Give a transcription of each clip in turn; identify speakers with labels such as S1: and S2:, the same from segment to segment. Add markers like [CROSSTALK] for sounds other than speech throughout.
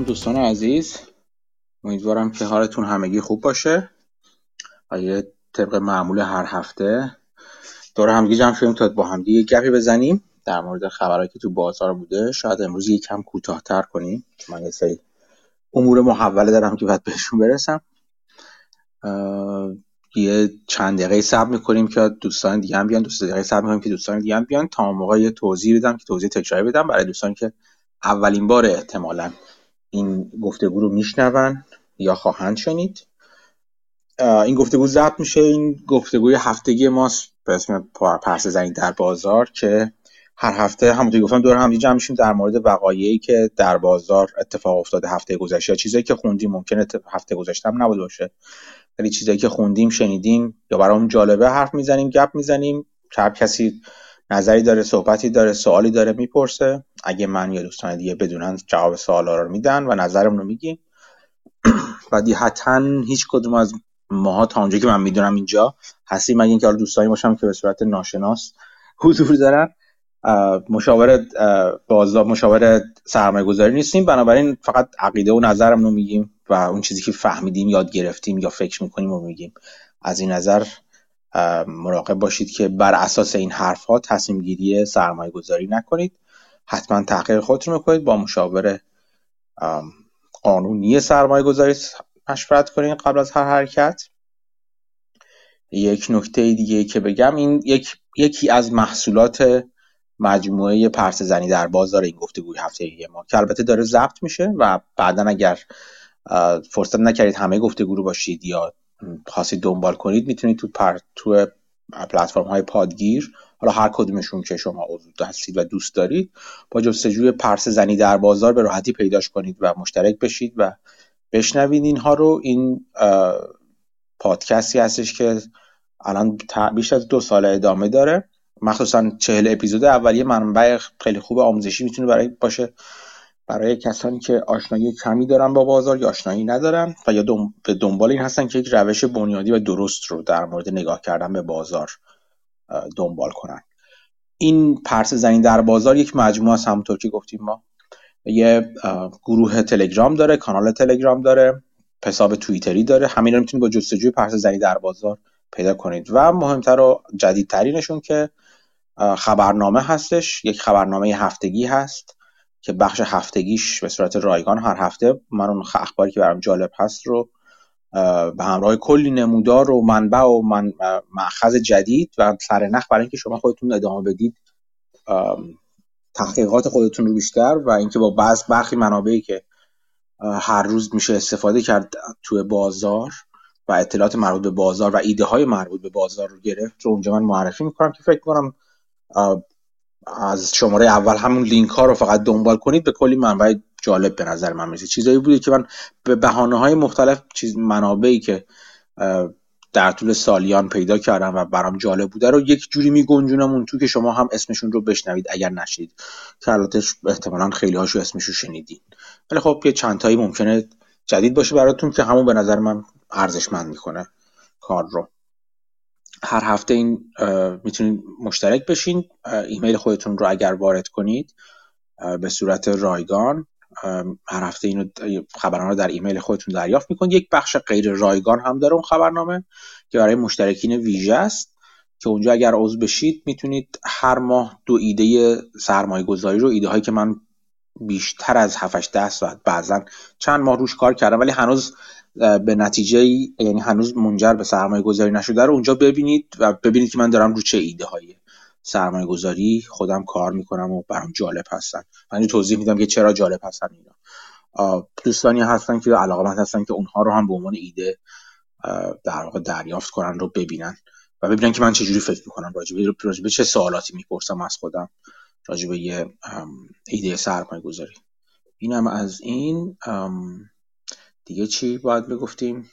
S1: سلام دوستان عزیز. امیدوارم که حالتون همگی خوب باشه. و یه طبق معمول هر هفته. دور همگی جمع شدیم تا با همگی یه گپی بزنیم در مورد خبرهایی که تو بازار بوده. شاید امروز یکم کوتاهتر کنیم. من یه سری امور محوله دارم که باید بهشون برسم. یه چند دقیقه صبر می‌کنیم که دوستان دیگه هم بیان. دوست دقیقه صبر می‌کنیم که دوستان دیگه هم بیان. تا موقع یه توضیح بدم که توضیح تکراری بدم. برای دوستان که اولین بار احتمالا این گفتگو رو میشنون یا خواهند شنید. این گفتگو ضبط میشه. این گفتگوی هفتگی ماست به اسم پرس زنی در بازار که هر هفته همونطور گفتم دور هم جمع میشیم در مورد وقایعی که در بازار اتفاق افتاده هفته گذشته. چیزایی که خوندیم ممکنه هفته گذشته هم نبوده باشه. ولی چیزایی که خوندیم شنیدیم یا برامون جالبه حرف می‌زنیم گپ می‌زنیم. هر کسی نظری داره صحبتی داره سوالی داره می‌پرسه. اگه من یا دوستان دیگه بدونن جواب سوالا رو میدن و نظرمون رو میگیم. [CLEARS THROAT] و حتما هیچ کدوم از ماها تا اونجایی که من می‌دونم اینجا هستیم. مگه اینکه دوستانی باشم که به صورت ناشناس حضور دارن. مشاور بازار مشاور سرمایه گذاری نیستیم. بنابراین فقط عقیده و نظرم رو میگیم و اون چیزی که فهمیدیم یاد گرفتیم یا فکر می‌کنیم رو میگیم. از این نظر مراقب باشید که بر اساس این حرف ها تصمیم گیری سرمایه گذاری نکنید. حتما تحقیق خودتون می‌کنید. با مشاور قانونی سرمایه گذاری مشورت کنید قبل از هر حرکت. یک نکته دیگه که بگم این یک یکی از محصولات مجموعه پرس زنی در بازار این گفتگوی هفته ما که البته داره ضبط میشه و بعدا اگر فرصت نکردید همه گفتگو رو باشید یا خواستید دنبال کنید می‌تونید تو پر تو پلتفرم های پادگیر حالا هر کدومشون که شما عضو هستید و دوست دارید با جستجوی پرس زنی در بازار به راحتی پیداش کنید و مشترک بشید و بشنوید اینها رو. این پادکستی هستش که الان بیش از دو سال ادامه داره. مخصوصا چهل اپیزود اولیه منبع خیلی خوب آموزشی می‌تونه برای باشه. برای کسانی که آشنایی کمی دارن با بازار یا آشنایی ندارن و یا به دنبال این هستن که یک روش بنیادی و درست رو در مورد نگاه کردن به بازار دنبال کنن. این پرس زنی در بازار یک مجموعه است همونطور که گفتیم ما. یه گروه تلگرام داره کانال تلگرام داره حساب توییتری داره. همین رو می‌تونید با جستجوی پرس زنی در بازار پیدا کنید. و مهمتر و جدیدترینشون که خبرنامه هستش. یک خبرنامه هفتگی هست. که بخش هفتگیش به صورت رایگان هر هفته من اون اخباری که برام جالب هست رو به همراه کلی نمودار و منبع و من مأخذ جدید و سرنخ برای اینکه شما خودتون ادامه بدید تحقیقات خودتون رو بیشتر و اینکه با بعض برخی منابعی که هر روز میشه استفاده کرد توی بازار و اطلاعات مربوط به بازار و ایده های مربوط به بازار رو گرفت رو اونجا من معرفی می‌کنم که فکر کنم از شماره اول همون لینک ها رو فقط دنبال کنید به کلی منبع جالب به نظر من می‌رسه. چیزایی بوده که من به بهانه های مختلف چیز منابعی که در طول سالیان پیدا کردم و برام جالب بوده رو یک جوری میگنجونم اون تو که شما هم اسمشون رو بشنوید اگر نشید که البته احتمالا خیلی هاشو اسمشو شنیدین. ولی خب یه چند تایی ممکنه جدید باشه براتون که همون به نظر من ارزشمند می‌کنه کار رو. هر هفته این می‌تونید مشترک بشین. ایمیل خودتون رو اگر وارد کنید به صورت رایگان هر هفته اینو خبرنامه در ایمیل خودتون دریافت می‌کنید. یک بخش غیر رایگان هم داره اون خبرنامه که برای مشترکین ویژه است که اونجا اگر عضو بشید می‌تونید هر ماه دو ایده سرمایه گذاری رو ایده هایی که من بیشتر از 7 10 ساعت بعضا چند ماه روش کار کردم ولی هنوز به نتیجه یعنی هنوز منجر به سرمایه گذاری نشده رو اونجا ببینید و ببینید که من دارم رو چه ایده هایی سرمایه گذاری خودم کار می‌کنم و برام جالب هستن. من توضیح میدم که چرا جالب هستن اینا. دوستانی هستن که علاقمند هستن که اونها رو هم به عنوان ایده در واقع دریافت کنن رو ببینن و ببینن که من چجوری فکر می‌کنم. راجبه راجبه چه سوالاتی می‌پرسم از خودم. راجبه یه ایده سرمایه گذاری اینم از این دیگه چی باید بگفتیم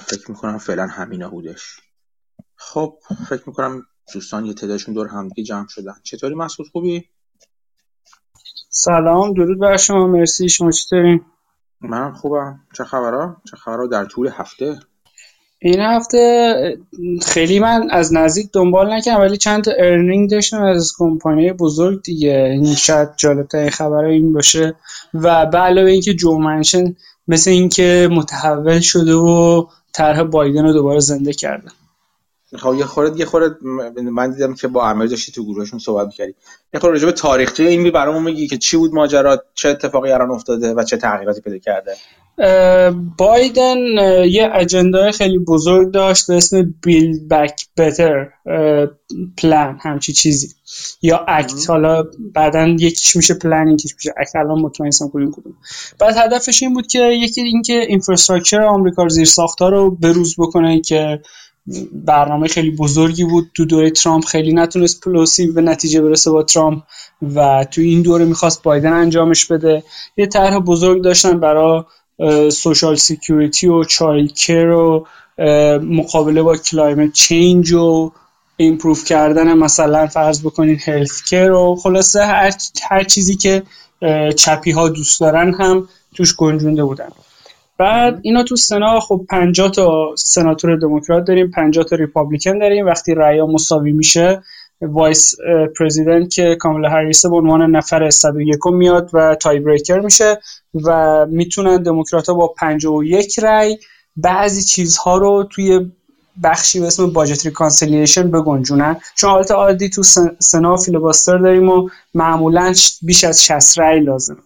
S1: فکر می‌کنم فعلا همینا بودش. خب فکر می‌کنم دوستان یه تعدادشون دور هم دیگه جمع شدن. چطوری مسعود خوبی؟
S2: سلام درود بر شما مرسی. شما چطوری؟
S1: من خوبم. چه خبرها چه خبرها در طول هفته؟
S2: این هفته خیلی من از نزدیک دنبال نکردم ولی چند تا ارنینگ داشتم از کمپانی بزرگ دیگه. این شاید جالب ترین خبر این باشه. و به علاوه اینکه جو منشن مثل اینکه متحول شده و طرح بایدن رو دوباره زنده کرده.
S1: خب یه خورده یه خورده من دیدم که با امیر داشتی تو گروهشون صحبت می‌کردی. یه خورده راجع به تاریخچه این برامون میگی که چی بود ماجرا چه اتفاقی الان افتاده و چه تغییراتی پیدا کرده.
S2: بایدن یه اجندای خیلی بزرگ داشت به اسم بیل بک بتر پلان همچی چیزی. یا act حالا بعدا یکیش میشه پلان یکیش میشه act الان مطمئن نیستم کدوم کدوم. بعد هدفش این بود که یکی اینکه infrastructure آمریکا زیر ساختار رو بروز بکنه که برنامه خیلی بزرگی بود. تو دوره ترامپ خیلی نتونست پلوسی به نتیجه برسه با ترامپ و تو این دوره می‌خواست بایدن انجامش بده. یه طرح بزرگ داشتن برای social security و child care و مقابله با climate change و improve کردن مثلا فرض بکنین care و خلاصه هر, هر چیزی که چپی ها دوست دارن هم توش گنجونده بودن. بعد اینا تو سنا خب 50 تا سناتور دموکرات داریم 50 تا Republican داریم. وقتی رأی مساوی میشه vice president که کامالا هریس به عنوان نفر 101 میاد و tie breaker میشه و می‌تونن دموکرات ها با 51 رأی بعضی چیزها رو توی بخشی به اسم budget reconciliation بگنجونن. چون حالت عادی تو سنا filibuster داریم و معمولا بیش از 60 رأی لازم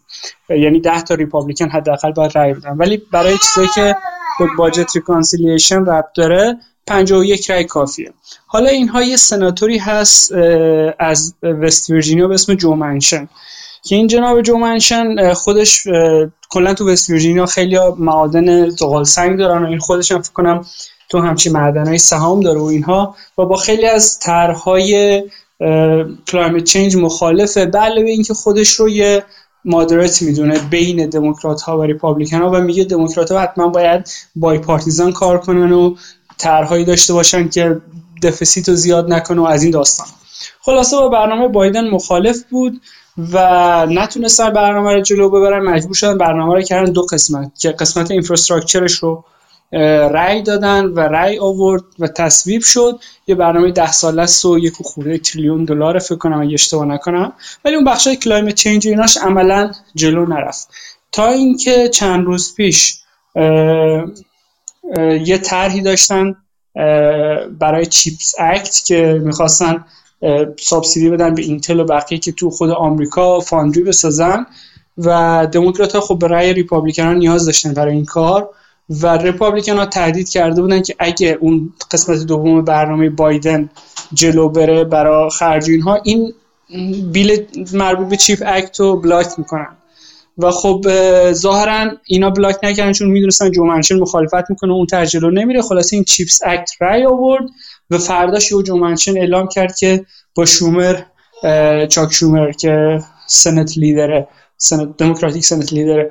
S2: یعنی 10 تا Republican حداقل باید رأی بدن. ولی برای چیزایی که به budget reconciliation ربط داره 51 رأی کافیه. حالا اینها یه سناتوری هست از وست ویرجینیا به اسم جو منشن. که این جناب جو منشن خودش کلا تو وست ویرجینیا خیلی معادن زغال سنگ دارن و این خودش هم فکر کنم تو همچی معدنهای سهام داره و اینها و با خیلی از طرحهای climate change مخالفه. به اینکه خودش رو یه moderate می‌دونه بین دموکرات ها و Republican ها و میگه دموکرات ها حتما باید bipartisan کار کنن و طرحهایی داشته باشن که deficit رو زیاد نکنه و از این داستان. خلاصه با برنامه بایدن مخالف بود و نتونستن برنامه رو جلو ببرن. مجبور شدن برنامه رو کردن دو قسمت که قسمت infrastructure ش رو رأی دادن و رأی آورد و تصویب شد. یه برنامه ده ساله است و یک خورده تریلیون دلار فکر کنم اگه اشتباه نکنم. ولی اون بخشای climate change ایناش عملا جلو نرفت. تا اینکه چند روز پیش یه طرحی داشتن برای CHIPS Act که می‌خواستن subsidy بدن به اینتل و بقیه که تو خود آمریکا foundry بسازن و دموکرات ها خب به رأی Republican نیاز داشتن برای این کار و Republican ها تهدید کرده بودن که اگه اون قسمت دوم برنامه بایدن جلو بره برای خرج اینها این bill مربوط به CHIP Act رو block می‌کنن. و خب ظاهرا اینا block نکردن چون می‌دونستن جو منچین مخالفت می‌کنه اون طرح جلو نمیره. خلاصه این CHIPS Act رای آورد و فرداش یو جو منچین اعلام کرد که با شومر چاک شومر که Senate leader ه Senate Democratic Senate leader ه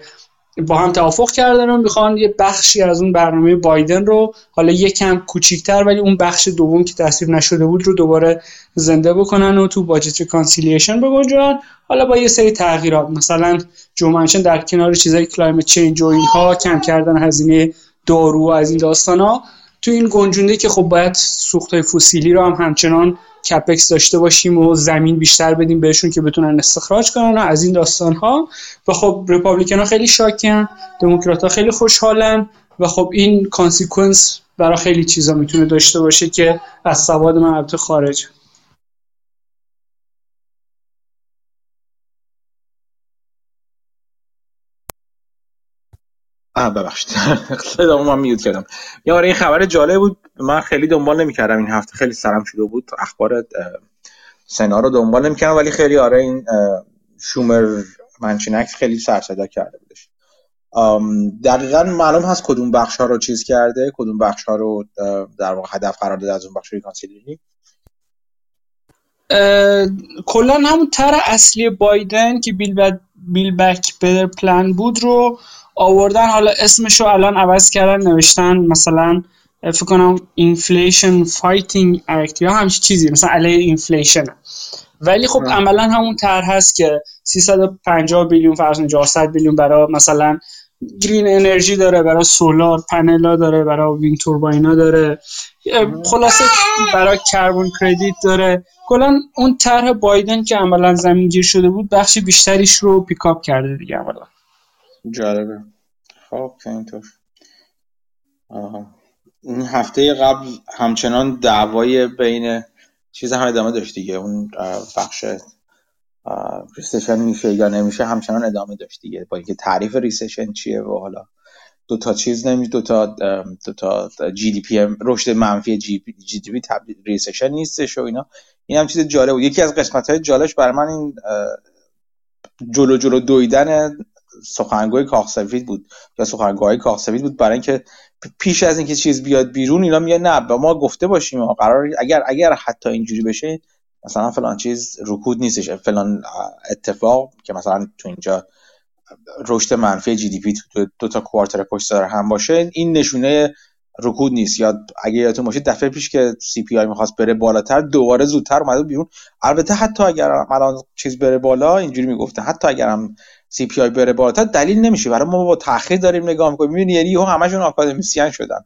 S2: با هم توافق کردن و می‌خوان یه بخشی از اون برنامه بایدن رو حالا یکم کوچیکتر ولی اون بخش دوم که تصویب نشده بود رو دوباره زنده بکنن و تو budget reconciliation بگنجونن. حالا با یه سری تغییرات مثلا جو منچین در کنار چیزای climate change و اینها کم کردن هزینه دارو و از این داستان ها تو این گنجونده که خب باید سوخت فسیلی رو هم همچنان CapEx داشته باشیم و زمین بیشتر بدیم بهشون که بتونن استخراج کنن و از این داستان ها و خب Republican ها خیلی شاکن دموکرات ها خیلی خوشحالن و خب این consequence برای خیلی چیزا می‌تونه داشته باشه که از سواد من البته خارج
S1: ببخشید. [LAUGHS] صدامو من میوت کردم. یا آره این خبر جالب بود. من خیلی دنبال نمی‌کردم این هفته. خیلی سرم شده بود. اخبار سنا رو دنبال نمی‌کردم ولی خیلی آره این شومر منچینکس خیلی سر صدا کرده بودش. دقیقا معلوم هست کدوم بخش ها رو چیز کرده کدوم بخش ها رو در واقع هدف قرار داده از اون بخش ریکانسیلیری
S2: کلا همون تر اصلی بایدن که بیل, بیل بک بدر پلان بود رو آوردن. حالا اسمشو الان عوض کردن نوشتن مثلا فکر کنم Inflation Fighting Act یا همچین چیزی مثلا علیه inflation ولی خب عملا همون طرح هست که 350 billion فرض 400 billion برای مثلا green energy داره برای solar panel ا داره برای wind turbine ا داره. خلاصه برای carbon credit داره. کلا اون طرح بایدن که عملا زمینگیر شده بود بخش بیشتریش رو pick up کرده دیگه عملا.
S1: جالبه. خب اینطور این هفته قبل همچنان دعوای بین چیز هم ادامه داشت دیگه. اون بخش recession میشه یا نمیشه همچنان ادامه داشت دیگه. با اینکه تعریف recession چیه و حالا دو تا چیز نمی دو تا دو تا GDP رشد منفی جی, GDP تبدیل recession نیستش و اینا. این هم چیز جالب بود. یکی از قسمت های جالبش برای من این جلو جلو دویدن سخنگوی کاخ بود یا سخنگوهای کاخ بود. برای اینکه پیش از اینکه چیز بیاد بیرون اینا میگن نه با ما گفته باشیم. قرار اگر اگر حتی اینجوری بشه مثلا فلان چیز رکود نیستش. فلان اتفاق که مثلا تو اینجا رشد منفی GDP تو دو تا quarter پشت سر هم باشه این نشونه رکود نیست. یا اگه یادتون باشه دفعه پیش که CPI می‌خواست بره بالاتر دوباره زودتر اومد بیرون. البته حتی اگر الان چیز بره بالا اینجوری می‌گفته حتی اگر هم سی پی آی بره بالاتر دلیل نمیشه. برای ما با تاخیر داریم نگاه می‌کنیم. می‌بینی یعنی همشون آکادمیسیان شدن.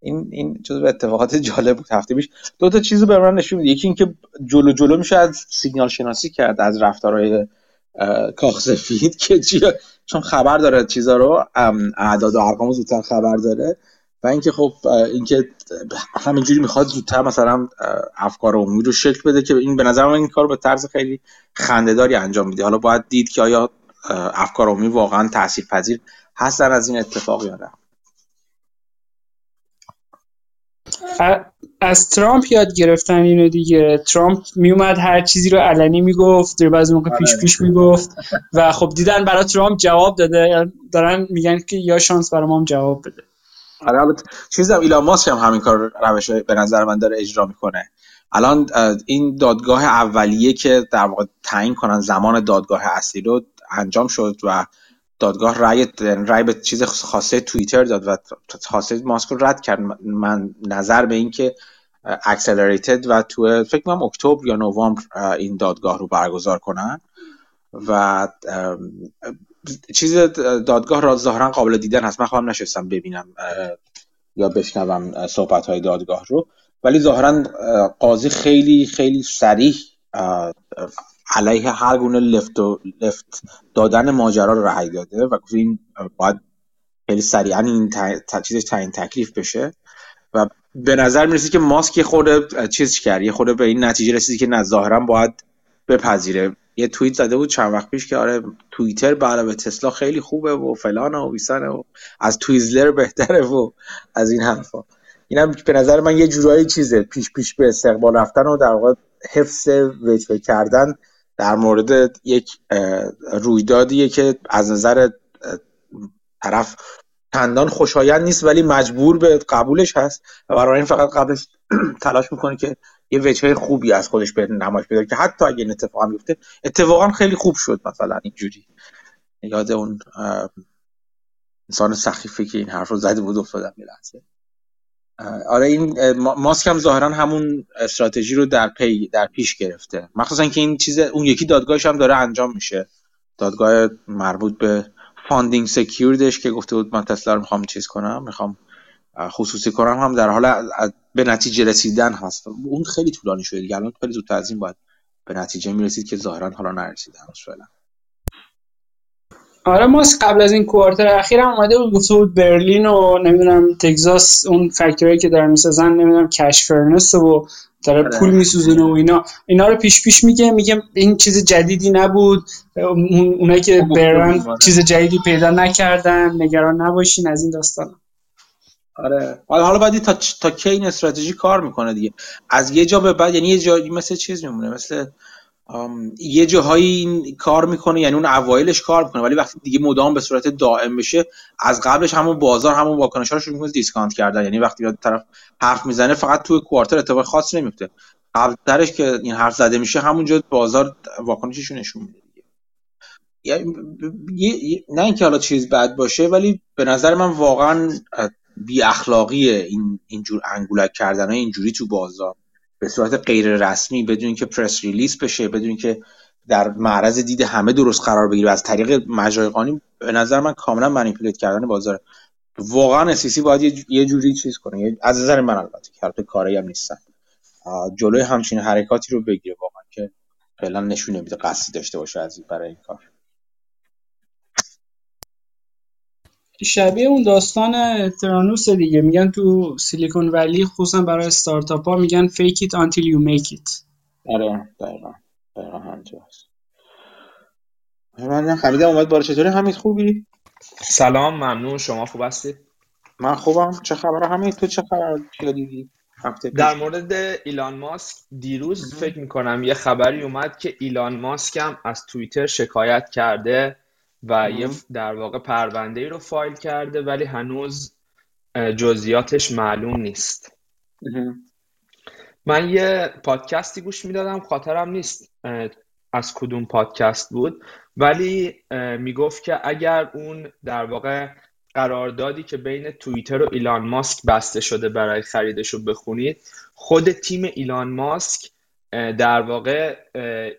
S1: این این جزو اتفاقات جالب بود هفته پیش. دو تا چیزو به من نشون یکی اینکه جلو جلو میشه از سیگنال شناسی کرد از رفتارهای کاخ سفید که چون خبر داره چیزا رو. اعداد و ارقام زودتر خبر داره. و اینکه خب اینکه همینجوری می‌خواد زودتر مثلا افکار عمومی رو شکل بده که این به نظر من این کار به طرز خیلی خندهداری انجام میده. حالا باید دید که آیا افکار عمومی واقعا تاثیرپذیر هستن از این اتفاق یا نه؟
S2: از ترامپ یاد گرفتن اینو دیگه. ترامپ میومد هر چیزی رو علنی می‌گفت در بعضی موقع پیش پیش می‌گفت. و خب دیدن برای ترامپ جواب داده. دارن میگن که یا شانس برای ما هم جواب بده.
S1: آره البته چیزم ایلان ماسک هم همین کار روش به نظر من داره اجرا می‌کنه. الان این دادگاه اولیه که در واقع تعیین کنن زمان دادگاه اصلی رو انجام شد و دادگاه رأی رأی به چیز خاصه توییتر داد و خاصه ماسک رو رد کرد. من نظر به این که اکسلریتد و تو فکر کنم اکتبر یا نوامبر این دادگاه رو برگزار کنن و چیز دادگاه را ظاهرا قابل دیدن هست. من خواهم نشستم ببینم یا بشنوم صحبت های دادگاه رو. ولی ظاهرا قاضی خیلی خیلی سریح علیه هر گونه لفت و لفت دادن ماجرا رو رهی داده و این باید خیلی سریعا این چیزش تعیین تکلیف بشه. و به نظر می‌رسه که ماسک یه خورده چیز کرد یه خورده به این نتیجه رسید که نه ظاهرا باید بپذیره. یه توییت زده بود چند وقت پیش که آره توییتر به تسلا خیلی خوبه و فلان و بیسانه و از تویزلر بهتره و از این حرفا. اینم به نظر من یه جورایی چیزه پیش پیش به استقبال رفتن و در واقع حفظ وجه کردن در مورد یک رویدادیه که از نظر طرف چندان خوشایند نیست ولی مجبور به قبولش هست و برای این فقط قبلش [CLEARS THROAT] تلاش می‌کنه که یه وجه خوبی از خودش به نمایش بده که حتی اگه این اتفاق هم اتفاقا خیلی خوب شد مثلا اینجوری. یاد اون انسان سخیفی که این حرف رو زده بود افتادم یه آره این ماسک هم ظاهرا همون استراتژی رو در پی در پیش گرفته. مخصوصا که این چیز اون یکی دادگاهش هم داره انجام میشه. دادگاه مربوط به funding secured ش که گفته بود من تسلا رو می‌خوام چیز کنم می‌خوام خصوصی کنم هم در حال به نتیجه رسیدن هست. اون خیلی طولانی شده دیگه. الان خیلی زودتر از این باید به نتیجه می‌رسید که ظاهرا حالا نرسیده هنوز
S2: آره ما قبل از این کوارتر اخیر هم اومده بود گفته بود برلین و نمی‌دونم تگزاس اون فکتوری که دارن می‌سازن نمی‌دونم کش فرنس و داره آره. پول میسوزونه و اینا. اینا رو پیش پیش میگه میگه این چیز جدیدی نبود. اونایی که برن چیز جدیدی پیدا نکردن نگران نباشین از این داستان
S1: آره. حالا بعدی تا تا کی این استراتژی کار می‌کنه دیگه؟ از یه جا به بعد یعنی یه جایی مثل چیز میمونه مثل یه جاهایی این کار می‌کنه یعنی اون اوایلش کار می‌کنه ولی وقتی دیگه مدام به صورت دائم بشه از قبلش همون بازار همون واکنش رو شروع می‌کنه دیسکانت کردن. یعنی وقتی بیاد طرف حرف می‌زنه فقط توی کوارتر اتفاق خاصی نمیفته قبلترش که این حرف زده میشه همونجا بازار واکنشش نشون میده یعنی نه اینکه حالا چیز بد باشه ولی به نظر من واقعا بی اخلاقی این اینجور انگولک کردن اینجوری تو بازار. به صورت غیر رسمی بدون که پرس ریلیز بشه بدون که در معرض دید همه درست قرار بگیره. از طریق مجرای قانونی به نظر من کاملا منیپولیت کردن بازار واقعا اسیسی باید یه جوری چیز کنه. از نظر من البته که البته کاری هم نیستن. جلوی همچین حرکاتی رو بگیره واقعا که فعلا نشون نمیده قصدی داشته باشه از برای این کار.
S2: شبیه اون داستان ترانوس دیگه. میگن تو سیلیکون ولی خصوصا برای استارتاپ ها میگن fake it until you make it.
S1: آره دقیقا. دقیقا همینجاست من حمیدم اومد بار چطوری حمید؟ خوبی؟
S3: سلام ممنون. شما خوب هستید؟
S1: من خوبم. چه خبر؟ همین تو چه خبر؟ دیدی؟
S3: در مورد ایلان ماسک دیروز فکر می‌کنم یه خبری اومد که ایلان ماسک هم از توییتر شکایت کرده. و یه در واقع پرونده ای رو فایل کرده ولی هنوز جزئیاتش معلوم نیست. من یه پادکستی گوش می‌دادم خاطرم نیست از کدوم پادکست بود. ولی می‌گفت که اگر اون در واقع قراردادی که بین توییتر و ایلان ماسک بسته شده برای خریدش رو بخونید خود تیم ایلان ماسک در واقع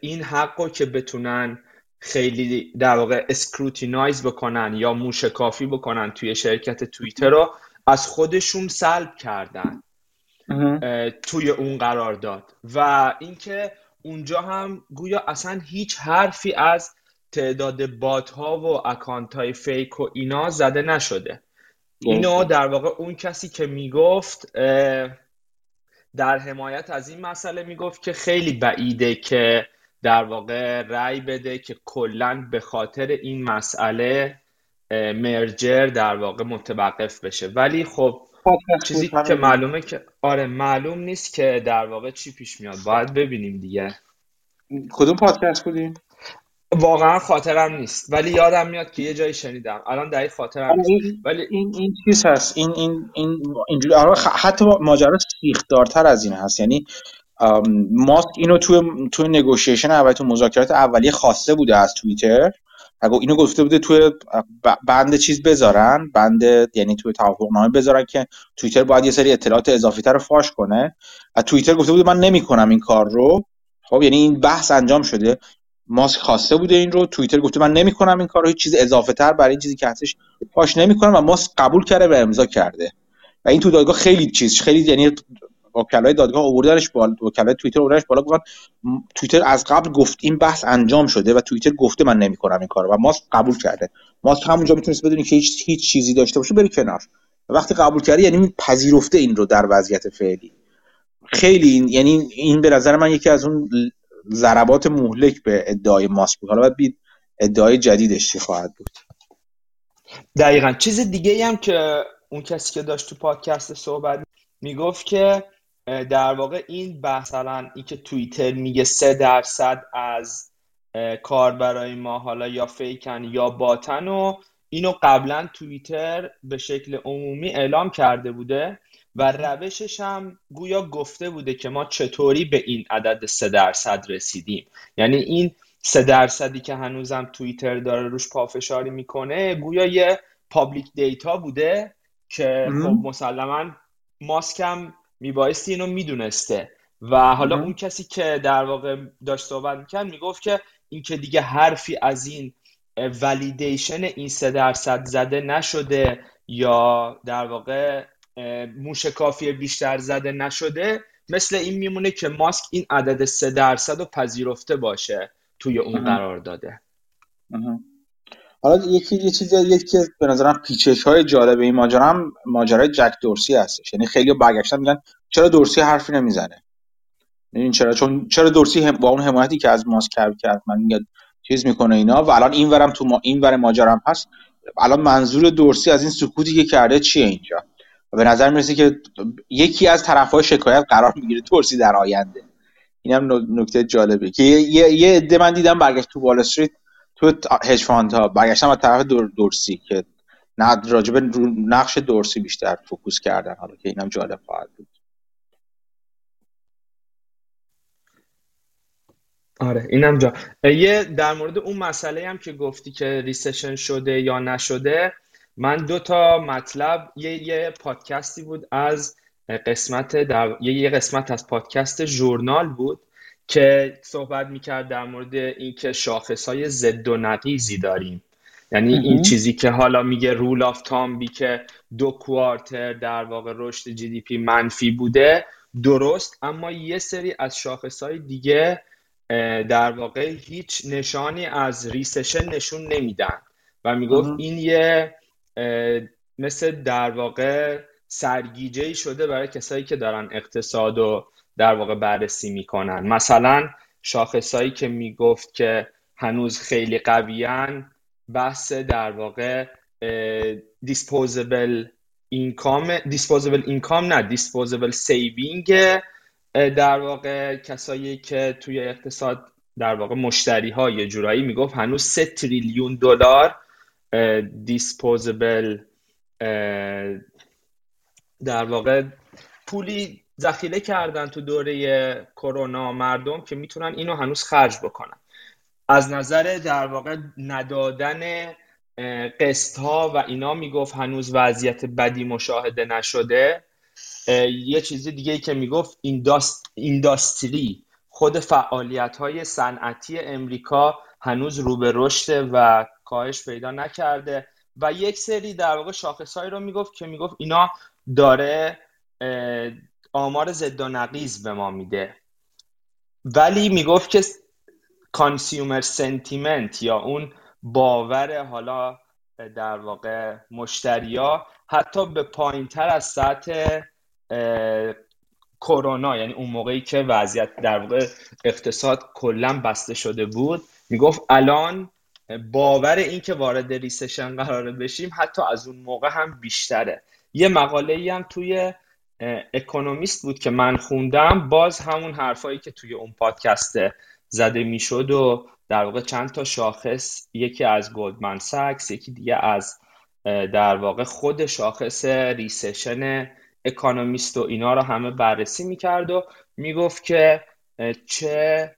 S3: این حق رو که بتونن خیلی در واقع scrutinize بکنن یا موشکافی بکنن توی شرکت توییتر رو از خودشون سلب کردن توی اون قرارداد. و اینکه اونجا هم گویا اصلا هیچ حرفی از تعداد bot ها و account های fake و اینا زده نشده. اینو در واقع اون کسی که می‌گفت در حمایت از این مسئله می‌گفت که خیلی بعیده که در واقع رأی بده که کلا به خاطر این مسئله مرجر در واقع متوقف بشه. ولی خب چیزی که معلومه که آره معلوم نیست که در واقع چی پیش میاد. باید ببینیم دیگه.
S1: کدوم پادکست بودیم؟
S3: واقعا خاطرم نیست. ولی یادم میاد که یه جایی شنیدم. الان دقیق خاطرم نیست. ولی
S1: این این چیز هست. این این این اینجوری حتی ماجرا سیخدارتر از این هست. یعنی ماسک اینو توی توی نگوشیشن اول تو مذاکرات اولیه خواسته بوده از توییتر. اگه اینو گفته بوده توی بند چیز بذارن بند یعنی توی توافقنامه بذارن که توییتر باید یه سری اطلاعات اضافی تر فاش کنه. و توییتر گفته بوده من نمی‌کنم این کار رو. خب یعنی این بحث انجام شده. ماسک خواسته بوده این رو. توییتر گفته من نمی‌کنم این کار رو. هیچ چیز اضافه تر برای این چیزی که هستش فاش نمی‌کنم و ماسک قبول کرده و امضا کرده. و این تو دادگاه خیلی چیز خیلی یعنی وکلای دادگاه آوردنش بالا وکلای توییتر آوردنش بالا گفتن توییتر از قبل گفت این بحث انجام شده و توییتر گفته من نمی‌کنم این کارو. و ماسک قبول کرده. ماسک همونجا می‌تونست بدونی که هیچ هیچ چیزی داشته باشه بری کنار. وقتی قبول کردی یعنی پذیرفته این رو در وضعیت فعلی. خیلی این یعنی این به نظر من یکی از اون ضربات مهلک به ادعای ماسک بود. حالا باید ادعای جدیدش چی خواهد بود.
S3: دقیقا. چیز دیگه هم که اون کسی که داشت تو پادکست صحبت می‌گفت که در واقع این مثلا این که توییتر میگه سه درصد از کار برای ما حالا یا فیکن یا باتن و اینو قبلا توییتر به شکل عمومی اعلام کرده بوده و روشش هم گویا گفته بوده که ما چطوری به این عدد سه درصد رسیدیم. یعنی این سه درصدی که هنوزم توییتر داره روش پافشاری می‌کنه گویا یه public data بوده که خب مسلما ماسکم میبایستی اینو می‌دونسته. و حالا اون کسی که در واقع داشت صحبت می‌کرد می‌گفت که این که دیگه حرفی از این validation این سه درصد زده نشده یا در واقع موشکافی بیشتر زده نشده مثل این میمونه که ماسک این عدد سه درصد رو پذیرفته باشه توی اون قرار داده.
S1: حالا یکی یه چیزی یکی که به نظرم پیچش های جالب این ماجرا هم ماجرای جک دورسی هستش. یعنی خیلی برگشتن میگن چرا دورسی حرفی نمی‌زنه؟ این چرا؟ چون چرا دورسی هم با اون حمایتی که از ماسک کرد کرد من میگه چیز می‌کنه اینا و الان این ورم تو ما این ور ماجرا هست. الان منظور دورسی از این سکوتی که کرده چیه اینجا؟ به نظر می‌رسه که یکی از طرفهای شکایت قرار می‌گیره دورسی در آینده. اینم نکته جالبه که یه یه عده من دیدم برگشت تو وال استریت تو hedge fund ها برگشتم از طرف دور دورسی که نه راجع به نقش دورسی بیشتر focus کردن حالا که اینم جالب خواهد بود.
S3: آره اینم جا یه در مورد اون مسئله هم که گفتی که recession شده یا نشده من دو تا مطلب یه, یه پادکستی بود از قسمت در یه, یه قسمت از پادکست ژورنال بود. که صحبت می‌کرد در مورد اینکه شاخص های ضد و نقیضی داریم. یعنی این چیزی که حالا میگه rule of thumb ی که دو quarter در واقع رشد GDP منفی بوده درست. اما یه سری از شاخص های دیگه در واقع هیچ نشانی از recession نشون نمیدن. و می‌گفت این یه مثل در واقع سرگیجه شده برای کسایی که دارن اقتصاد و در واقع بررسی می‌کنن. مثلا شاخصایی که می‌گفت که هنوز خیلی قویان بحث در واقع disposable income disposable income نه disposable saving در واقع کسایی که توی اقتصاد در واقع مشتری ها یه جورایی می‌گفت هنوز سه تریلیون دلار دیسپوزبل در واقع پولی ذخیره کردن تو دوره کرونا مردم که می‌تونن اینو هنوز خرج بکنن. از نظر در واقع ندادن قسط ها و اینا می‌گفت هنوز وضعیت بدی مشاهده نشده. یه چیزی دیگه ای که می‌گفت industry. خود فعالیت های صنعتی امریکا هنوز رو به رشد و کاهش پیدا نکرده و یک سری در واقع شاخصهایی رو می‌گفت که می‌گفت اینا داره آمار ضد و نقیض به ما میده. ولی می‌گفت که consumer sentiment یا اون باور حالا در واقع مشتریا حتی به پایین تر از سطح کرونا یعنی اون موقعی که وضعیت در واقع اقتصاد کلا بسته شده بود می‌گفت الان باور این که وارد recession قراره بشیم حتی از اون موقع هم بیشتره. یه مقاله ای هم توی اکونومیست بود که من خوندم. باز همون حرفایی که توی اون پادکست زده می‌شد و در واقع چند تا شاخص یکی از گلدمن ساکس یکی دیگه از در واقع خود شاخص recession اکانومیست و اینا رو همه بررسی می‌کرد و می‌گفت که چه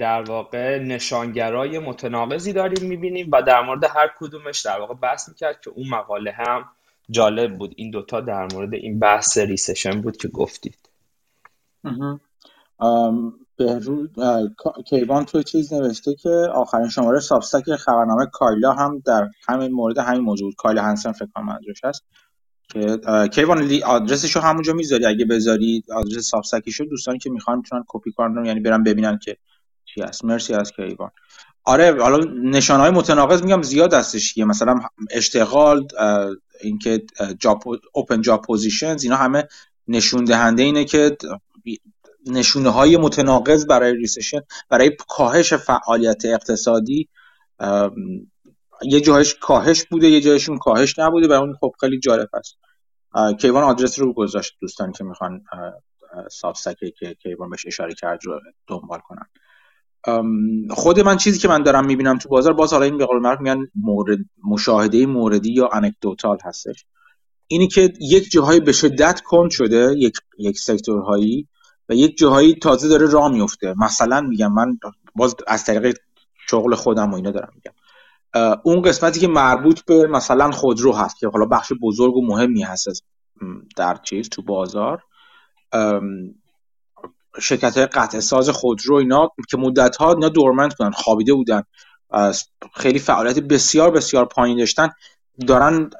S3: در واقع نشانگرای متناقضی داریم می‌بینیم و در مورد هر کدومش در واقع بحث می‌کرد که اون مقاله هم جالب بود. این دوتا در مورد این بحث recession بود که گفتید.
S1: بهروز کیوان تو چیز نوشته که آخرین شماره سابستک خبرنامه کایلا هم در همین مورد همین مورد کایلا هنسن فکر کنم منظورش هست. که کیوان آدرسشو همونجا می‌ذاری. اگه بذاری آدرس سابستکیشو دوستانی که می‌خوان می‌تونن کپی کنن یعنی برن ببینن که چی هست. مرسی از کیوان. آره حالا نشان های متناقض میگم زیاد هستش مثلا اشتغال اینکه job open job positions اینا همه نشون دهنده اینه که نشونه های متناقض برای recession برای کاهش فعالیت اقتصادی یه جایش کاهش بوده یه جایشون کاهش نبوده و اون خب خیلی جالب است. کیوان آدرس رو گذاشت دوستانی که می‌خوان سابسکه که کیوان بهش اشاره کرد رو دنبال کنن. خود من چیزی که من دارم می‌بینم تو بازار باز حالا این به قول میگن مورد مشاهده موردی یا انکدوتال هستش. اینی که یک جاهایی به شدت کند شده یک یک سکتورهایی و یک جاهایی تازه داره راه میفته مثلا میگم من باز از طریق شغل خودم و اینا دارم میگم. اون قسمتی که مربوط به مثلا خودرو هست که حالا بخش بزرگ و مهمی هست در چیز تو بازار. شرکت های قطع ساز خودرو اینا که مدت ها اینا دورمنت بودن خوابیده بودن. خیلی فعالیت بسیار بسیار پایین داشتن. دارن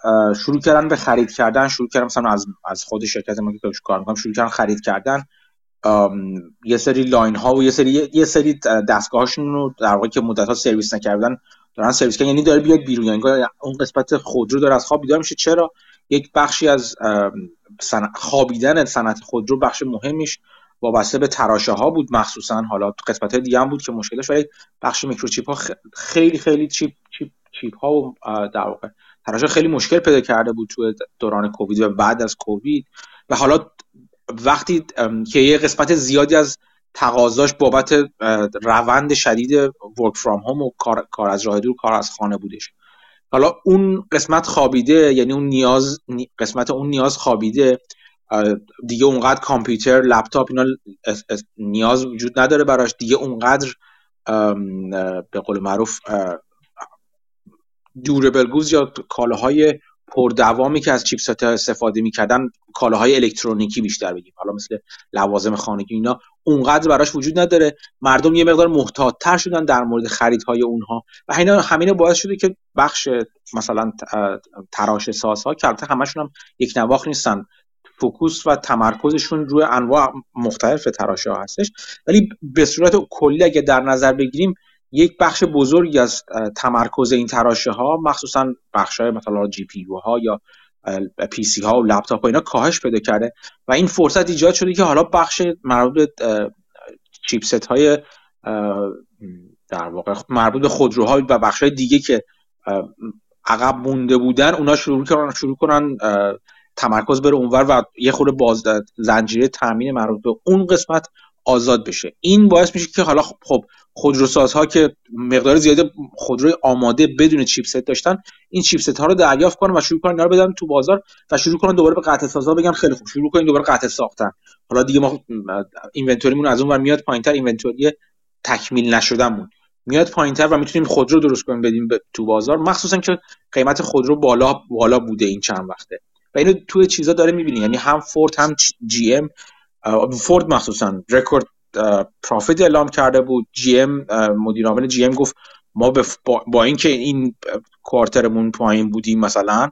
S1: شروع کردن به خرید کردن شروع کردن مثلا از از خود شرکت ما که کار می‌کنم شروع کردن خرید کردن. یه سری line ها و یه سری یه سری دستگاهاشون رو در واقع که مدت ها سرویس نکردن دارن سرویس کردن. یعنی داره بیاد بیرون. یعنی اون قسمت خودرو داره از خواب بیدار میشه. چرا؟ یک بخشی از خوابیدن صنعت خودرو بخش مهمیش. وابسته به تراشه ها بود مخصوصا. حالا قسمت دیگه هم بود که مشکلش ولی بخش microchip ها خیلی خیلی chip chip chip ها و در واقع تراشه خیلی مشکل پیدا کرده بود تو دوران کووید و بعد از کووید. و حالا وقتی که یه قسمت زیادی از تقاضاش بابت روند شدید ورک فرام هوم و کار, کار از راه دور کار از خانه بودش. حالا اون قسمت خوابیده یعنی اون نیاز قسمت اون نیاز خوابیده دیگه اونقدر کامپیوتر لپتاپ اینا نیاز وجود نداره براش. دیگه اونقدر به قول معروف دوربل گوز یا کالاهای پردوامی که از چیپست استفاده می‌کردن کالاهای الکترونیکی بیشتر بگیم. حالا مثل لوازم خانگی اینا اونقدر براش وجود نداره. مردم یه مقدار محتاطتر شدن در مورد خریدهای اونها و اینا همین باعث شده که بخش مثلا تراش سازها که البته همشون هم یک نواخ نیستن. فوکوس و تمرکزشون روی انواع مختلف تراشه ها هستش. ولی به صورت کلی اگه در نظر بگیریم یک بخش بزرگی از تمرکز این تراشه ها مخصوصا بخش های مثلا GPU ها یا PC ها و لپتاپ ها اینا کاهش پیدا کرده و این فرصت ایجاد شده که حالا بخش مربوط به chipset های در واقع مربوط به خودروها و بخش های دیگه که عقب مونده بودن اونا شروع کنن شروع کنن تمرکز بره اونور و یه خورده باز زنجیره تامین مربوط به اون قسمت آزاد بشه. این باعث میشه که حالا خب خودروسازها که مقدار زیاد خودروی آماده بدون chipset داشتن این chipset ها رو دریافت کنن و شروع کنن اینا رو بدن تو بازار و شروع کنن دوباره به قطعه سازا بگن خیلی خوب شروع کنین دوباره قطعه ساختن. حالا دیگه ما inventory مون از اون ور میاد پایینتر inventory تکمیل نشده‌مون میاد پایینتر و می‌تونیم خودرو درست کنیم بدیم تو بازار مخصوصا که قیمت خودرو بالا بالا بوده این چند وقته. و اینو توی چیزا داره می‌بینی. یعنی هم فورد هم GM. فورد مخصوصا record profit اعلام کرده بود. GM مدیر عامل GM گفت ما با, اینکه این quarter مون پایین بودیم مثلا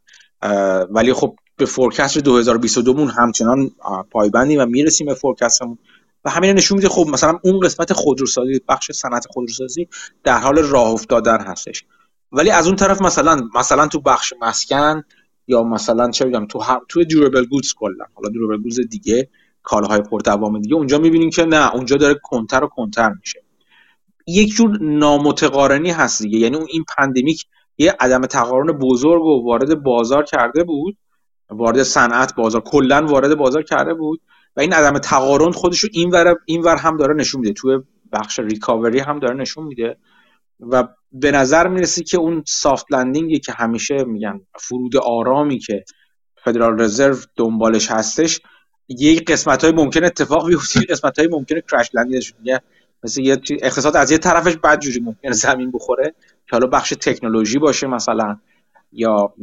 S1: ولی خب به forecast 2022 مون همچنان پایبندیم و می‌رسیم به forecast مون. و همین نشون میده خب مثلا اون قسمت خودروسازی بخش صنعت خودروسازی در حال راه افتادن هستش. ولی از اون طرف مثلا مثلا تو بخش مسکن یا مثلا چه بگم تو هم تو durable goods کلا. حالا durable goods دیگه کالاهای پردوام دیگه. اونجا می‌بینیم که نه اونجا داره کندتر و کندتر میشه. یک جور نامتقارنی هست دیگه. یعنی اون این pandemic یه عدم تقارن بزرگ و وارد بازار کرده بود. وارد صنعت بازار کلا وارد بازار کرده بود. و این عدم تقارن خودشو این ور این ور هم داره نشون میده. توی بخش recovery هم داره نشون میده. و به نظر می‌رسه که اون سافت لندینگی که همیشه میگن فرود آرامی که فدرال رزرو دنبالش هستش یک قسمت های ممکن اتفاق بیفته قسمت های ممکن کرش لندینش مثل یه اقتصاد از یه طرفش بد جوری ممکن زمین بخوره. که حالا بخش تکنولوژی باشه مثلا یا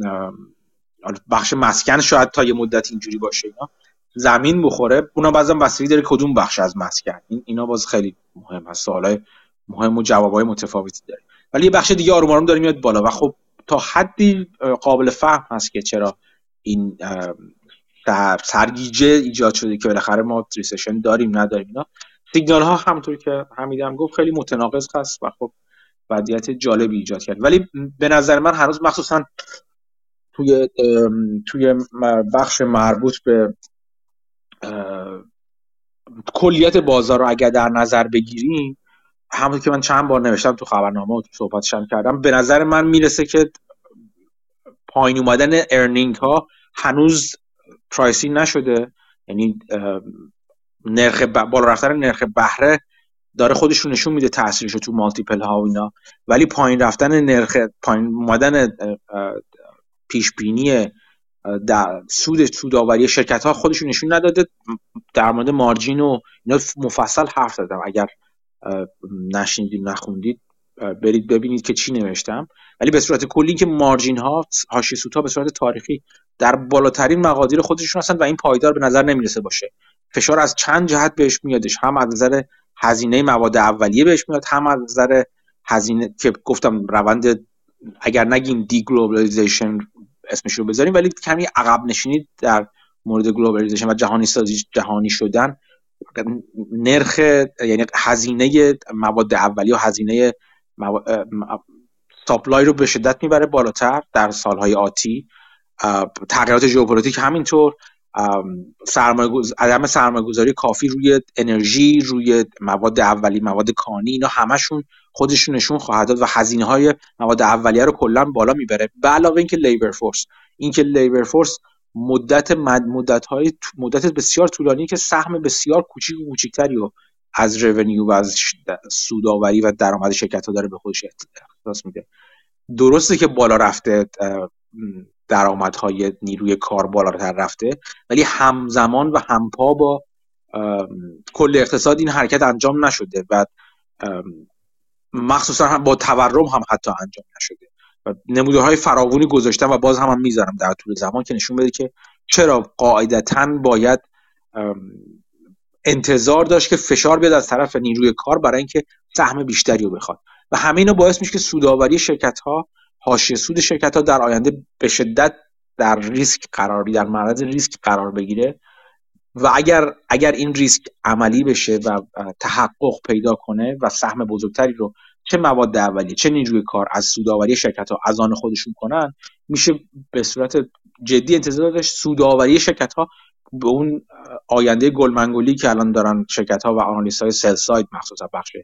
S1: بخش مسکن شاید تا یه مدت اینجوری باشه اینا. زمین بخوره اونا بعضا بستگی داره کدوم بخش از مسکن. این اینا باز خیلی مهم هست سوالای مهم و جوابای متفاوتی داره. ولی یه بخش دیگه آروم آروم داره میاد بالا. و خب تا حدی قابل فهم هست که چرا این سرگیجه ایجاد شده که بالاخره ما ریسشن داریم نداریم اینا. سیگنال ها همونطور که حمیدم گفت خیلی متناقض هست و خب وضعیت جالبی ایجاد کرد. ولی به نظر من هنوز مخصوصا توی توی بخش مربوط به کلیت بازار رو اگر در نظر بگیریم همونطور که من چند بار نوشتم تو خبرنامه و صحبتشم کردم به نظر من می‌رسه که پایین اومدن earning ها هنوز price نشده. یعنی نرخ بالا رفتن نرخ بهره داره خودش رو نشون میده تاثیرش تو multiple ها و اینا. ولی پایین رفتن نرخ پایین اومدن پیش بینی در سود سوداوری شرکت ها خودش نشون نداده. در مورد مارجین و اینا مفصل حرف زدم. اگر نشنیدید نخوندید برید ببینید که چی نوشتم. ولی به صورت کلی که مارجین ها هاشی ها به صورت تاریخی در بالاترین مقادیر خودشون هستن و این پایدار به نظر نمی‌رسه باشه. فشار از چند جهت بهش میادش. هم از نظر هزینه مواد اولیه بهش میاد هم از نظر هزینه که گفتم روند اگر نگیم deglobalization اسمش رو بذاریم ولی کمی عقب نشینی در مورد globalization و جهانی سازی جهانی شدن نرخ یعنی هزینه مواد اولیه و هزینه supply رو به شدت می‌بره بالاتر در سالهای آتی. تغییرات ژئوپلیتیک همینطور عدم سرمایه گذاری کافی روی انرژی روی مواد اولیه مواد کانی اینا همشون خودشون نشون خواهد داد و هزینه های مواد اولیه رو کلا بالا می‌بره. به علاوه اینکه لیبر فورس اینکه لیبر فورس مدت مدت های مدت بسیار طولانی که سهم بسیار کوچیک و کوچیکتری رو از رونیو و از سوداوری و درآمد شرکت ها داره به خودش اختصاص میده. درسته که بالا رفته درآمدهای نیروی کار بالاتر رفته ولی همزمان و همپا با کل اقتصاد این حرکت انجام نشده و مخصوصا هم با تورم هم حتی انجام نشده. نموده های فراوانی گذاشتم و باز هم, هم می‌ذارم در طول زمان که نشون بده که چرا قاعدتا باید انتظار داشت که فشار بیاد از طرف نیروی کار برای اینکه سهم بیشتری رو بخواد. و همه اینا باعث میشه که سودآوری شرکت ها حاشیه سود شرکت ها در آینده به شدت در ریسک قرار در معرض ریسک قرار بگیره. و اگر اگر این ریسک عملی بشه و تحقق پیدا کنه و سهم بزرگتری رو چه مواد اولیه چه نیروی کار از سودآوری شرکت ها از آن خودشون کنن میشه به صورت جدی انتظار داشت سودآوری شرکت ها به اون آینده گلمنگولی که الان دارن شرکت ها و آنالیست های سل سایت مخصوصا بخش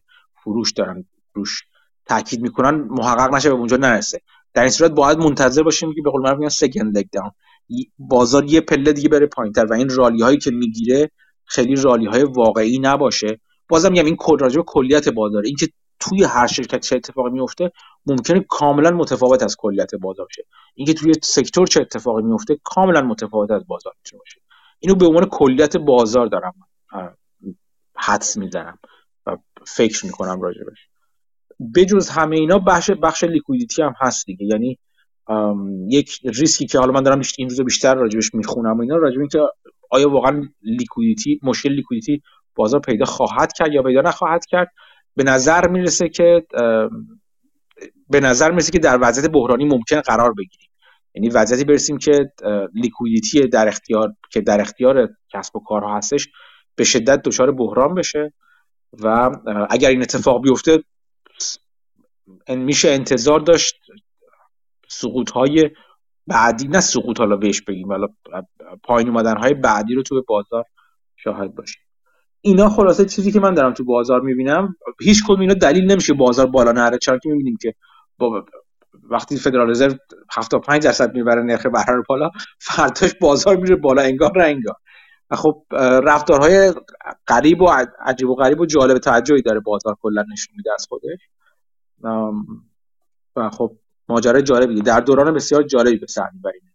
S1: فروش دارن روش تاکید می‌کنن محقق نشه به اونجا نرسه. در این صورت باید منتظر باشیم که به قول معروف سکند لگ داون بازار یه پله دیگه بره پایینتر و این rally هایی که می‌گیره خیلی rally های واقعی نباشه. بازم میگم این کل راجع کلیت بازار اینکه توی هر شرکت چه اتفاقی میفته ممکنه کاملا متفاوت از کلیت بازار شه اینکه توی sector چه اتفاقی میفته کاملا متفاوت از بازار می‌تونه باشه. اینو به عنوان کلیت بازار دارم حدس می‌زنم و فکر می‌کنم راجبش بجز همه اینا بخش بخش liquidity هم هست دیگه. یعنی یک ریسکی که حالا من دارم این روز بیشتر راجبش می‌خونم و اینا راجب اینکه آیا واقعا liquidity مشکل liquidity بازار پیدا خواهد کرد یا پیدا نخواهد کرد. به نظر می‌رسه که به نظر می‌رسه که در وضعیت بحرانی ممکن قرار بگیریم. یعنی وضعیتی برسیم که liquidity در اختیار که در اختیار کسب و کارها هستش به شدت دچار بحران بشه و اگر این اتفاق بیفته میشه انتظار داشت سقوط های بعدی نه سقوط حالا بهش بگیم حالا پایین اومدن های بعدی رو تو بازار شاهد باشیم. اینا خلاصه چیزی که من دارم تو بازار می‌بینم هیچ کدوم اینا دلیل نمیشه بازار بالا نره چون که می‌بینیم که با وقتی فدرال رزرو 75 درصد می‌بره نرخ بهره رو بالا فرداش بازار میره بالا انگار انگار. و خب رفتارهای غریب و عجیب و غریب و جالب توجهی داره بازار کلا نشون میده از خودش. و خب ماجرای جالبی در دوران بسیار جالبی به سر می‌بریم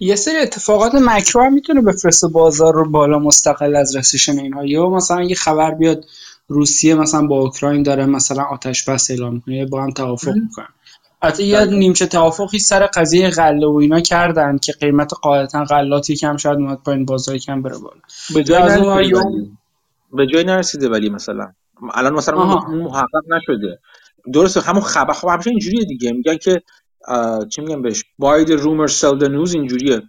S2: یه سری اتفاقات مکرو هم می‌تونه بفرسته بازار رو بالا مستقل از رسیشن اینها. یا مثلا یه خبر بیاد روسیه مثلا با اوکراین داره مثلا آتش بس اعلام می‌کنه با هم توافق می‌کنن. حتی یه بله. نیمچه توافقی سر قضیه غله و اینا کردن که قیمت قاعدتا غلات یکم شاید اومد پایین بازار کم بره بالا.
S1: به جای نرسیده به جای نرسیده ولی مثلا. الان مثلا محقق نشده. درسته همون خبر خب همیشه اینجوریه دیگه. میگن که چی میگن بهش؟ باید رومر سل نیوز اینجوریه.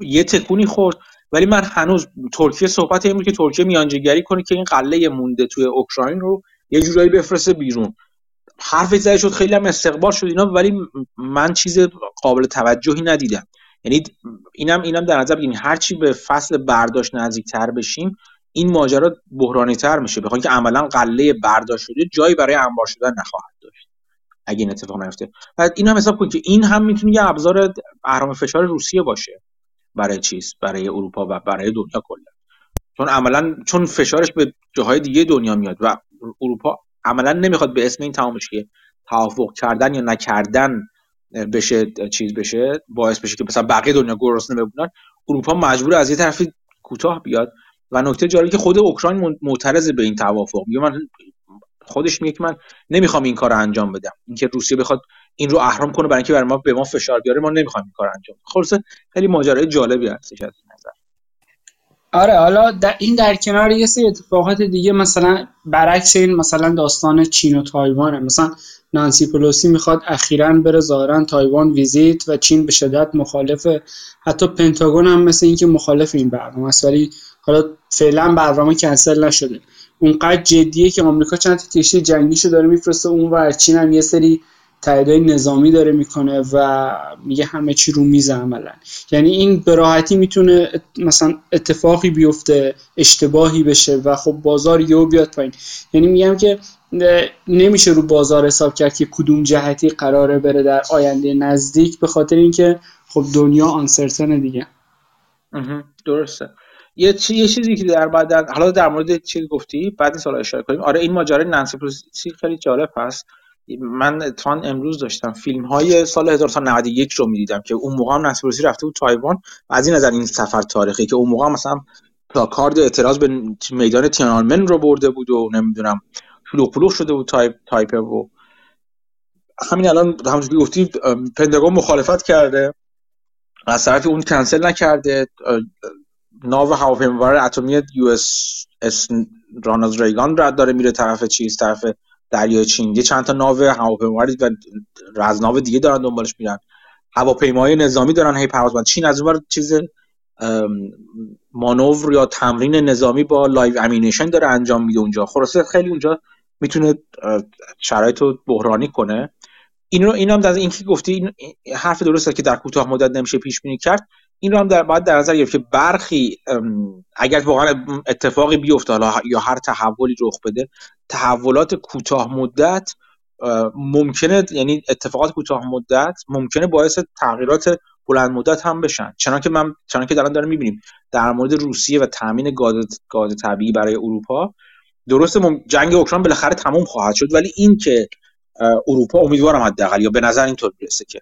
S1: یه تکونی خورد ولی من هنوز ترکیه صحبت این که ترکیه میانجیگری کنه که این قله مونده توی اوکراین رو یه جورایی بفرسته بیرون. حرف زده شد خیلی هم استقبال شد اینا ولی من چیز قابل توجهی ندیدم. یعنی اینم اینم در نظر بگیریم هر چی به فصل برداشت نزدیکتر بشیم این ماجرا بحرانی تر میشه. بخوام که عملا قله برداشت شده جایی برای انبار شدن نخواهد داشت. اگه این اتفاق نیفته. بعد این هم حساب کنید که این هم می‌تونه یه ابزار اهرام فشار روسیه باشه برای چیز برای اروپا و برای دنیا کلا. چون عملا چون فشارش به جاهای دیگه دنیا میاد و اروپا عملا نمی‌خواد به اسم این تمام که توافق کردن یا نکردن بشه چیز بشه باعث بشه که مثلا بقیه دنیا گرسنه بمونن اروپا مجبور از یه طرفی کوتاه بیاد. و نکته جالبی که خود اوکراین معترض به این توافق. میگه من خودش میگه که من نمی‌خوام این کار رو انجام بدم. اینکه روسیه بخواد این رو اهرام کنه برای اینکه برای ما به ما فشار بیاره ما نمی‌خوایم این کار انجام خلاص خیلی ماجرای جالبی هستش از نظر.
S2: آره حالا این در کنار یه سری اتفاقات دیگه مثلا برعکس این مثلا داستان چین و تایوانه. مثلا نانسی پلوسی می‌خواد اخیرا بره ظاهرا تایوان visit و چین به شدت مخالفه حتی پنتاگون هم مثل اینکه مخالف این برنامه است. ولی حالا فعلا برنامه کنسل نشده. اونقدر جدیه که آمریکا چند تا کشتی جنگیشو داره میفرسته اون و چین هم یه سری تاییدهای نظامی داره می‌کنه و میگه همه چی رو میزه عملا. یعنی این به راحتی می‌تونه مثلا اتفاقی بیفته اشتباهی بشه و خب بازار یهو بیاد پایین. یعنی میگم که نمیشه رو بازار حساب کرد که کدوم جهتی قراره بره در آینده نزدیک به خاطر اینکه خب دنیا آنسرتن دیگه.
S1: درسته. یه, یه چیزی که در بعد در... حالا در مورد چیز گفتی؟ بعد این سال اشاره کنیم. آره این ماجرای نانسی پلوسی خیلی جالب هست. من اتفاقا امروز داشتم فیلم های سال 1991 رو می‌دیدم که اون موقع هم نانسی پلوسی رفته بود تایوان و از این نظر این سفر تاریخی که اون موقع مثلا کارد اعتراض به میدان تیانانمن رو برده بود و نمی‌دونم شلوغ شده بود تایپ تایپه و همین الان همونجوری که گفتی پنتاگون مخالفت کرده. از طرفی اون کنسل نکرده. ناو هواپیمابر اتمی U S رانالد ریگان رد داره میره طرف چیز طرف دریای چین. یه چند تا ناو هواپیمابر و رزناو دیگه دارن دنبالش میرن. هواپیماهای نظامی دارن هی پرواز چین از اون چیز مانور یا تمرین نظامی با live ammunition داره انجام میده اونجا. خلاصه خیلی اونجا می‌تونه شرایط رو بحرانی کنه. این رو این هم در این که گفتی این حرف درسته که در کوتاه مدت نمیشه پیش بینی کرد. این رو هم در باید در نظر گرفت که برخی اگر واقعا اتفاقی بیفته حالا یا هر تحولی رخ بده تحولات کوتاه مدت ممکنه یعنی اتفاقات کوتاه مدت ممکنه باعث تغییرات بلند مدت هم بشن. چنانکه من چنانکه الان داریم می‌بینیم در مورد روسیه و تامین گاز گاز طبیعی برای اروپا درسته جنگ اوکراین بالاخره تموم خواهد شد ولی این که اروپا امیدوارم حداقل یا به نظر اینطور می‌رسه که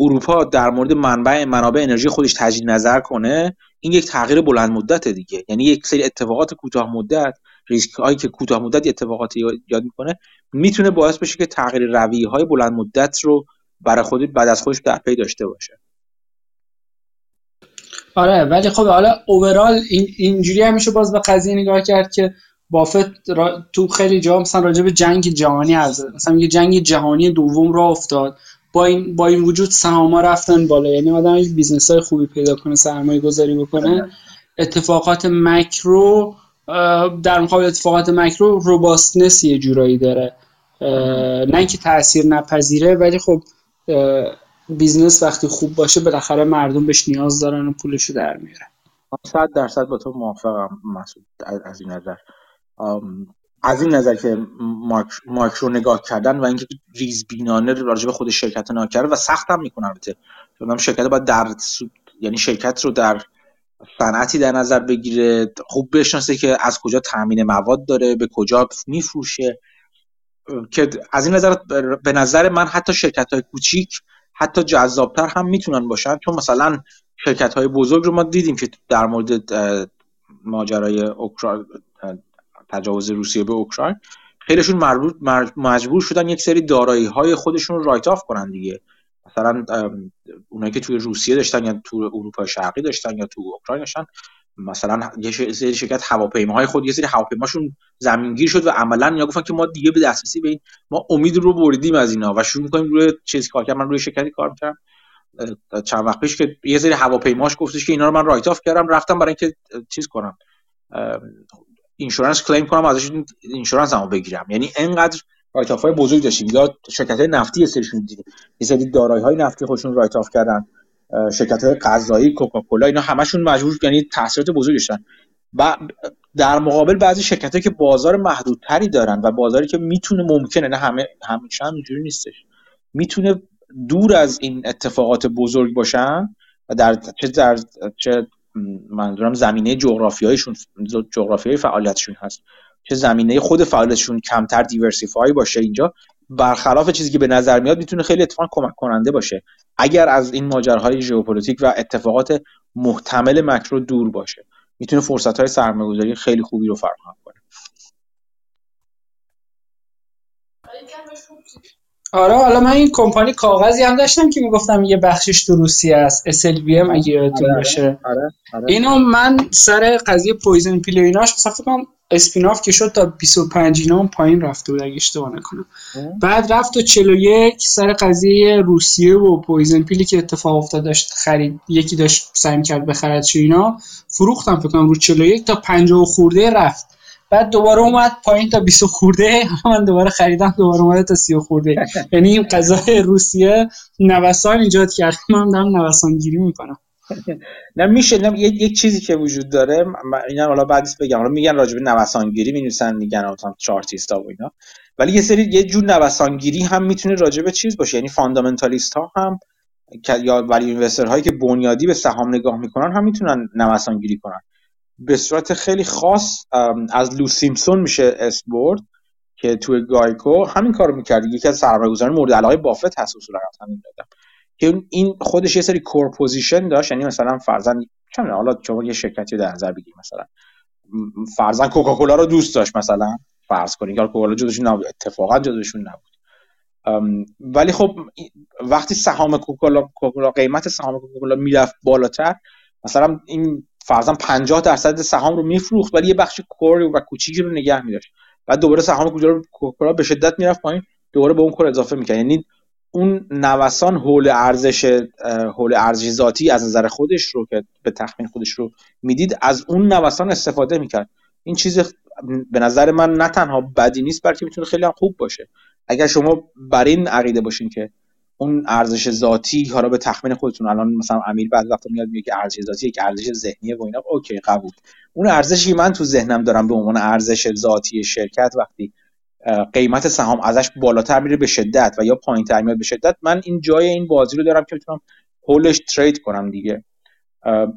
S1: اروپا در مورد منبع منابع انرژی خودش تجدید نظر کنه این یک تغییر بلند مدت دیگه. یعنی یک سری اتفاقات کوتاه مدت ریسک هایی که کوتاه مدت اتفاقاتی یاد می‌کنه می‌تونه باعث بشه که تغییر رویه های بلند مدت رو برای خود بعد از خودش در پی داشته باشه.
S2: آره ولی خب حالا اوورال این اینجوری همیشه باز به قضیه نگاه کرد که بافت تو خیلی جا مثلا راجع به جنگ جهانی از مثلا یه جنگ جهانی دوم را افتاد. با این با این وجود سهام رفتن بالا. یعنی آدم یک business های خوبی پیدا کنه سرمایه گذاری بکنه اتفاقات مکرو در مقابل اتفاقات macro robustness یه جورایی داره. نه اینکه تاثیر نپذیره ولی خب business وقتی خوب باشه بالاخره مردم بهش نیاز دارن و پولشو در میاره
S1: صد درصد با تو موافقم مسعود از این نظر. از این نظر که مارک رو نگاه کردن و اینکه ریز بینانه راجع به خود شرکت نگاه و سخت هم می‌کنن البته. چون شرکت باید در یعنی شرکت رو در صنعتی در نظر بگیره. خوب بشناسه که از کجا تامین مواد داره به کجا میفروشه. که از این نظر به نظر من حتی شرکت های کوچیک حتی جذابتر هم می‌تونن باشن. چون مثلا شرکت های بزرگ رو ما دیدیم که در مورد ماجرای اوکراین تجاوز روسیه به اوکراین خیلیشون مربوط مجبور شدن یک سری دارایی های خودشون رایت آف کنن دیگه. مثلا اونایی که توی روسیه داشتن یا تو اروپا شرقی داشتن یا تو اوکراین داشتن مثلا یه سری شرکت هواپیماهای خود یه سری هواپیماشون زمینگیر شد و عملا یا گفتن که ما دیگه به دسترسی به این ما امید رو بریدیم از اینا و شروع می‌کنیم روی چیزی کار کردم. من روی شرکتی کار می‌کردم. چند وقت پیش که یه سری هواپیماش گفتش که اینا رو من write off کردم رفتم برای اینکه چیز کنم. insurance claim کنم ازش insurance هم بگیرم. یعنی انقدر write های بزرگ داشتیم. یا شرکت های نفتی یه سریشون دیدیم. یه سری دارایی های نفتی خودشون write off کردن. شرکت های غذایی کوکاکولا اینا همشون مجبور یعنی تاثیرات بزرگ داشتن. و در مقابل بعضی شرکت که بازار محدودتری دارن و بازاری که می‌تونه ممکنه نه همه همیشه هم اینجوری نیستش. می‌تونه دور از این اتفاقات بزرگ باشن و در چه در چه منظورم زمینه جغرافیایشون جغرافیای فعالیتشون هست. چه زمینه خود فعالیتشون کمتر diversify باشه اینجا برخلاف چیزی که به نظر میاد می‌تونه خیلی اتفاق کمک کننده باشه. اگر از این ماجراهای ژئوپلیتیک و اتفاقات محتمل مکرو دور باشه می‌تونه فرصت های سرمایه‌گذاری خیلی خوبی رو فراهم کنه.
S2: آره حالا من این کمپانی کاغذی هم داشتم که می‌گفتم یه بخشش تو روسیه است. SLVM اگه یادتون آره، باشه. آره، آره. اینو من سر قضیه poison pill ایناش مثلا فکر کنم spin off که شد تا 25 اینا پایین رفته بود اگه اشتباه نکنم. بعد رفت تا 41 سر قضیه روسیه و poison pill ی که اتفاق افتاد داشت خرید یکی داشت سعی کرد بخرد اینا. فروختم فکر کنم رو 41 تا 50 خورده رفت. بعد دوباره اومد پایین تا 20 خورده. [LAUGHS] من دوباره خریدم دوباره اومد تا 30 خورده. [LAUGHS] یعنی این قضای روسیه نوسان ایجاد کرد. [LAUGHS] من دارم نوسان گیری می‌کنم.
S1: نه میشه. نه یک چیزی که وجود داره. اینا حالا بعدش بگم. حالا میگن راجب نوسانگیری می‌نویسن میگن مثلا چارتیستا و اینا. ولی یه سری یه جور نوسانگیری هم می‌تونه راجب چیز باشه. یعنی فاندامنتالیست ها هم یا ولی اینوستر هایی که بنیادی به سهام نگاه می‌کنن هم می‌تونن نوسانگیری کنن. به صورت خیلی خاص از لو سیمپسون میشه اسپورت که توی GEICO همین کارو می‌کرد. یکی از سرمایه‌گذاران مورد علاقه بافت هست اصولا همین دادم. که این خودش یه سری core position داشت یعنی مثلا فرضاً چون حالا شما یه شرکتی در نظر بگیرید مثلا. فرضاً کوکاکولا رو دوست داشت مثلا فرض کنید که کوکاکولا جزشون نبود اتفاقا جزشون نبود. ولی خب وقتی سهام کوکاکولا قیمت سهام کوکاکولا می‌رفت بالاتر مثلا این فرضاً 50 درصد سهام رو میفروخت ولی یه بخش کور و کوچیکی رو نگه می‌داشت. بعد دوباره سهام کوکاکولا به شدت می‌رفت پایین دوباره به اون کور اضافه می‌کرد. یعنی اون نوسان حول ارزش حول ارزش ذاتی از نظر خودش رو که به تخمین خودش رو می‌دید از اون نوسان استفاده می‌کرد. این چیز به نظر من نه تنها بدی نیست بلکه می‌تونه خیلی هم خوب باشه. اگر شما بر این عقیده باشین که اون ارزش ذاتی حالا به تخمین خودتون الان مثلا امیر بعد وقتا میاد میگه که ارزش ذاتی یک ارزش ذهنیه و اینا. اوکی قبول. اون ارزشی من تو ذهنم دارم به عنوان ارزش ذاتی شرکت وقتی قیمت سهام ازش بالاتر میره به شدت و یا پایین تر میاد به شدت من این جای این بازی رو دارم که بتونم هولش ترید کنم دیگه.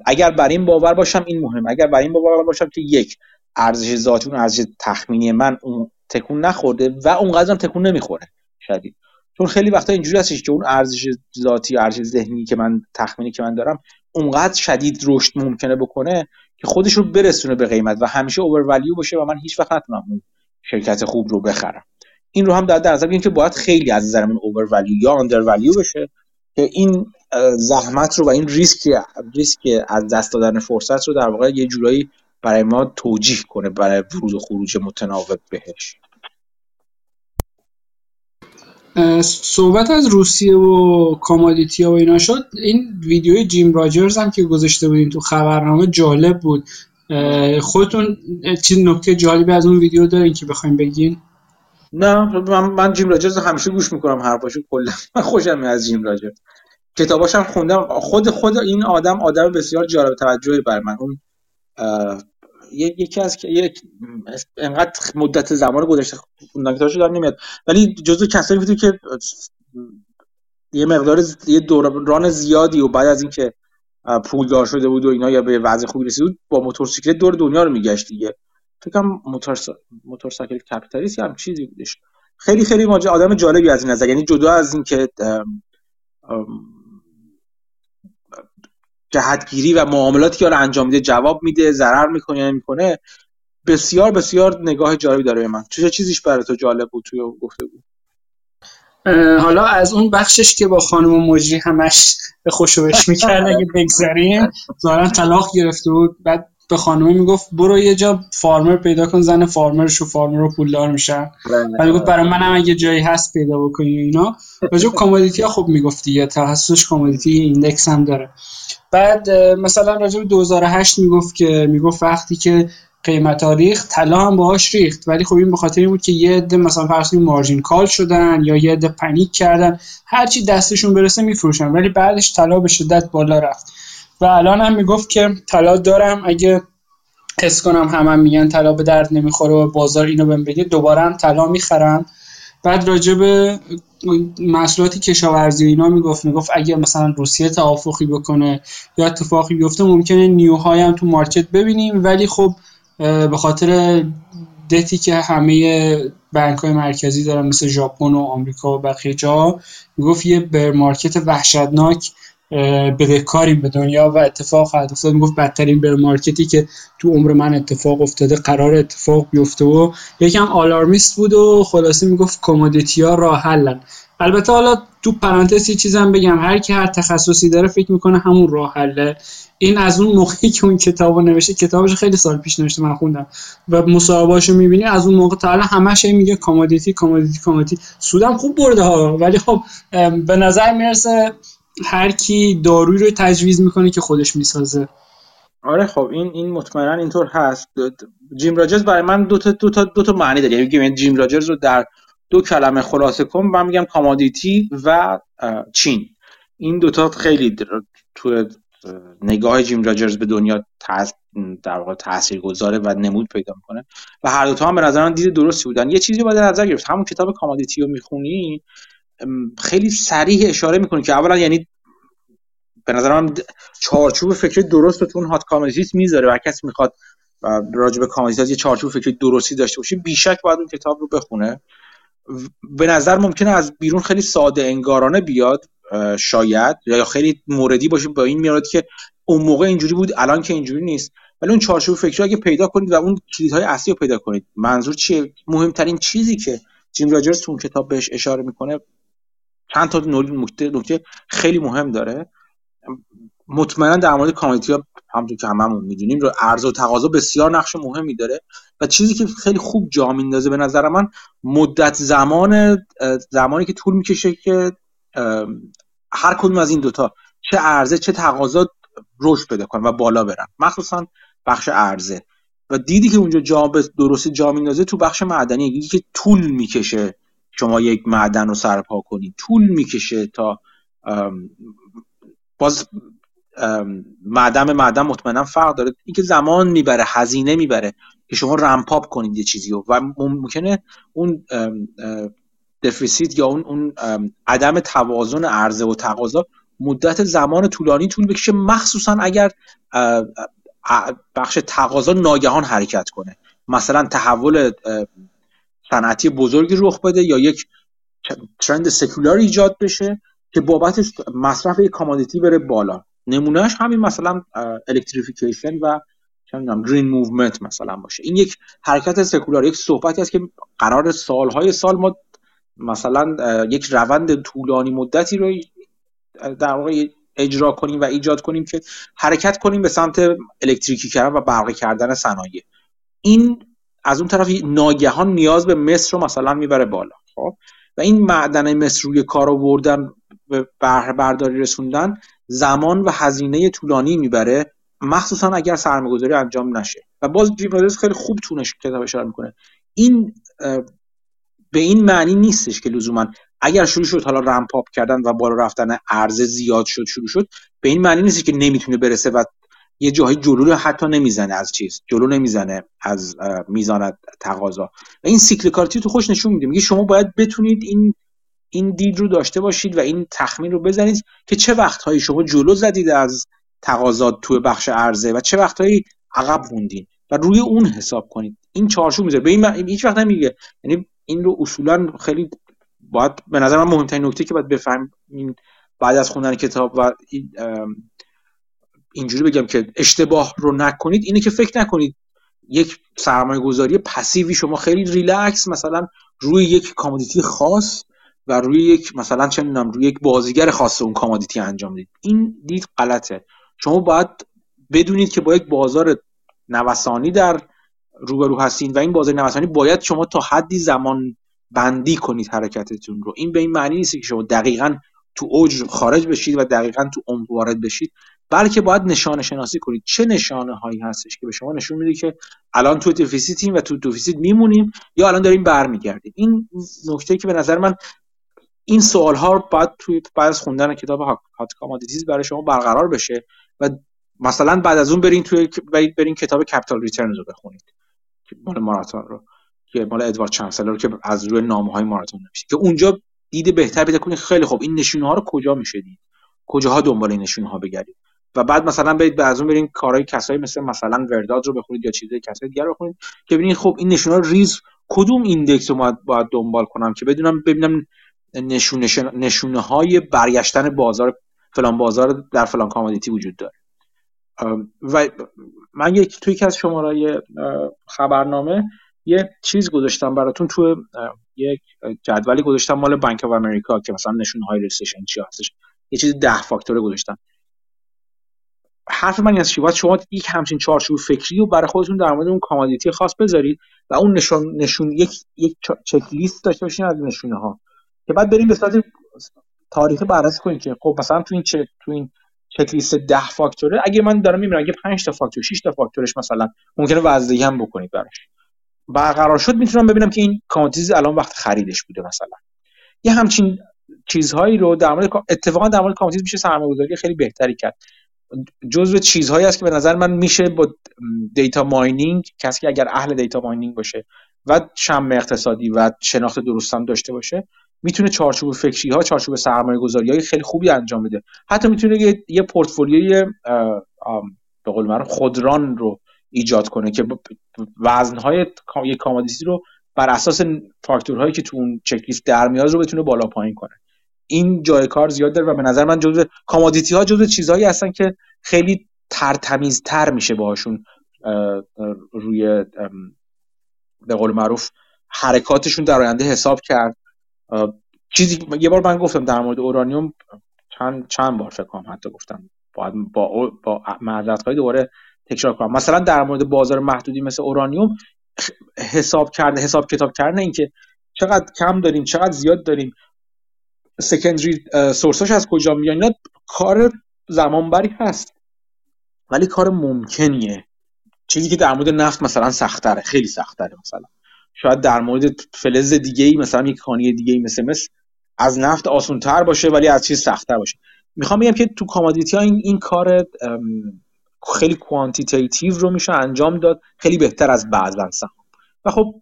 S1: اگر بر این باور باشم این مهم. اگر بر این باور باشم که یک ارزش ذاتی اون ارزش تخمینی من اون تکون نخورده و اونقدر هم تکون نمی‌خوره. شدید. چون خیلی وقتا اینجوری هستش که اون ارزش ذاتی ارزش ذهنی که من تخمینی که من دارم اونقدر شدید رشد ممکنه بکنه که خودش رو برسونه به قیمت و همیشه اوور باشه و من هیچ وقت نتونم اون شرکت خوب رو بخرم. این رو هم در نظر که باید خیلی از نظر من اوور یا آندر بشه که این زحمت رو و این ریسک ریسک از دست دادن فرصت رو در واقع یه جورایی برای ما توجیه کنه برای ورود و خروج متناوب بهش.
S2: صحبت از روسیه و کامادیتی و اینا شد این ویدیوی جیم راجرز هم که گذاشته بودیم تو خبرنامه جالب بود. خودتون چیز نکته جالبی از اون ویدیو دارین که بخوایم بگین؟
S1: نه من, من جیم راجرز همیشه گوش می‌کنم حرفاشو کلا. من خوشم از جیم راجرز. کتاباشم خوندم خود خود این آدم آدم بسیار جالب توجهی بر من. اون یکی از یک انقدر مدت زمان گذشته خوندن کتابش دارم نمیاد. ولی جزو کسایی بود که یه مقدار یه دوران زیادی و بعد از اینکه پولدار شده بود و اینا یا به وضع خوبی رسید بود با موتورسیکلت دور دنیا رو میگشت دیگه. فکرم موتور موتورسیکل کپیتالیست هم چیزی بودش. خیلی خیلی آدم جالبی از این نظر. یعنی جدا از اینکه جهتگیری و معاملاتی که انجام میده جواب میده ضرر می‌کنه یا نمی‌کنه. بسیار بسیار نگاه جالبی داره به من. چه چیزیش برای تو جالب بود توی گفته بود
S2: حالا از اون بخشش که با خانم مجری همش به خوش و بش می‌کرد اگه بگذاریم ظاهرا طلاق گرفته بود. بعد به خانمه می‌گفت برو یه جا farmer پیدا کن زن farmer شو farmer رو پولدار میشن. ولی گفت برای منم اگه جایی هست پیدا بکنی اینا. راجع commodity ها خب می‌گفت دیگه تخصصش commodity index هم داره. بعد مثلا راجع به 2008 می‌گفت که می‌گفت وقتی که قیمت ها ریخت طلا هم باهاش ریخت. ولی خب این به خاطر این بود که یه عده مثلا فرض مارجین کال شدن یا یه عده پنیک کردن. هرچی دستشون برسه میفروشن ولی بعدش طلا به شدت بالا رفت. و الان هم می‌گفت که طلا دارم اگه حس کنم همه هم میگن طلا به درد نمی‌خوره و بازار اینو بهم بگه دوباره هم طلا می‌خرم بعد راجع به محصولات کشاورزی و اینا می‌گفت می‌گفت اگه مثلا روسیه توافقی بکنه یا اتفاقی بیفته ممکنه نیوهای هم تو مارکت ببینیم. ولی خب به خاطر دتی که همه بانک های مرکزی دارن مثل ژاپن و آمریکا و بقیه جا می‌گفت یه بر مارکت وحشتناک بدهکاریم به دنیا و اتفاق خواهد افتاد. می‌گفت بدترین بر مارکتی که تو عمر من اتفاق افتاده قرار اتفاق بیفته و یکم alarmist بود و خلاصه می‌گفت commodity ها راه حلن. البته حالا تو پرانتز یه چیزم بگم هر کی هر تخصصی داره فکر می‌کنه همون راه حله. این از اون موقعی که اون کتابو نوشته کتابش خیلی سال پیش نوشته من خوندم. و مصاحبهاشو می‌بینی از اون موقع تا الان همش میگه commodity commodity commodity سودم خوب برده ها ولی خب به نظر می‌رسه هر کی داروی رو تجویز می‌کنه که خودش می‌سازه.
S1: آره خب این این مطمئنا اینطور هست. جیم راجرز برای من دو تا دو تا دو تا معنی داره. یعنی جیم راجرز رو در دو کلمه خلاصه کن من میگم commodity و چین. این دوتا خیلی تو نگاه جیم راجرز به دنیا در واقع تاثیر گذاره و نمود پیدا می‌کنه. و هر دوتا هم به نظر من دید درستی بودن. یه چیزی باید نظر گرفت. همون کتاب commodity رو می‌خونی؟ خیلی سریع اشاره می‌کنه که اولا یعنی به نظرم چارچوب فکری درست تو اون هات کامنتیت می‌ذاره. و کسی می‌خواد راجع به کامنتیت یه چارچوب فکری درستی داشته باشه بیشک باید اون کتاب رو بخونه. به نظر ممکنه از بیرون خیلی ساده انگارانه بیاد شاید یا خیلی موردی باشه با این میاد که اون موقع اینجوری بود الان که اینجوری نیست. ولی اون چارچوب فکری اگه پیدا کنید و اون کلیدهای اصلی رو پیدا کنید منظور چیه؟ مهمترین چیزی که جیم راجرز تو اون کتاب بهش اشاره می‌کنه چند تا نکته نکته خیلی مهم داره. مطمئنا در مورد کامیتی ها همونطور که هممون می‌دونیم رو عرض و تقاضا بسیار نقش مهمی داره و چیزی که خیلی خوب جا میندازه به نظر من مدت زمان زمانی که طول می‌کشه که هر کدوم از این دوتا چه عرضه چه تقاضا رشد پیدا کنن و بالا برن. مخصوصا بخش عرضه و دیدی که اونجا جا درست جا میندازه تو بخش معدنی دیدی که طول می‌کشه. شما یک معدن رو سرپا کنید. طول می‌کشه تا باز معدن معدن مطمئنا فرق داره. اینکه زمان می‌بره هزینه می‌بره که شما رمپاپ کنید یه چیزی رو. و ممکنه اون دفیسیت یا اون اون عدم توازن عرضه و تقاضا مدت زمان طولانی طول بکشه مخصوصا اگر بخش تقاضا ناگهان حرکت کنه. مثلا تحول صنعتی بزرگی رخ بده یا یک trend secular ایجاد بشه که بابتش مصرف یک commodity بره بالا. نمونهش همین مثلا electrification و green movement مثلا باشه. این یک حرکت secular یک صحبتی است که قرار سالهای سال ما مثلا یک روند طولانی مدتی رو در واقع اجرا کنیم و ایجاد کنیم که حرکت کنیم به سمت الکتریکی کردن و برقی کردن صنایع. این از اون طرف ناگهان نیاز به مصر رو مثلا می‌بره بالا خب؟ و این معدن مصر روی کار آوردن به بهره برداری رسوندن زمان و هزینه طولانی می‌بره مخصوصا اگر سرمایه‌گذاری انجام نشه. و باز جیم خیلی خوب تونش کتاب اشاره می‌کنه. این به این معنی نیستش که لزوما اگر شروع شد حالا رمپاپ کردن و بالا رفتن عرضه زیاد شد شروع شد به این معنی نیست که نمی‌تونه برسه و یه جایی جلو رو حتی نمی‌زنه از چیز. جلو نمی‌زنه از میزان تقاضا. و این سیکلیکالیتی تو خوش نشون میده. میگه شما باید بتونید این این دید رو داشته باشید و این تخمین رو بزنید که چه وقتهایی شما جلو زدید از تقاضات توی بخش عرضه و چه وقتهایی عقب موندین و روی اون حساب کنید. این چارچوب می‌ذاره. به این هیچ وقت نمیگه. یعنی این رو اصولا خیلی باید به نظر من مهمترین نکته که باید بفهمیم بعد از خوندن کتاب و اینجوری بگم که اشتباه رو نکنید اینه که فکر نکنید یک سرمایه گذاری passive ی شما خیلی ریلکس مثلا روی یک commodity خاص و روی یک مثلا چه می‌دونم روی یک بازیگر خاص اون commodity انجام دید این دید غلطه. شما باید بدونید که با یک بازار نوسانی در روبرو هستین و این بازار نوسانی باید شما تا حدی زمان بندی کنید حرکتتون رو. این به این معنی نیست که شما دقیقا تو اوج خارج بشید و دقیقا تو عمق وارد بشید. بلکه باید نشانه شناسی کنید چه نشانه هایی هستش که به شما نشون میده که الان تو deficit یم و تو deficit میمونیم یا الان داریم برمیگردیم؟ این نکته که به نظر من این سوال ها باید توی بعد از خوندن کتاب Hot Commodities برای شما برقرار بشه و مثلا بعد از اون برین توی برین کتاب Capital Returns رو بخونید. مال ماراتون رو. که مال ادوارد چانسلر که از روی نامه های ماراتون نوشته. که اونجا دید بهتر پیدا کنید. خیلی خوب. این نشونه ها رو کجا میشه دید کجاها دنبال این نشونه ها بگردید؟ و بعد مثلا برید به از اون برین کارهای کسایی مثل مثلا ورداد رو بخونید یا چیزای کسای دیگر رو بخونید که ببینید خب این نشونه ریز کدوم index رو باید دنبال کنم که بدونم ببینم نشونه, نشونه های برگشتن بازار فلان بازار در فلان commodity وجود داره. و من یک توی از شماره خبرنامه یه چیز گذاشتم براتون تو یک جدولی گذاشتم مال بانک آف امریکا که مثلا نشونه های recession چی هستش. یه چیز ده فاکتوره گذاشتم. حرف من از باید شما یک همچین چارچوب فکری رو برای خودتون در مورد اون commodity خاص بذارید و اون نشون نشون یک یک چک لیست داشته باشین از نشونه ها که بعد بریم به صورت تاریخی بررسی کنید که خب مثلا تو این چک تو این چک لیست 10 فاکتوره اگه من دارم می‌بینم اگه 5 تا فاکتور 6 تا فاکتورش مثلا ممکنه وزن‌دهی هم بکنید براش. برقرار شد می‌تونم ببینم که این commodity الان وقت خریدش بوده مثلا. یه همچین چیزهایی رو در مورد اتفاقا در مورد commodity میشه سرمایه‌گذاری خیلی بهتری کرد. جزو چیزهایی است که به نظر من میشه با data mining کسی که اگر اهل data mining باشه و شم اقتصادی و شناخت درستم داشته باشه می‌تونه چارچوب فکری ها چارچوب سرمایه گذاری های خیلی خوبی انجام بده. حتی می‌تونه یه, یه پورتفولیوی به قول خودران رو ایجاد کنه که وزن های یک commodity رو بر اساس فاکتورهایی که تو اون چک لیست در میاد رو بتونه بالا پایین کنه. این جای کار زیاد داره و به نظر من جزء commodity ها جزء چیزهایی هستن که خیلی ترتمیزتر میشه باهاشون روی به قول معروف حرکاتشون در آینده حساب کرد. چیزی یه بار من گفتم در مورد اورانیوم چند چند بار فکر کنم حتی گفتم. باید با با های دوباره تکرار کنم. مثلا در مورد بازار محدودی مثل اورانیوم حساب کرده حساب کتاب کردن اینکه چقدر کم داریم چقدر زیاد داریم. secondary source اش از کجا میان اینا کار زمانبری هست. ولی کار ممکنیه. چیزی که در مورد نفت مثلا سختره خیلی سختره مثلا. شاید در مورد فلز دیگه ای مثلا یک کانی دیگه ای مثل مثل از نفت آسون تر باشه ولی از چیز سختتر باشه. می‌خوام بگم که تو commodity ها این, این کار خیلی quantitative رو میشه انجام داد. خیلی بهتر از بعضا سهام. و خب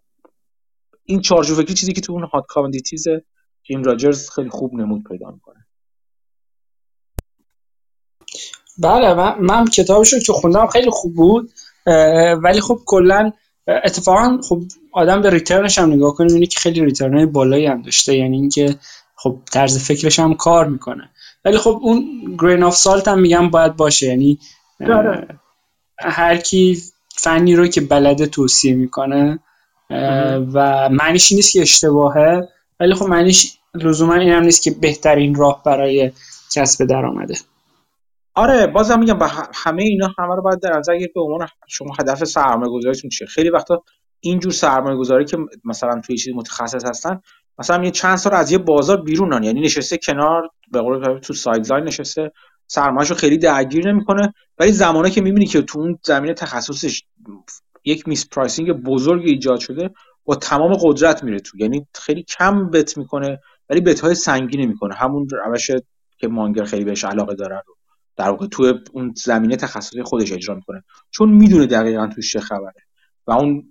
S1: این چارچوب فکری چیزی که تو اون Hot Commodities جیم راجرز خیلی خوب نمود پیدا می‌کنه.
S2: بله من, من کتابش رو که خوندم خیلی خوب بود ولی خب کلا اتفاقا خب آدم به return ش هم نگاه کنه می‌بینه که خیلی return بالایی هم داشته یعنی اینکه خب طرز فکرش هم کار می‌کنه. ولی خب اون grain of salt هم میگم باید باشه یعنی هر کی فنی رو که بلده توصیه می‌کنه و معنیش نیست که اشتباهه ولی خب معنیش لزوما این هم نیست که بهترین راه برای کسب درآمده
S1: آره بازم میگم به همه اینا همه رو باید در نظر گرفت به عنوان شما هدف سرمایه گذاریتون چیه؟ خیلی وقتا اینجور سرمایه گذاری که مثلا توی چیز متخصص هستن مثلا یه چند سال از یه بازار بیرونن یعنی نشسته کنار به قول تو sideline نشسته سرمایه‌شو خیلی درگیر نمی‌کنه. ولی زمانه که می‌بینی که تو اون زمینه تخصصش یک mispricing بزرگ ایجاد شده با تمام قدرت میره تو. یعنی خیلی کم bet می‌کنه ولی bet های سنگینی می‌کنه. همون روش که مانگر خیلی بهش علاقه داره رو. در واقع تو اون زمینه تخصصی خودش اجرا می‌کنه. چون می‌دونه دقیقا توش چه خبره. و اون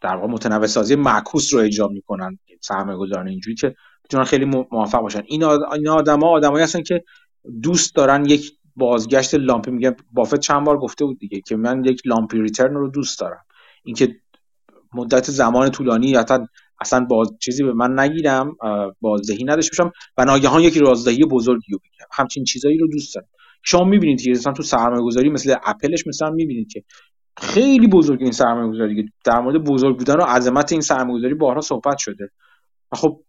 S1: در واقع متنوع سازی معکوس رو اجرا می‌کنن. سرمایه گذاران اینجوری که می‌تونن خیلی موفق باشن. این این آدما آدمایی هستن که دوست دارن یک بازگشت لامپی. میگه بافت چند بار گفته بود دیگه که من یک لامپی ریترن رو دوست دارم. اینکه مدت زمان طولانی یا اصلا باز چیزی به من نگیرم بازدهی نداشته باشم و ناگهان یک رازدهی بزرگی رو بگیرم. همچین چیزایی رو دوست دارم. شما می‌بینید که مثلا تو سرمایه گذاری مثل اپلش مثلا می‌بینید که خیلی بزرگ این سرمایه گذاری در مورد بزرگ بودن و عظمت این سرمایه گذاری بارها صحبت شده. و خب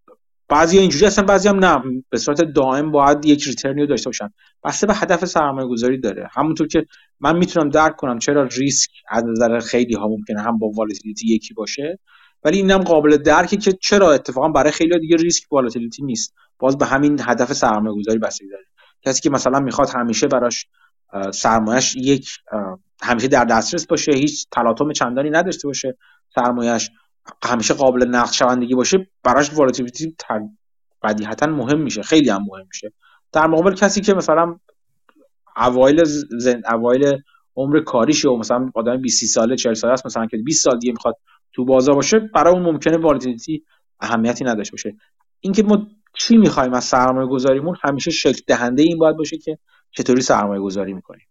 S1: بعضی اینجوری هستن بعضی هم نه. به صورت دائم باید یک return ی رو داشته باشن. بسته به هدف سرمایه گذاری داره. همونطور که من می‌تونم درک کنم چرا ریسک از نظر خیلی ها ممکنه هم با volatility یکی باشه ولی اینم قابل درکه که چرا اتفاقا برای خیلی دیگه ریسک volatility نیست. باز به همین هدف سرمایه گذاری بستگی داره. کسی که مثلا می‌خواد همیشه براش سرمایش یک همیشه در دسترس باشه هیچ تلاطم چندانی نداشته باشه سرمایش همیشه قابل نقد شوندگی باشه براش volatility بدیهتا مهم میشه خیلی هم مهم میشه. در مقابل کسی که مثلا اوایل زن... اوایل عمر کاریشه و مثلا آدم 20 ساله 40 ساله است مثلا که 20 سال دیگه می‌خواد تو بازار باشه برای اون ممکنه volatility اهمیتی نداشته باشه. اینکه ما چی می‌خوایم از سرمایه گذاریمون همیشه شکل دهنده این باید باشه که چطوری سرمایه گذاری می‌کنیم.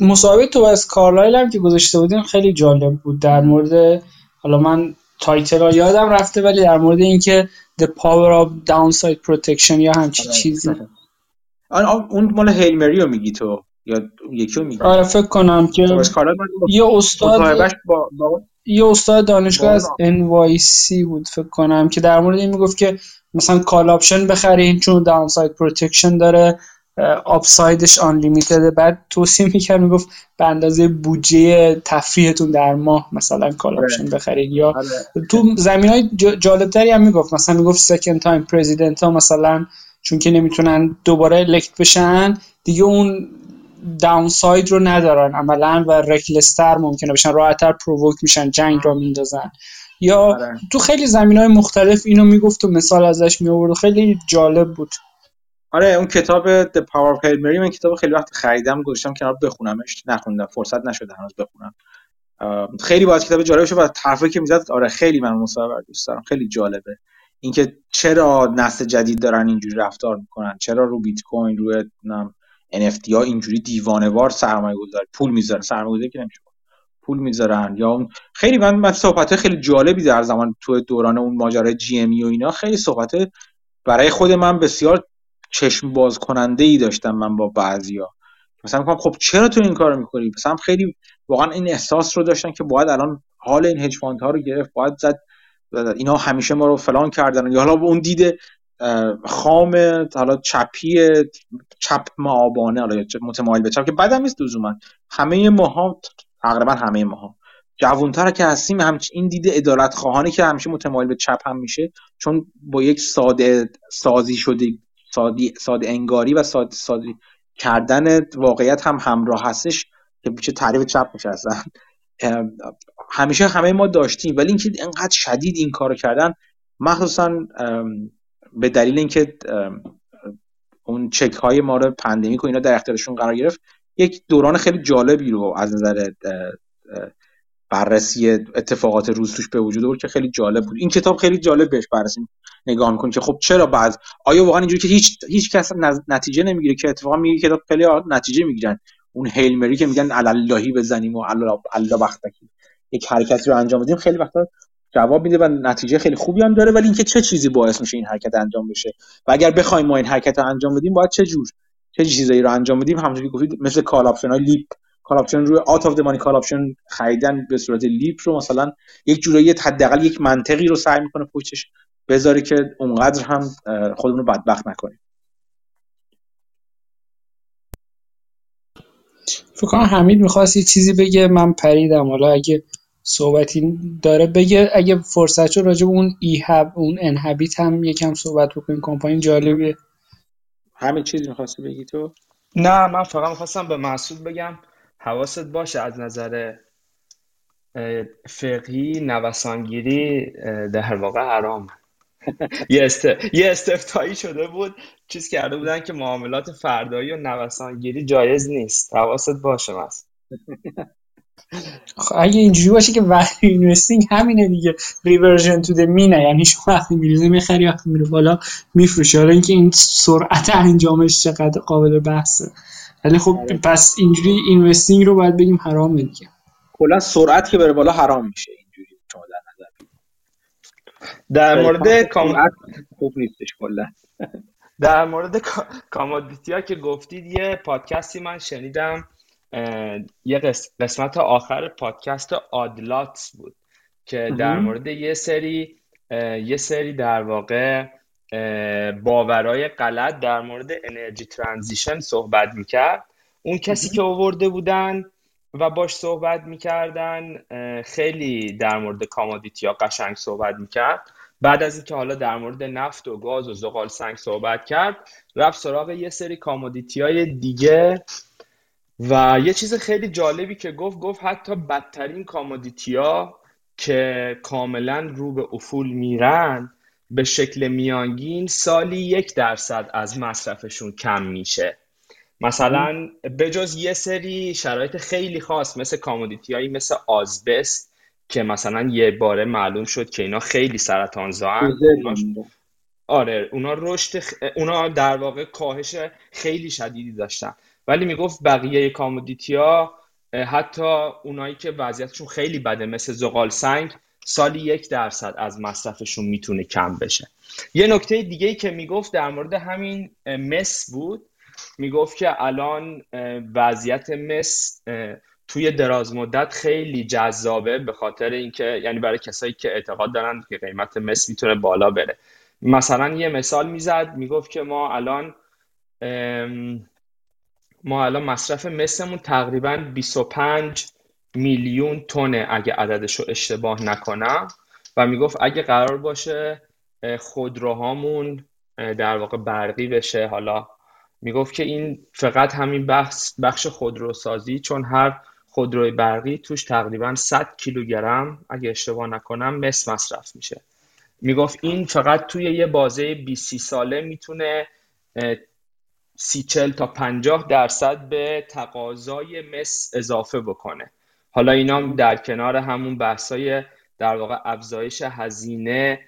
S2: مصاحبه تو از کارلایل هم که گذاشته بودیم خیلی جالب بود. در مورد حالا من title ها یادم رفته ولی در مورد اینکه The Power of Downside Protection یا همچی آره، چیزی.
S1: آره. اون مال Hail رو میگی تو یا یکی رو میگی؟
S2: آره فکر کنم که یه استاد با, با... یه استاد دانشگاه از NYC بود فکر کنم که در مورد این می‌گفت که مثلا call option بخرین چون downside protection داره. upside ش unlimited بعد توصیه می‌کرد می‌گفت به اندازه بودجه تفریحتون در ماه مثلا call option آره. بخرید. یا آره. تو زمینه های جالبتری هم می‌گفت. مثلا می‌گفت second time president ها مثلا چون که نمی‌تونن دوباره elect بشن دیگه اون downside رو ندارن عملا و reckless تر ممکنه بشن. راحتتر provoke میشن جنگ را میندازن. یا آره. تو خیلی زمینه های مختلف اینو می‌گفت و مثال ازش می خیلی جالب بود.
S1: آره اون کتاب The Power of Hail Mary من کتاب خیلی وقت خریدم گذاشتم کنار بخونمش. نخوندم فرصت نشده هنوز بخونم. خیلی باید کتاب جالب شد و طرفی که می‌زد آره خیلی من مصاحبه دوست دارم. خیلی جالبه. اینکه چرا نسل جدید دارن اینجوری رفتار می‌کنن؟ چرا رو بیت کوین روی NFT ها اینجوری دیوانوار سرمایه گذاری پول می‌ذارن؟ سرمایه گذاری که نمیشه. پول می‌ذارن یا اون خیلی من من صحبت خیلی جالبی در زمان تو دوران اون ماجرای جی ام و اینا خیلی صحبت برای خود من بسیار چشم باز کننده ای داشتم من با بعضیا. مثلا میگم خب چرا تو این کارو می‌کنی؟ مثلا خیلی واقعا این احساس رو داشتن که باید الان حال این هج ها رو گرفت باید زد اینا همیشه ما رو فلان کردن. یا حالا اون دید خام حالا چپی چپ معابانه حالا متمایل به چپ که بدم نیست لزوما. همه ماها تقریبا همه ماها. جوانتر که هستیم همچین این دید ادالت خواهانی که همیشه متمایل به چپ هم میشه چون با یک ساده سازی شده سادی ساده انگاری و ساده سادی کردن واقعیت هم همراه هستش که چه تعریف چپ میشه اصلا. همیشه همه ما داشتیم ولی اینکه انقدر شدید این کارو کردن مخصوصا به دلیل اینکه اون چک های ما رو پندمیک و اینا در اختیارشون قرار گرفت یک دوران خیلی جالبی رو از نظر بررسی اتفاقات روز توش به وجود آورد که خیلی جالب بود. این کتاب خیلی جالب بهش بررسی نگاه می‌کنی که خب چرا بعد آیا واقعا اینجوری که هیچ هیچ کس نتیجه نمی‌گیره که اتفاقا میگه کتاب خیلی نتیجه می‌گیرن. اون Hail Mary که میگن اللهی بزنیم و الله الله بختکی یک حرکتی رو انجام بدیم خیلی وقتا جواب میده و نتیجه خیلی خوبی هم داره ولی اینکه چه چیزی باعث میشه این حرکت انجام بشه؟ و اگر بخوایم ما این حرکت رو انجام بدیم باید چه جور چه چیزایی رو انجام بدیم؟ همونجوری گفتید مثل call option های LEAP. call option روی out of money call option خریدن به صورت LEAP رو مثلا یک جورایی حداقل یک منطقی رو سعی می‌کنه پشتش بذاره که اونقدر هم خودمون رو بدبخت نکنیم.
S2: فکر کنم حمید می‌خواست یه چیزی بگه من پریدم. حالا اگه صحبتی داره بگه اگه فرصت شد راجع اون EHAB اون Enhabit هم یکم صحبت بکنیم. کمپانی جالبیه
S1: همین چیزی می‌خواستی بگی تو؟
S3: نه من فقط می‌خواستم به مسعود بگم. حواست باشه از نظر فقهی نوسانگیری در واقع حرام. [LAUGHS] یه, است... یه استفتایی شده بود چیز کرده بودن که معاملات فردایی و نوسانگیری جایز نیست. حواست باشه مست
S2: خب اگه اینجوری باشه که value investing همینه دیگه. reversion to mean ه یعنی شما وقتی میریزه می‌خری وقتی میره بالا میفروشه. حالا اینکه این سرعت انجامش چقدر قابل بحثه. ولی خب آره. پس اینجوری investing رو باید بگیم حرامه دیگه.
S1: کلا سرعت که بره بالا حرام میشه اینجوری شما در نظر
S3: در مورد کام...
S1: خوب نیستش کلا. [LAUGHS]
S3: در مورد commodity ها که گفتید یه پادکستی من شنیدم یه قسمت آخر پادکست Odd Lots بود که در مورد یه سری یه سری در واقع باورای غلط در مورد انرژی transition صحبت می‌کرد. اون کسی که آورده بودن و باش صحبت می‌کردن خیلی در مورد commodity ها قشنگ صحبت می‌کرد. بعد از اینکه حالا در مورد نفت و گاز و زغال سنگ صحبت کرد رفت سراغ یه سری commodity های دیگه و یه چیز خیلی جالبی که گفت گفت حتی بدترین ها که کاملا رو به افول میرن به شکل میانگین سالی یک درصد از مصرفشون کم میشه. مثلا بجز یه سری شرایط خیلی خاص مثل کامودیتی هایی مثل آزبست که مثلا یه باره معلوم شد که اینا خیلی سرطان زان آره اونا رشد اونا در واقع کاهش خیلی شدیدی داشتن. ولی می‌گفت بقیه کامودیتی ها حتی اونایی که وضعیتشون خیلی بده مثل زغال سنگ سالی یک درصد از مصرفشون می‌تونه کم بشه. یه نکته دیگه ای که می‌گفت در مورد همین مس بود. می‌گفت که الان وضعیت مس توی دراز مدت خیلی جذابه به خاطر اینکه یعنی برای کسایی که اعتقاد دارن که قیمت مس می‌تونه بالا بره. مثلا یه مثال می‌زد می‌گفت که ما الان ما الان مصرف مسمون تقریبا 25 میلیون تونه اگه عددش رو اشتباه نکنم. و می‌گفت اگه قرار باشه خودروهامون در واقع برقی بشه. حالا می‌گفت که این فقط همین بخش, بخش خودروسازی چون هر خودروی برقی توش تقریبا 100 کیلوگرم اگه اشتباه نکنم مس مصرف میشه. می‌گفت این فقط توی یه بازه 20 ساله می‌تونه سی چل تا پنجاه درصد به تقاضای مس اضافه بکنه. حالا اینا در کنار همون بحثای در واقع افزایش هزینه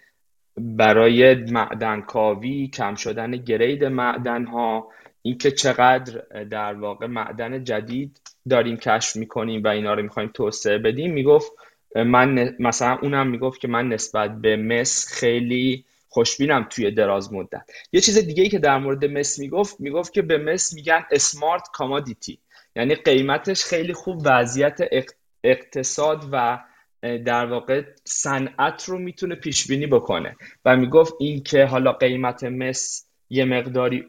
S3: برای معدن کاوی کم شدن گرید معدن ها اینکه چقدر در واقع معدن جدید داریم کشف می‌کنیم و اینا رو می‌خوایم توسعه بدیم. می‌گفت من مثلا اونم می‌گفت که من نسبت به مس خیلی خوشبینم توی دراز مدت. یه چیز دیگه ای که در مورد مس می‌گفت می‌گفت که به مس میگن اسمارت کامادیتی یعنی قیمتش خیلی خوب وضعیت اقتصاد و در واقع صنعت رو می‌تونه پیش بینی بکنه. و می‌گفت این که حالا قیمت مس یه مقداری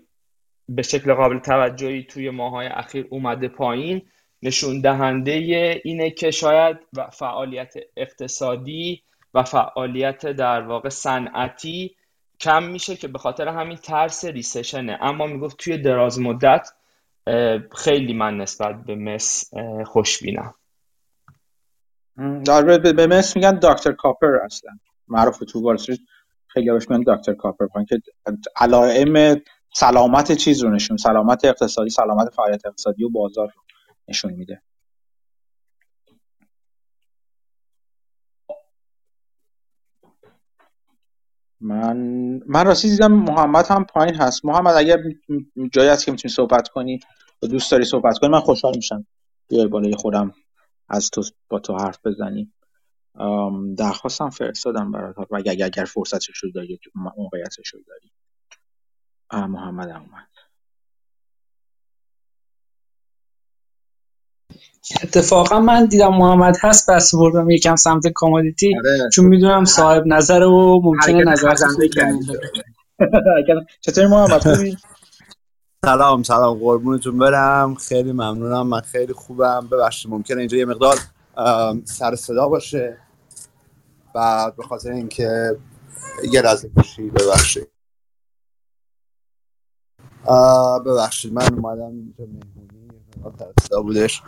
S3: به شکل قابل توجهی توی ماهای اخیر اومده پایین. نشون دهنده اینه که شاید فعالیت اقتصادی و فعالیت در واقع صنعتی کم میشه که به خاطر همین ترس ریسشنه. اما می‌گفت توی دراز مدت خیلی من نسبت به مس خوشبینم.
S1: در به مس میگن دکتر کاپر اصلا معروف تو وال خیلی بهش میگن دکتر کاپر که علائم سلامت چیز رو نشون سلامت اقتصادی سلامت فعالیت اقتصادی و بازار رو نشون میده. من من راستی دیدم محمد هم پایین هست. محمد اگر جایی هست که می‌تونی صحبت کنی و دوست داری صحبت کنی من خوشحال میشم. بیای بالای خودم از تو با تو حرف بزنیم. درخواستم فرستادم برات. و اگر, اگر فرصتش رو داری موقعیتش رو داری. محمد هم اومد.
S2: اتفاقا من دیدم محمد هست بس بردم یکم سمت کامادیتی. آره. چون می‌دونم صاحب نظر و ممکنه نظر [LAUGHS]
S1: چطوری محمد؟ خوبی؟
S4: سلام سلام. قربونتون برم. خیلی ممنونم. من خیلی خوبم. ببخشید ممکنه اینجا یه مقدار سر صدا باشه. بعد به خاطر اینکه یه رزه باشی ببخشید. ببخشید. من اومدم اینجا. بودش.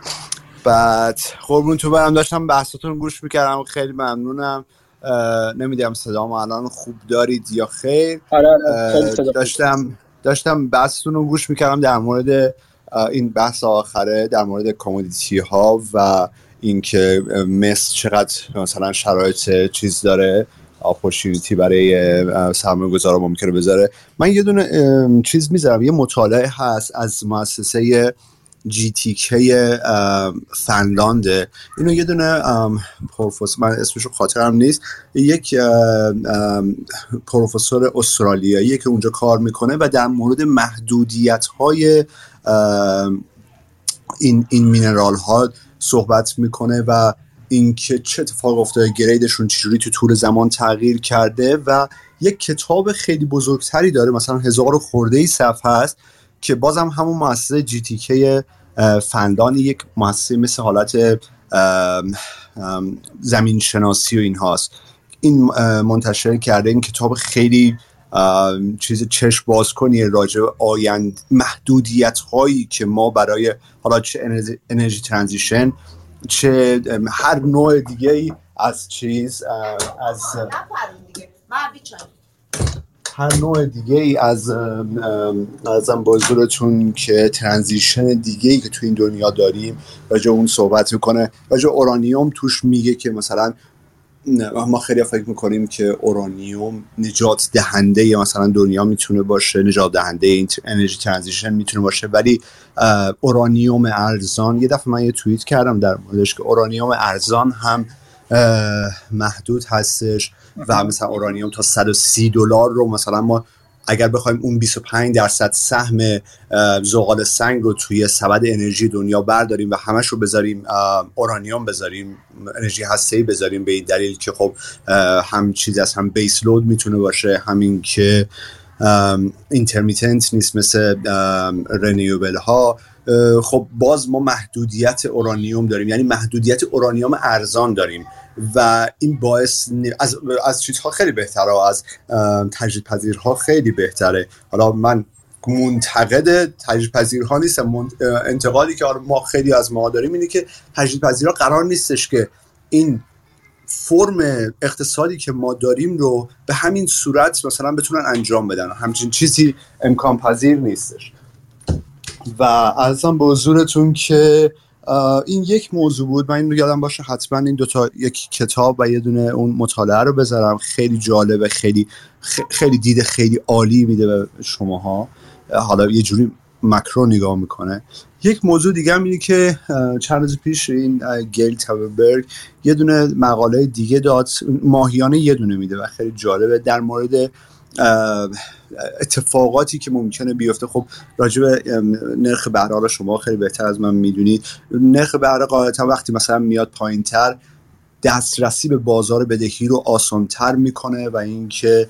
S4: بعد قربون تو برم داشتم بحثاتون گوش می‌کردم خیلی ممنونم. نمی‌دونم صدام الان خوب دارید یا خیر.
S1: آره، آره،
S4: داشتم داشتم بحثتون رو گوش می‌کردم در مورد این بحث آخره در مورد کامودیتی ها و اینکه مس چقدر مثلا شرایط چیز داره اپورتونیتی برای سرمایه گذارا ممکنه بذاره. من یه دونه چیز می‌ذارم یه مطالعه هست از مؤسسه جی تی فنلانده اینو یه دونه پروفسور من اسمشو خاطرم نیست. یک پروفسور استرالیایی که اونجا کار می‌کنه و در مورد محدودیت های این این مینرال ها صحبت می‌کنه و اینکه چه اتفاق افتاده گریدشون چجوری تو طول زمان تغییر کرده و یک کتاب خیلی بزرگتری داره. مثلا هزار خورده ای صفحه هست که بازم همون مؤسسه جی تی کی فندان یک مؤسسه مثل حالت زمین شناسی و این هاست این منتشر کرده این کتاب خیلی چیز چشم باز کنی راجع آیند محدودیت هایی که ما برای حالا چه انرژی ترانزیشن چه هر نوع دیگه از چیز از هر نوع دیگه ای از ازم بازورتون که transition دیگه ای که تو این دنیا داریم راجع اون صحبت می‌کنه. راجع اورانیوم توش میگه که مثلا ما خیلی فکر می‌کنیم که اورانیوم نجات دهنده مثلا دنیا می‌تونه باشه نجات دهنده این انرژی transition می‌تونه باشه. ولی اورانیوم ارزان یه دفعه من یه توییت کردم در موردش که اورانیوم ارزان هم محدود هستش. و مثلا اورانیوم تا 130 دلار رو مثلا ما اگر بخوایم اون 25 درصد سهم زغال سنگ رو توی سبد انرژی دنیا برداریم و همش رو بذاریم اورانیوم بذاریم انرژی هسته‌ای بذاریم به این دلیل که خب هم چیزی از هم base load می‌تونه باشه همین که intermittent نیست مثل renewable ها خب باز ما محدودیت اورانیوم داریم یعنی محدودیت اورانیوم ارزان داریم. و این باعث از, از چیزها خیلی بهتره از تجدید پذیرها خیلی بهتره. حالا من منتقد تجدید پذیرها نیستم انتقادی که ما خیلی از ما داریم اینه که تجدید پذیرها قرار نیستش که این فرم اقتصادی که ما داریم رو به همین صورت مثلا بتونن انجام بدن. همچین چیزی امکان پذیر نیستش. و ازم به حضورتون که این یک موضوع بود. من این رو یادم باشه حتما این دوتا یک کتاب و یه دونه اون مطالعه رو بذارم. خیلی جالبه خیلی خیلی دیده خیلی عالی میده به شماها. حالا یه جوری مکرو نگاه می‌کنه. یک موضوع دیگه هم اینه که چند روز پیش این گیل تاوربرگ یه دونه مقاله دیگه داد. ماهیانه یه دونه میده و خیلی جالبه. در مورد اتفاقاتی که ممکنه بیفته. خب راجع به نرخ بهره رو شما خیلی بهتر از من می‌دونید. نرخ بهره قاعدتا وقتی مثلا میاد پایین تر دسترسی به بازار بدهی رو آسانتر می‌کنه و اینکه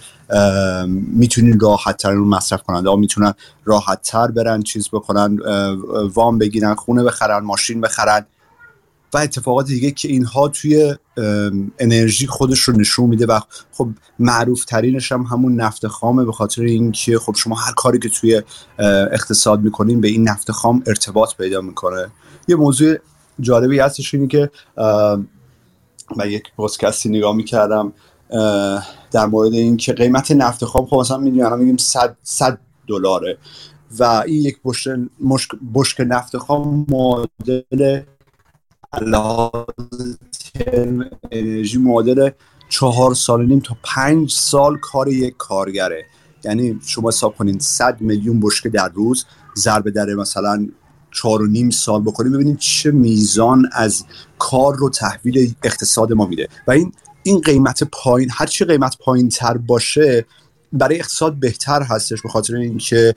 S4: می‌تونین راحت تر رو مصرف کنند. ها می‌تونن راحت تر برن چیز بکنن وام بگیرن خونه بخرن ماشین بخرن. و اتفاقات دیگه که اینها توی انرژی خودش رو نشون میده و خب معروف ترینش هم همون نفت خامه به خاطر اینکه خب شما هر کاری که توی اقتصاد می‌کنین به این نفت خام ارتباط پیدا می‌کنه. یه موضوع جالبی هستش اینه که و یک پستکستی نگاه می‌کردم در مورد اینکه قیمت نفت خام خب مثلا میگیم میگیم 100 دلاره و این یک بشک, بشک نفت خام معادل انرژی معادل چهار سال نیم تا پنج سال کار یک کارگره. یعنی شما حساب کنین 100 میلیون بشکه در روز ضرب در مثلا چهار و نیم سال بکنیم ببینید چه میزان از کار رو تحویل اقتصاد ما میده. و این این قیمت پایین هر چی قیمت پایین تر باشه برای اقتصاد بهتر هستش به خاطر اینکه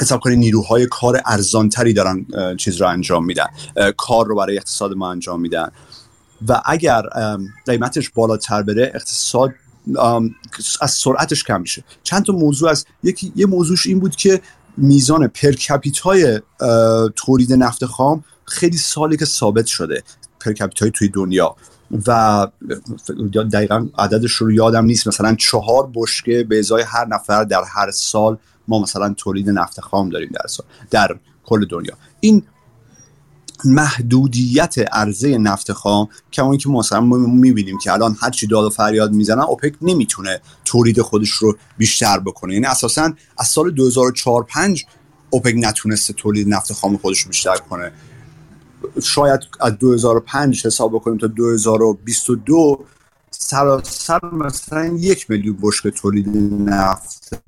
S4: حساب کنید نیروهای کار ارزانتری دارن چیز رو انجام میدن کار رو برای اقتصاد ما انجام میدن. و اگر قیمتش بالاتر بره اقتصاد از سرعتش کم میشه. چند تا موضوع از یکی یه موضوعش این بود که میزان per capita ی تولید نفت خام خیلی سالی که ثابت شده per capita ی توی دنیا. و دقیقا عددش رو یادم نیست. مثلا چهار بشکه به ازای هر نفر در هر سال ما مثلا تولید نفت خام داریم در سال در کل دنیا. این محدودیت عرضه نفت خام کما که مثلا ما می‌بینیم که الان هر چی داد و فریاد می‌زنن اوپک نمی‌تونه تولید خودش رو بیشتر بکنه. یعنی اساسا از سال 2004 5 اوپک نتونسته تولید نفت خام خودش رو بیشتر کنه. شاید از 2005 حساب بکنیم تا 2022 سراسر مثلا یک میلیون بشکه تولید نفت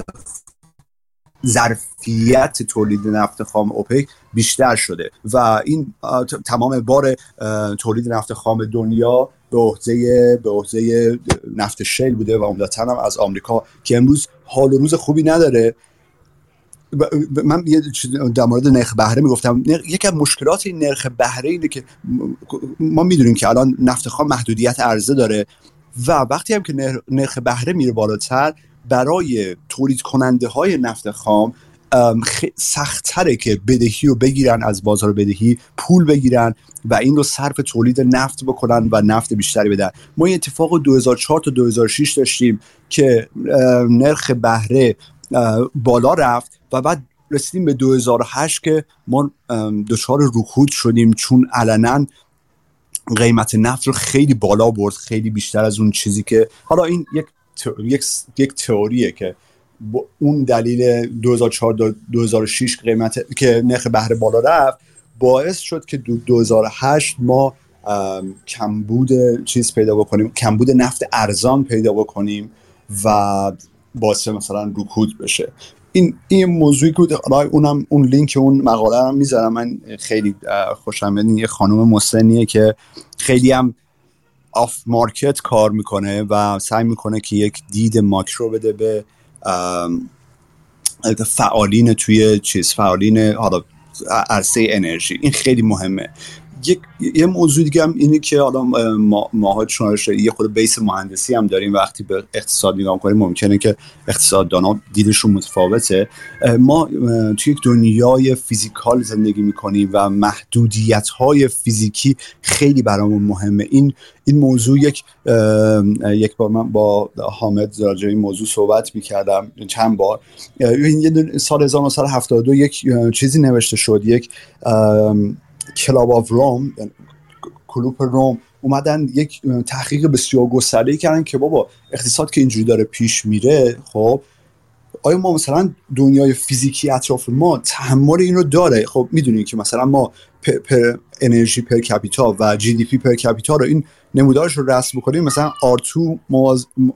S4: ظرفیت تولید نفت خام اوپک بیشتر شده و این تمام بار تولید نفت خام دنیا به عهده به عهده نفت شیل بوده و عمدتا هم از آمریکا که امروز حال و روز خوبی نداره. من در مورد نرخ بهره می‌گفتم. یکی از مشکلات این نرخ بهره اینه که ما می‌دونیم که الان نفت خام محدودیت عرضه داره و وقتی هم که نرخ بهره میره بالاتر برای تولید کننده های نفت خام سختتره که بدهی رو بگیرن از بازار بدهی پول بگیرن و این رو صرف تولید نفت بکنن و نفت بیشتری بدن. ما این اتفاق 2004 تا 2006 داشتیم که نرخ بهره بالا رفت و بعد رسیدیم به 2008 که ما دچار رکود شدیم چون علنا قیمت نفت رو خیلی بالا برد خیلی بیشتر از اون چیزی که حالا این یک یک یک تئوریه که اون دلیل 2004 2006 قیمت که نرخ بهره بالا رفت باعث شد که 2008 ما کمبود چیز پیدا بکنیم کمبود نفت ارزان پیدا بکنیم و باعث مثلا رکود بشه. این این موضوعی که اونم اون لینک اون مقاله رو می‌ذارم. من خیلی خوشم یه خانم مسنیه که خیلی هم off market کار می‌کنه و سعی می‌کنه که یک دید ماکرو بده به فعالین توی چیز فعالین حالا عرصه انرژی. این خیلی مهمه. یک یه موضوع دیگه هم اینه که حالا ما ماها یه خود base مهندسی هم داریم وقتی به اقتصاد نگاه کنیم ممکنه که اقتصاددانا دیدشون متفاوته. ما توی یک دنیای physical زندگی می‌کنیم و محدودیت های فیزیکی خیلی برامون مهمه. این این موضوع یک یک بار من با حامد راجع موضوع صحبت می‌کردم چند بار. این سال 1972 یک چیزی نوشته شد. یک Club of Rome کلوپ روم اومدن یک تحقیق بسیار گسترده کردن که بابا اقتصاد که اینجوری داره پیش میره خب آیا ما مثلا دنیای فیزیکی اطراف ما تحمل این رو داره؟ خب می‌دونیم که مثلا ما پر, انرژی پر کپیتا و جی دی پی پر کپیتا رو این نمودارش رو رسم بکنیم مثلا R2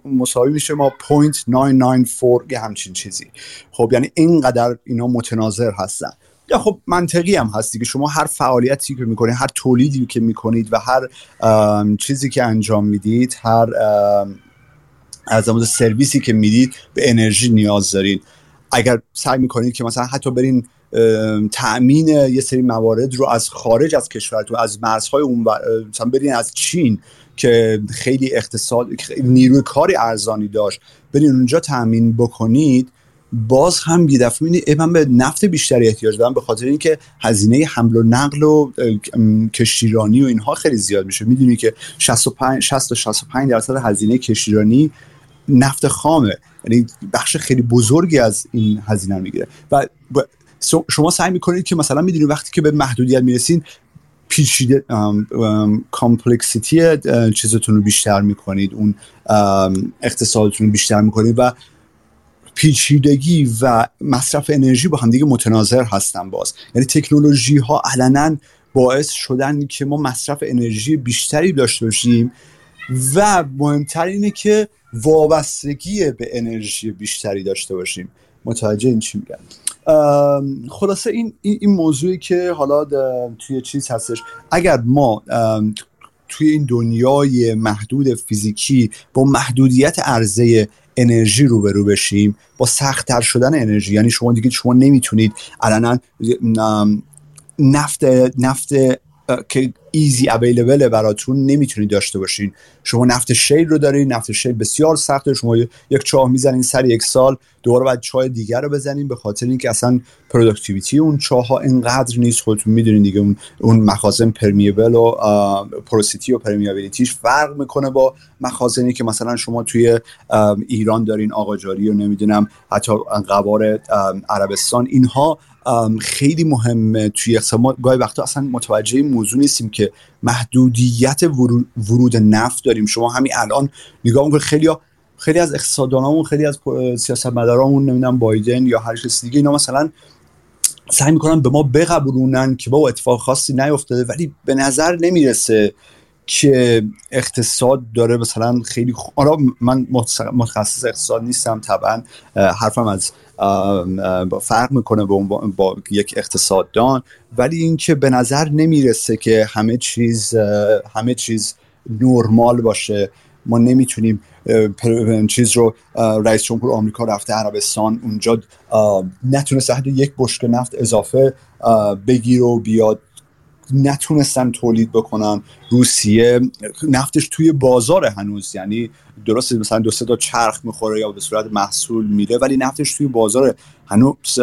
S4: مساوی میشه ما 0.994 یه همچین چیزی. خب یعنی اینقدر اینا متناظر هستن. یا خب منطقی هم هستی که شما هر فعالیتی که می‌کنید هر تولیدی که می‌کنید و هر چیزی که انجام می‌دید هر از سرویسی که می‌دید به انرژی نیاز دارین اگر سعی می‌کنید که مثلا حتی برین تأمین یه سری موارد رو از خارج از کشورتون از مرزهای اون مثلا برین از چین که خیلی اقتصاد نیروی کاری ارزانی داشت برین اونجا تأمین بکنید باز هم یه دفعه من به نفت بیشتری احتیاج دارم به خاطر اینکه هزینه حمل و نقل و کشتیرانی و اینها خیلی زیاد میشه. می‌دونی که 65 60 تا 65 درصد هزینه کشتیرانی نفت خامه. یعنی بخش خیلی بزرگی از این هزینه می‌گیره. و شما سعی می‌کنید که مثلا می‌دونید وقتی که به محدودیت می‌رسین پیچیده کامپلکسیتی چیزتون رو بیشتر می‌کنید اون اقتصادتون رو بیشتر می‌کنید و پیچیدگی و مصرف انرژی با همدیگه متناظر هستن باز. یعنی تکنولوژی ها علنا باعث شدن که ما مصرف انرژی بیشتری داشته باشیم و مهمتر اینه که وابستگی به انرژی بیشتری داشته باشیم. متوجه این چی میگن خلاصه این, این موضوعی که حالا توی چیز هستش. اگر ما توی این دنیای محدود فیزیکی با محدودیت عرضه انرژی روبرو بشیم. با سختتر شدن انرژی. یعنی شما دیگه شما نمی‌تونید علنا نفت نفت که easy available براتون نمی‌تونید داشته باشین. شما نفت shale رو دارین نفت shale بسیار سخته. شما یک چاه می‌زنین سر یک سال دوباره بعد چاه دیگر رو بزنین به خاطر اینکه اصلا productivity اون چاه ها اینقدر نیست. خودتون می‌دونین دیگه اون اون مخازن permeable و porosity و permeability ش فرق می‌کنه با مخازنی که مثلا شما توی ایران دارین آقاجاری و نمی‌دونم حتی غوار عربستان. اینها خیلی مهمه توی اقتصاد. گاهی وقتا اصلا متوجه موضوع نیستیم که محدودیت ورود نفت داریم. شما همین الان نگاه می‌کنید خیلی خیلی از اقتصاددانامون خیلی از سیاستمدارامون نمی‌دونم بایدن یا هر کسی دیگه اینا مثلا سعی می‌کنن به ما بقبولونن که با اتفاق خاصی نیفتاده ولی به نظر نمی‌رسه که اقتصاد داره مثلا خیلی خ... من متخصص اقتصاد نیستم طبعا حرفم از فرق می‌کنه با, با یک اقتصاددان ولی اینکه به نظر نمی‌رسه که همه چیز همه چیز نرمال باشه. ما نمی‌تونیم چیز رو رئیس جمهور آمریکا رفته عربستان اونجا نتونسته حتی یک بشک نفت اضافه بگیر و بیاد. نتونستن تولید بکنن. روسیه نفتش توی بازار هنوز یعنی درست مثلا دو سه تا چرخ می‌خوره یا به صورت محصول میره ولی نفتش توی بازار هنوز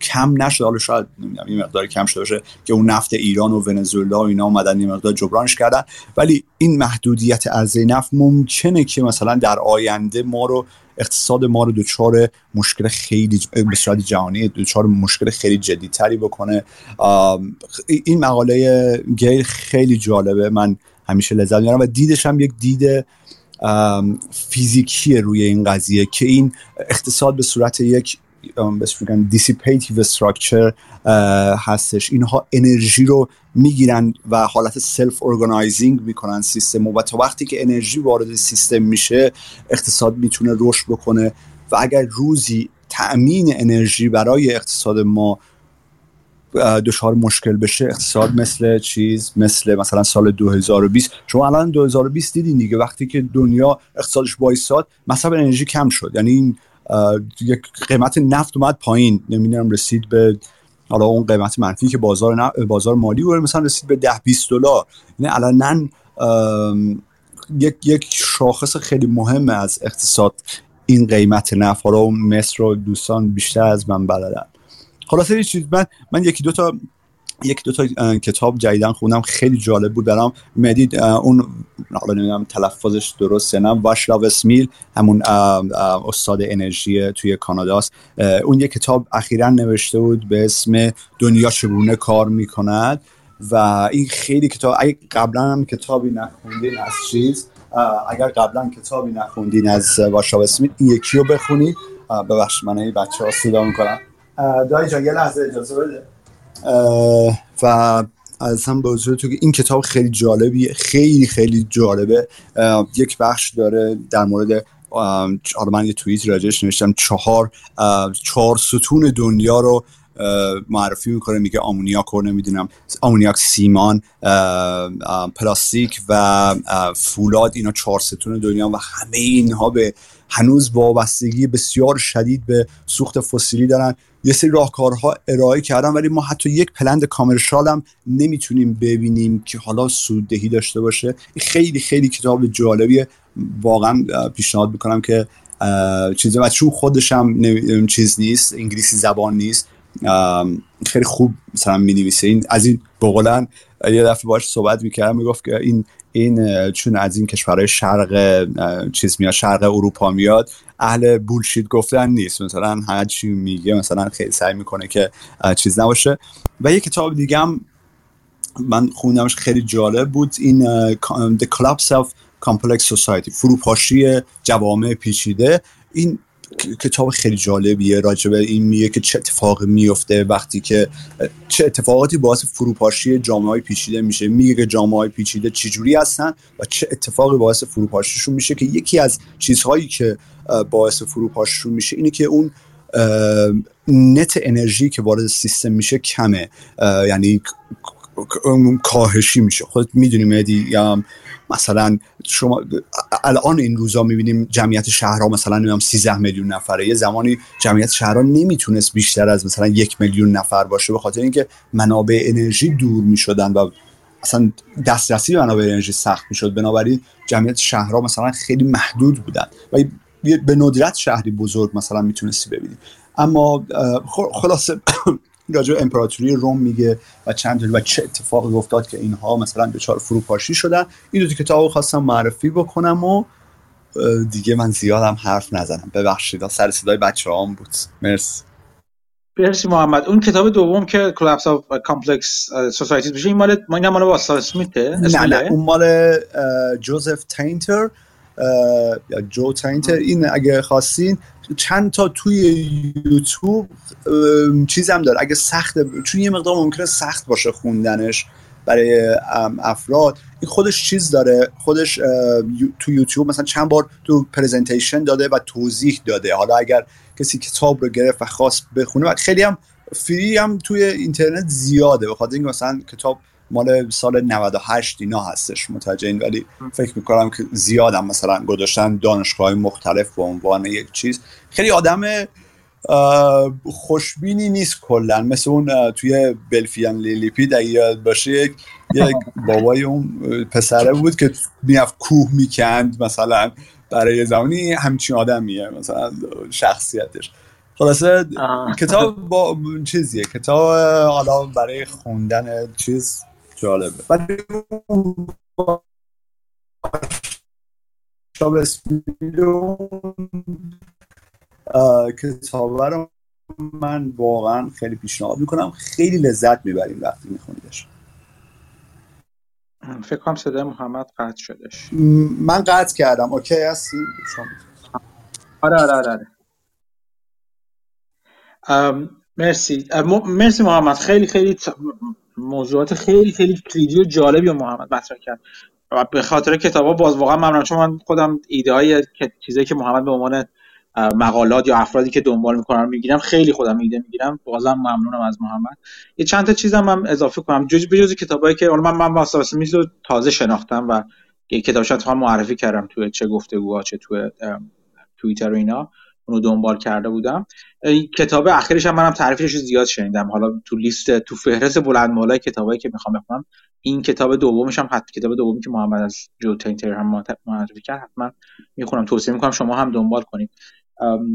S4: کم نشده. حالا شاید نمی‌دونم این مقدار کم شده باشه که اون نفت ایران و ونزوئلا و اینا اومدن این مقدار جبرانش کردن. ولی این محدودیت عرضه نفت ممکنه که مثلا در آینده ما رو اقتصاد ما رو دچار مشکل خیلی به صورت جهانی دچار مشکل خیلی جدی تری بکنه این مقاله گیل خیلی جالبه. من همیشه لذت می‌برم و دیدش هم یک دید فیزیکی روی این قضیه که این اقتصاد به صورت یک بهش میگن dissipative structure هستش. اینها انرژی رو می‌گیرن و حالت self organizing می‌کنن سیستم و تا وقتی که انرژی وارد سیستم میشه اقتصاد می‌تونه رشد بکنه. و اگر روزی تأمین انرژی برای اقتصاد ما دچار مشکل بشه اقتصاد مثل چیز مثل مثلا سال 2020 شما الان 2020 دیدین دیگه. وقتی که دنیا اقتصادش وایساد مصرف انرژی کم شد. یعنی این یک قیمت نفت اومد پایین. نمی‌دونم رسید به حالا اون قیمت منفی که بازار بازار مالی بود مثلا رسید به 10 20 دلار. یعنی الان یک یک شاخص خیلی مهم از اقتصاد این قیمت نفت. حالا اون مصر و دوستان بیشتر از من بلدن. خلاصه چیز من من یکی دو تا یک دو تا کتاب جدیدن خوندم خیلی جالب بود برام. مدید اون حالا نمی‌دونم تلفظش درسته نه واشلاو اسمیل همون استاد انرژی توی کاناداست. اون یک کتاب اخیرا نوشته بود به اسم دنیا چگونه کار می‌کند و این خیلی کتاب اگه قبلا هم کتابی نخوندین از چیز اگر قبلا کتابی نخوندین از واشلاو اسمیل این یکی رو بخونید. ببخش من این بچه ها صدا می‌کنم. دایی جان یه لحظه اجازه بده. و از هم به تو که این کتاب خیلی جالبیه خیلی خیلی جالبه. یک بخش داره در مورد حالا من یه توییت راجعش نوشتم. چهار چهار ستون دنیا رو معرفی می‌کنه میگه آمونیاک رو نمی‌دونم آمونیاک سیمان پلاستیک و فولاد اینا چهار ستون دنیا و همه اینها به هنوز وابستگی بسیار شدید به سوخت فسیلی دارن. یه سری راهکارها ارائه کردن ولی ما حتی یک پلند کامرشال هم نمی‌تونیم ببینیم که حالا سوددهی داشته باشه. خیلی خیلی کتاب جالبیه. واقعا پیشنهاد می‌کنم که چیزی و چون خودش هم چیز نیست انگلیسی زبان نیست خیلی خوب مثلا می نویسه این از این بقولن یه دفعه باش صحبت می‌کردم می‌گفت که این این چون از این کشورهای شرق چیز میاد شرق اروپا میاد اهل بولشیت گفتن نیست. مثلا هر چی میگه مثلا خیلی سعی می‌کنه که چیز نباشه. و یه کتاب دیگه هم من خوندمش خیلی جالب بود. این The Collapse of Complex Society فروپاشی جوامع پیچیده. این کتاب خیلی جالبیه. راجبه این میگه که چه اتفاقی میفته وقتی که چه اتفاقاتی باعث فروپاشی جامعه های پیچیده میشه. میگه که جامعه های پیچیده چجوری هستن و چه اتفاقی باعث فروپاشیشون میشه که یکی از چیزهایی که باعث فروپاشیشون میشه. اینه که اون نت انرژی که وارد سیستم میشه کمه. یعنی کاهشی میشه. خودت می‌دونی مدی یا مثلا شما الان این روزا می‌بینیم جمعیت شهرها مثلا نمی‌دونم 13 میلیون نفره. یه زمانی جمعیت شهرها نمی‌تونست بیشتر از مثلا یک میلیون نفر باشه به خاطر اینکه منابع انرژی دور می‌شدن و اصلا دسترسی به منابع انرژی سخت می‌شد. بنابراین جمعیت شهرها مثلا خیلی محدود بودن. و به ندرت شهری بزرگ مثلا می‌تونستی ببینی. اما خلاصه [COUGHS] راجع امپراتوری روم میگه و چند و چه اتفاقی افتاد که اینها مثلا دچار فروپاشی شدن. این دو کتابو خواستم معرفی بکنم و دیگه من زیادم حرف نزنم. ببخشید سر صدای بچه هم بود. مرسی.
S1: مرسی محمد. اون کتاب دوم که Collapse of Complex Societies میشه این مال ما این مال واسلاو اسمیله
S4: نه نه. اون مال جوزف تینتر. یا جو تینتر این اگه خواستین چند تا توی یوتیوب چیزم داره. اگه سخت چون یه مقدار ممکنه سخت باشه خوندنش برای افراد این خودش چیز داره. خودش تو یوتیوب مثلا چند بار تو presentation داده و توضیح داده. حالا اگر کسی کتاب رو گرفت و خواست بخونه و خیلی هم فری هم توی اینترنت زیاده. بخاطر اینکه مثلا کتاب مال سال 98 اینا هستش متوجه ولی فکر می‌کنم که زیادم مثلا گذاشتن دانشگاه مختلف به عنوان یک چیز. خیلی آدم خوشبینی نیست کلا. مثل اون توی بلفیان لیلیپی در یاد باشه یک بابای اون پسره بود که می‌رفت کوه می‌کند مثلا برای زمانی. همچین آدمیه مثلا شخصیتش. خلاصه کتاب با چیزیه. کتاب حالا برای خوندن چیز جالبه. ولی کتاب کتاب رو من واقعا خیلی پیشنهاد می‌کنم. خیلی لذت می‌بریم وقتی میخونیدش.
S1: فکر کنم صدای محمد قطع شدش.
S4: من قطع کردم. اوکی هستی؟
S1: آره آره آره, آره. مرسی. مرسی محمد. خیلی خیلی موضوعات خیلی خیلی کلیدی و جالبی و محمد مطرح کرد. و به خاطر کتابا باز واقعا ممنون چون من خودم ایده های چیزایی که محمد به عنوان مقالات یا افرادی که دنبال می‌کنم می‌گیرم خیلی خودم ایده می‌گیرم. بازم ممنونم از محمد. یه چند تا چیزم من اضافه کنم. جز به جز کتابایی که من من واسه رو تازه شناختم و یه کتاب شاید معرفی کردم توی چه گفتگوها چه توی توییتر و اینا. اونو دنبال کرده بودم. کتاب اخیرش هم منم تعریفش زیاد شنیدم. حالا تو لیست تو فهرست بلند بالای کتابایی که می‌خوام بخونم این کتاب دومش هم حتی کتاب دومی که محمد از جو تینتر هم معرفی کرد حتما می‌خونم. توصیه می‌کنم شما هم دنبال کنید.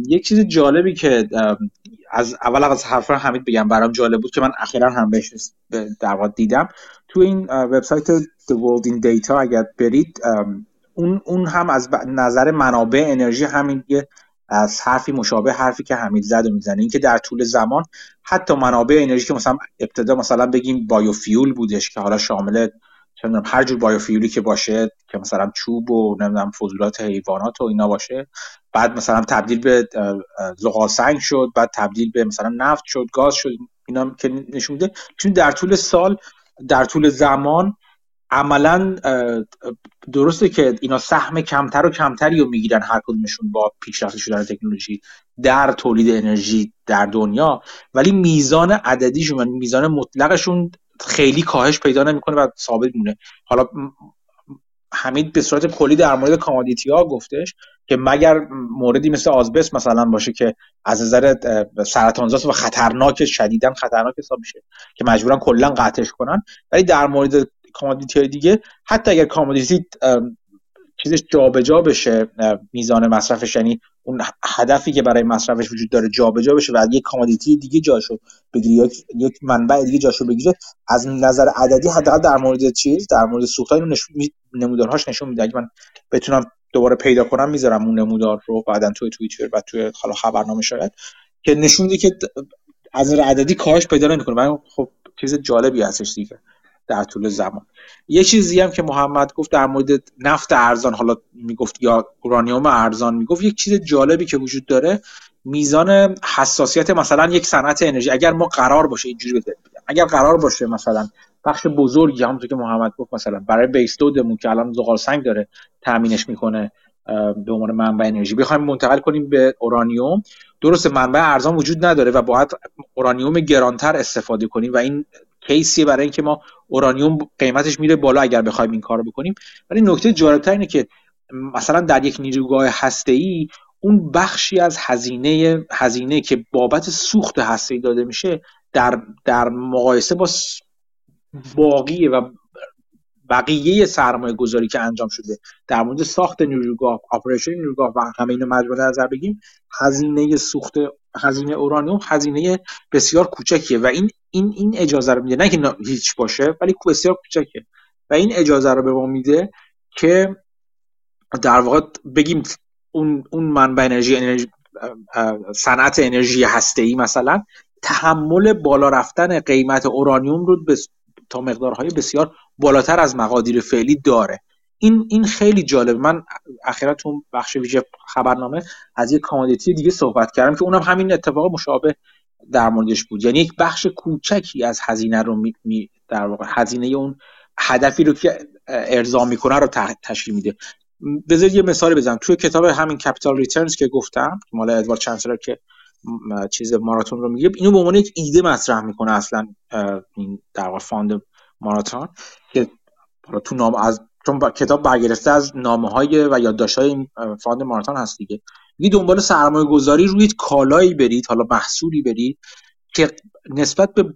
S1: یک چیز جالبی که از اول از حرف حمید بگم برام جالب بود که من اخیرا هم بهش در دیدم. تو این وبسایت The World in Data اگر برید اون اون هم از نظر منابع انرژی همین یه از حرفی مشابه حرفی که حمید زد و می‌زنه. اینکه در طول زمان حتی منابع انرژی که مثلا ابتدا مثلا بگیم بایوفیول بودش که حالا شامل هر جور بایوفیولی که باشه که مثلا چوب و نمی‌دونم فضولات حیوانات و اینا باشه بعد مثلا تبدیل به زغال سنگ شد بعد تبدیل به مثلا نفت شد گاز شد اینا که نشون میده. چون در طول سال در طول زمان عملا درسته که اینا سهم کمتر و کمتری رو می‌گیرن هر کدومشون با پیشرفته شدن تکنولوژی در تولید انرژی در دنیا ولی میزان عددیشون یعنی میزان مطلقشون خیلی کاهش پیدا نمی‌کنه و ثابت مونه. حالا حمید به صورت کلی در مورد commodity ها گفتش که مگر موردی مثل آزبست مثلا باشه که از نظر سرطانزاست و خطرناک شدیدا خطرناک حساب میشه که مجبورن کلا قطعش کنن ولی در مورد commodity های دیگه حتی اگر commodity چیزش جابجا بشه میزان مصرفش یعنی اون هدفی که برای مصرفش وجود داره جابجا بشه و یک commodity دیگه جاشو بگیره یک منبع دیگه جاشو بگیره از نظر عددی حداقل در مورد چیز در مورد سوخت های نمودارهاش نشون میده. اگه من بتونم دوباره پیدا کنم می‌ذارم اون نمودار رو بعدا توی توییتر و توی حالا خبرنامه شاید که نشون میده که از نظر عددی کاهش پیدا نمی‌کنه. خب چیز جالبی هستش دیگه. در طول زمان. یه چیزی هم که محمد گفت در مورد نفت ارزان حالا می‌گفت یا اورانیوم ارزان می‌گفت یک چیز جالبی که وجود داره میزان حساسیت مثلا یک صنعت انرژی. اگر ما قرار باشه اینجوری بگم اگر قرار باشه مثلا بخش بزرگی همونطور که محمد گفت مثلا برای بیستودمون که الان زغال سنگ داره تامینش می‌کنه به عنوان منبع انرژی. بخوایم منتقل کنیم به اورانیوم. درست منبع ارزان وجود نداره و باید اورانیوم گرانتر استفاده کنیم و این کیسیه برای اینکه ما اورانیوم قیمتش میره بالا اگر بخوایم این کارو بکنیم. ولی نکته جالبتر اینه که مثلا در یک نیروگاه هسته ای اون بخشی از هزینه هزینه که بابت سوخت هسته ای داده میشه در در مقایسه با باقی و بقیه سرمایه گذاری که انجام شده در مورد ساخت نیروگاه آپریشن نیروگاه و همه اینو مجموعه نظر بگیم هزینه سوخت هزینه اورانیوم هزینه بسیار کوچکیه و این این این اجازه رو میده. نه که هیچ باشه ولی بسیار کوچکه. و این اجازه رو به ما میده که در واقع بگیم اون اون منبع انرژی, انرژی صنعت انرژی هسته ای مثلا تحمل بالا رفتن قیمت اورانیوم رو به تا مقدارهای بسیار بالاتر از مقادیر فعلی داره. این این خیلی جالب من اخیرا تو بخش ویژه خبرنامه از یک کامادیتی دیگه صحبت کردم که اونم همین اتفاق مشابه در موردش بود. یعنی یک بخش کوچکی از هزینه رو می, در واقع هزینه اون هدفی رو که ارضا می‌کنه رو تشکیل میده. بذارید یه مثال بزنم. توی کتاب همین Capital Returns که گفتم مال ادوارد چانسلر که چیز ماراتون رو میگه اینو به عنوان یک ایده مطرح می‌کنه اصلا این در واقع fund ماراتون که تو نام از چون کتاب برگرفته از نامه های و یادداشت های fund ماراتون هست دیگه. میگه دنبال سرمایه گذاری روی کالایی برید حالا محصولی برید که نسبت به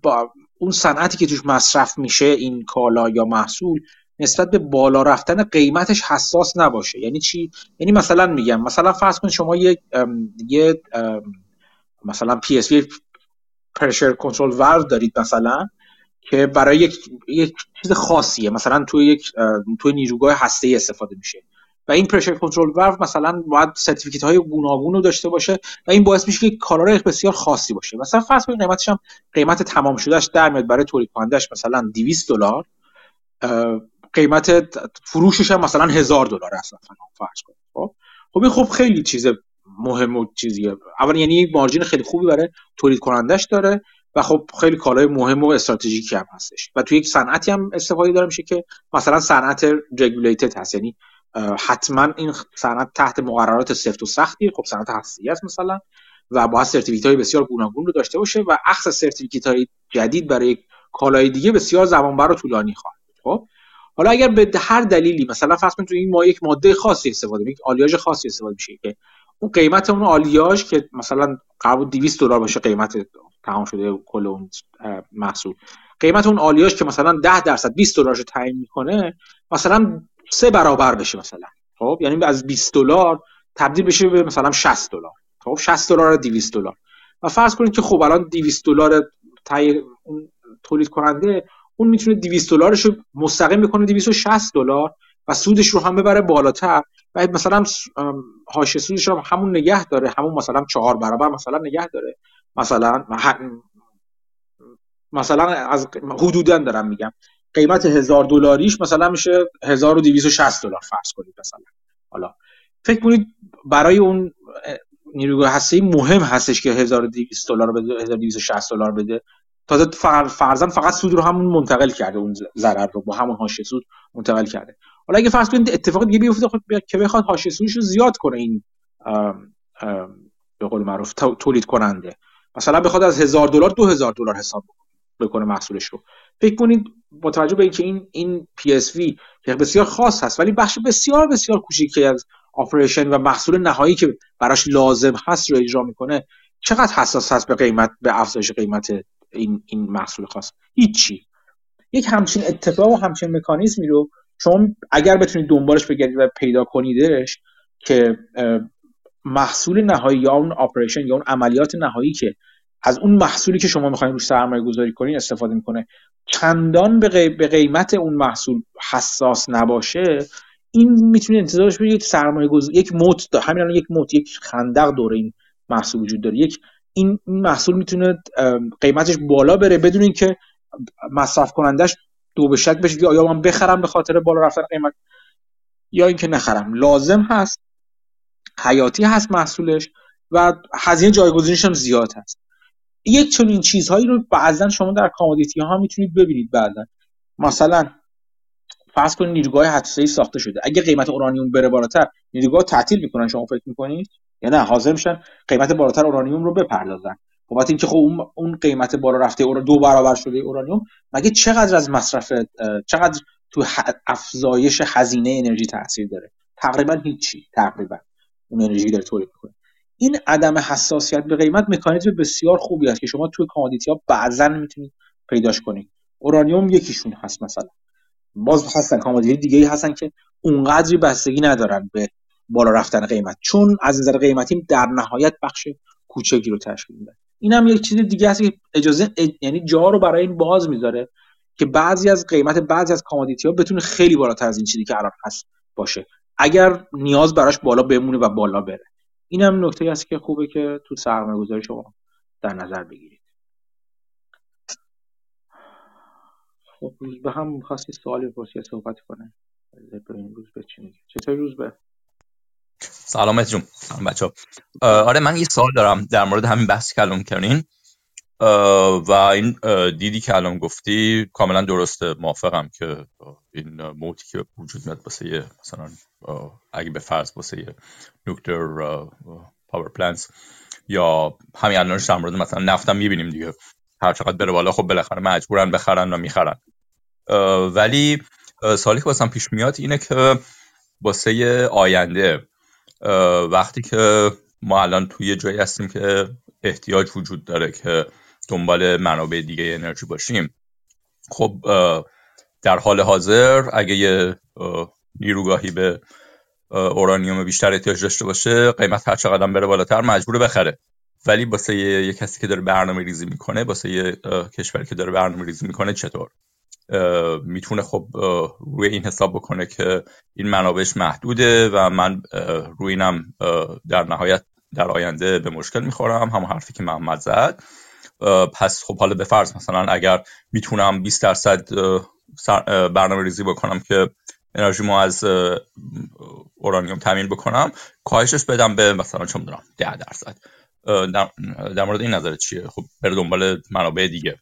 S1: اون صنعتی که توش مصرف میشه این کالا یا محصول نسبت به بالا رفتن قیمتش حساس نباشه. یعنی چی؟ یعنی مثلا میگم مثلا فرض کنید شما یه یه مثلا پی اس pressure control valve دارید مثلا که برای یک یک چیز خاصیه. مثلا توی یک توی نیروگاه هسته ای استفاده میشه. و این pressure control valve رو مثلا باید certificate های گوناگون رو داشته باشه و این باعث میشه که کالا بسیار خاصی باشه. مثلا فرض کنید قیمتش هم قیمت تمام شدهش در میاد برای تولید کنندش مثلا 200 دلار. قیمت فروشش هم مثلا هزار دلار اصلا فرض کنید خب؟ خب این خب خیلی چیز مهم و چیزیه. اول یعنی مارجین خیلی خوبی برای تولید کنندش داره و خب خیلی کالای مهم و استراتژیکی هم هستش. و توی یک صنعتی هم استفاده داره میشه که مثلا صنعت رگولیتد هست. یعنی حتما این صنعت تحت مقررات سفت و سختی. خب صنعت هستی است مثلا. و باید certificate های بسیار گوناگون رو داشته باشه و اخذ certificate های جدید برای کالای دیگه بسیار زمانبر و طولانی خواهد خب حالا اگر به هر دلیلی مثلا فرض کنید تو این ما یک ماده خاصی استفاده یک آلیاژ خاصی استفاده میشه که اون قیمت اون آلیاژ که مثلا قرار 200 دلار باشه قیمت تمام شده کل اون محصول. قیمت اون آلیاژ که مثلا 10 درصد 20 دلارش تعیین می‌کنه مثلا سه برابر بشه مثلا. خب یعنی از 20 دلار تبدیل بشه به مثلا 60 دلار. خب 60 دلار 200 دلار. و فرض کنید که خب الان 200 دلار اون تولید کننده اون می‌تونه 200 دلارش رو مستقیم بکنه 260 دلار و سودش رو هم ببره بالاتر. و مثلا حاشیه سودش رو همون نگه داره. همون مثلا چهار برابر مثلا نگه داره. مثلا مثلا از حدودا دارم میگم. قیمت هزار دلاریش مثلا میشه 1260 دلار فرض کنید مثلا. حالا فکر کنید برای اون نیروگاه هسته مهم هستش که 1200 دلار بده 1260 دلار بده. تازه فرضاً فقط سود رو همون منتقل کرده اون ضرر رو با همون حاشیه سود منتقل کرده. حالا اگه فرض کنید اتفاق دیگه بیفته خب که بخواد حاشیه سودش رو زیاد کنه این به قول معروف تولید کننده. مثلا بخواد از هزار دلار دو هزار دلار حساب بکنه. محصولش رو فکر کنید با توجه به اینکه این این وی که بسیار خاص هست ولی بخش بسیار بسیار کوچیکی از آپریشن و محصول نهایی که براش لازم هست رو اجرا می‌کنه چقدر حساس هست به قیمت به افزایش قیمت این این محصول خاص؟ هیچی. یک همچین اتفاق و همچین مکانیزمی رو شما اگر بتونید دنبالش بگردید و پیدا کنیدش که محصول نهایی یا اون آپریشن یا اون عملیات نهایی که از اون محصولی که شما می‌خواین روش سرمایه گذاری کنین استفاده می‌کنه. چندان به قیمت اون محصول حساس نباشه این می‌تونه انتظارش بشه یک سرمایه گذاری یک موت همین الان یک موت یک خندق دوره این محصول وجود داره. یک این محصول می‌تونه قیمتش بالا بره بدون اینکه مصرف کنندش دو به شک بشه یا من بخرم به خاطر بالا رفتن قیمت یا اینکه نخرم. لازم هست حیاتی هست محصولش و هزینه جایگزینش هم زیاد هست. یک چنین چیزهایی رو بعضا شما در کامودیتی ها می‌تونید ببینید بعدا مثلا فرض کنید نیروگاه حدسه‌ای ساخته شده. اگه قیمت اورانیوم بره بالاتر نیروگاه تعطیل می‌کنن شما فکر می‌کنید؟ یا نه حاضر میشن قیمت بالاتر اورانیوم رو بپردازن. بابت اینکه خب اون قیمت بالا رفته اورا دو برابر شده اورانیوم مگه چقدر از مصرف چقدر تو افزایش هزینه انرژی تاثیر داره؟ تقریبا هیچی تقریبا. اون انرژی داره تولید می‌کنه. این عدم حساسیت به قیمت مکانیزم بسیار خوبی است که شما توی commodity ها بعضا می‌تونید پیداش کنید. اورانیوم یکیشون هست مثلا. باز هستن commodity دیگه ای هستن که اونقدری بستگی ندارن به بالا رفتن قیمت. چون از نظر قیمتی در نهایت بخش کوچکی رو تشکیل میده. این هم یک چیز دیگه هست که اجازه یعنی جا رو برای این باز می‌ذاره که بعضی از قیمت بعضی از کامادیتی ها بتونه خیلی بالاتر از این چیزی که الان هست باشه. اگر نیاز براش بالا بمونه و بالا بره. این هم نکته هست که خوبه که تو سرمایه گذاری شما در نظر بگیرید. خب روز به هم می‌خواستی سوالی بپرسی صحبت کنه. روز به چی چطور روز به؟
S5: سلامت جون. سلام بچه آره من یه سوال دارم در مورد همین بحثی که الان کردین و این دیدی که الان گفتی کاملا درسته موافقم که این موتی که وجود میاد واسه مثلا اگه به فرض واسه نوکتر پاور پلنتس یا همین الانش در مورد مثلا نفتم می‌بینیم دیگه. هر چقدر بره بالا خب بالاخره مجبورن بخرن و می‌خرن. ولی سالی که واسم پیش میاد اینه که واسه آینده وقتی که ما الان توی جایی هستیم که احتیاج وجود داره که دنبال منابع دیگه انرژی باشیم خب در حال حاضر اگه یه نیروگاهی به اورانیوم بیشتر احتیاج داشته باشه قیمت هر چقدر بره بالاتر مجبور بخره. ولی واسه یه کسی که داره برنامه ریزی می‌کنه واسه یه کشوری که داره برنامه ریزی می‌کنه چطور؟ می‌تونه خب روی این حساب بکنه که این منابعش محدوده و من روی اینم در نهایت در آینده به مشکل می‌خورم. همون حرفی که محمد زد. پس خب حالا به فرض مثلا اگر می‌تونم 20 درصد برنامه ریزی بکنم که انرژی ما از اورانیوم تامین بکنم کاهشش بدم به مثلا چه می‌دونم 10 درصد. در مورد این نظر چیه؟ خب بره دنبال منابع دیگه.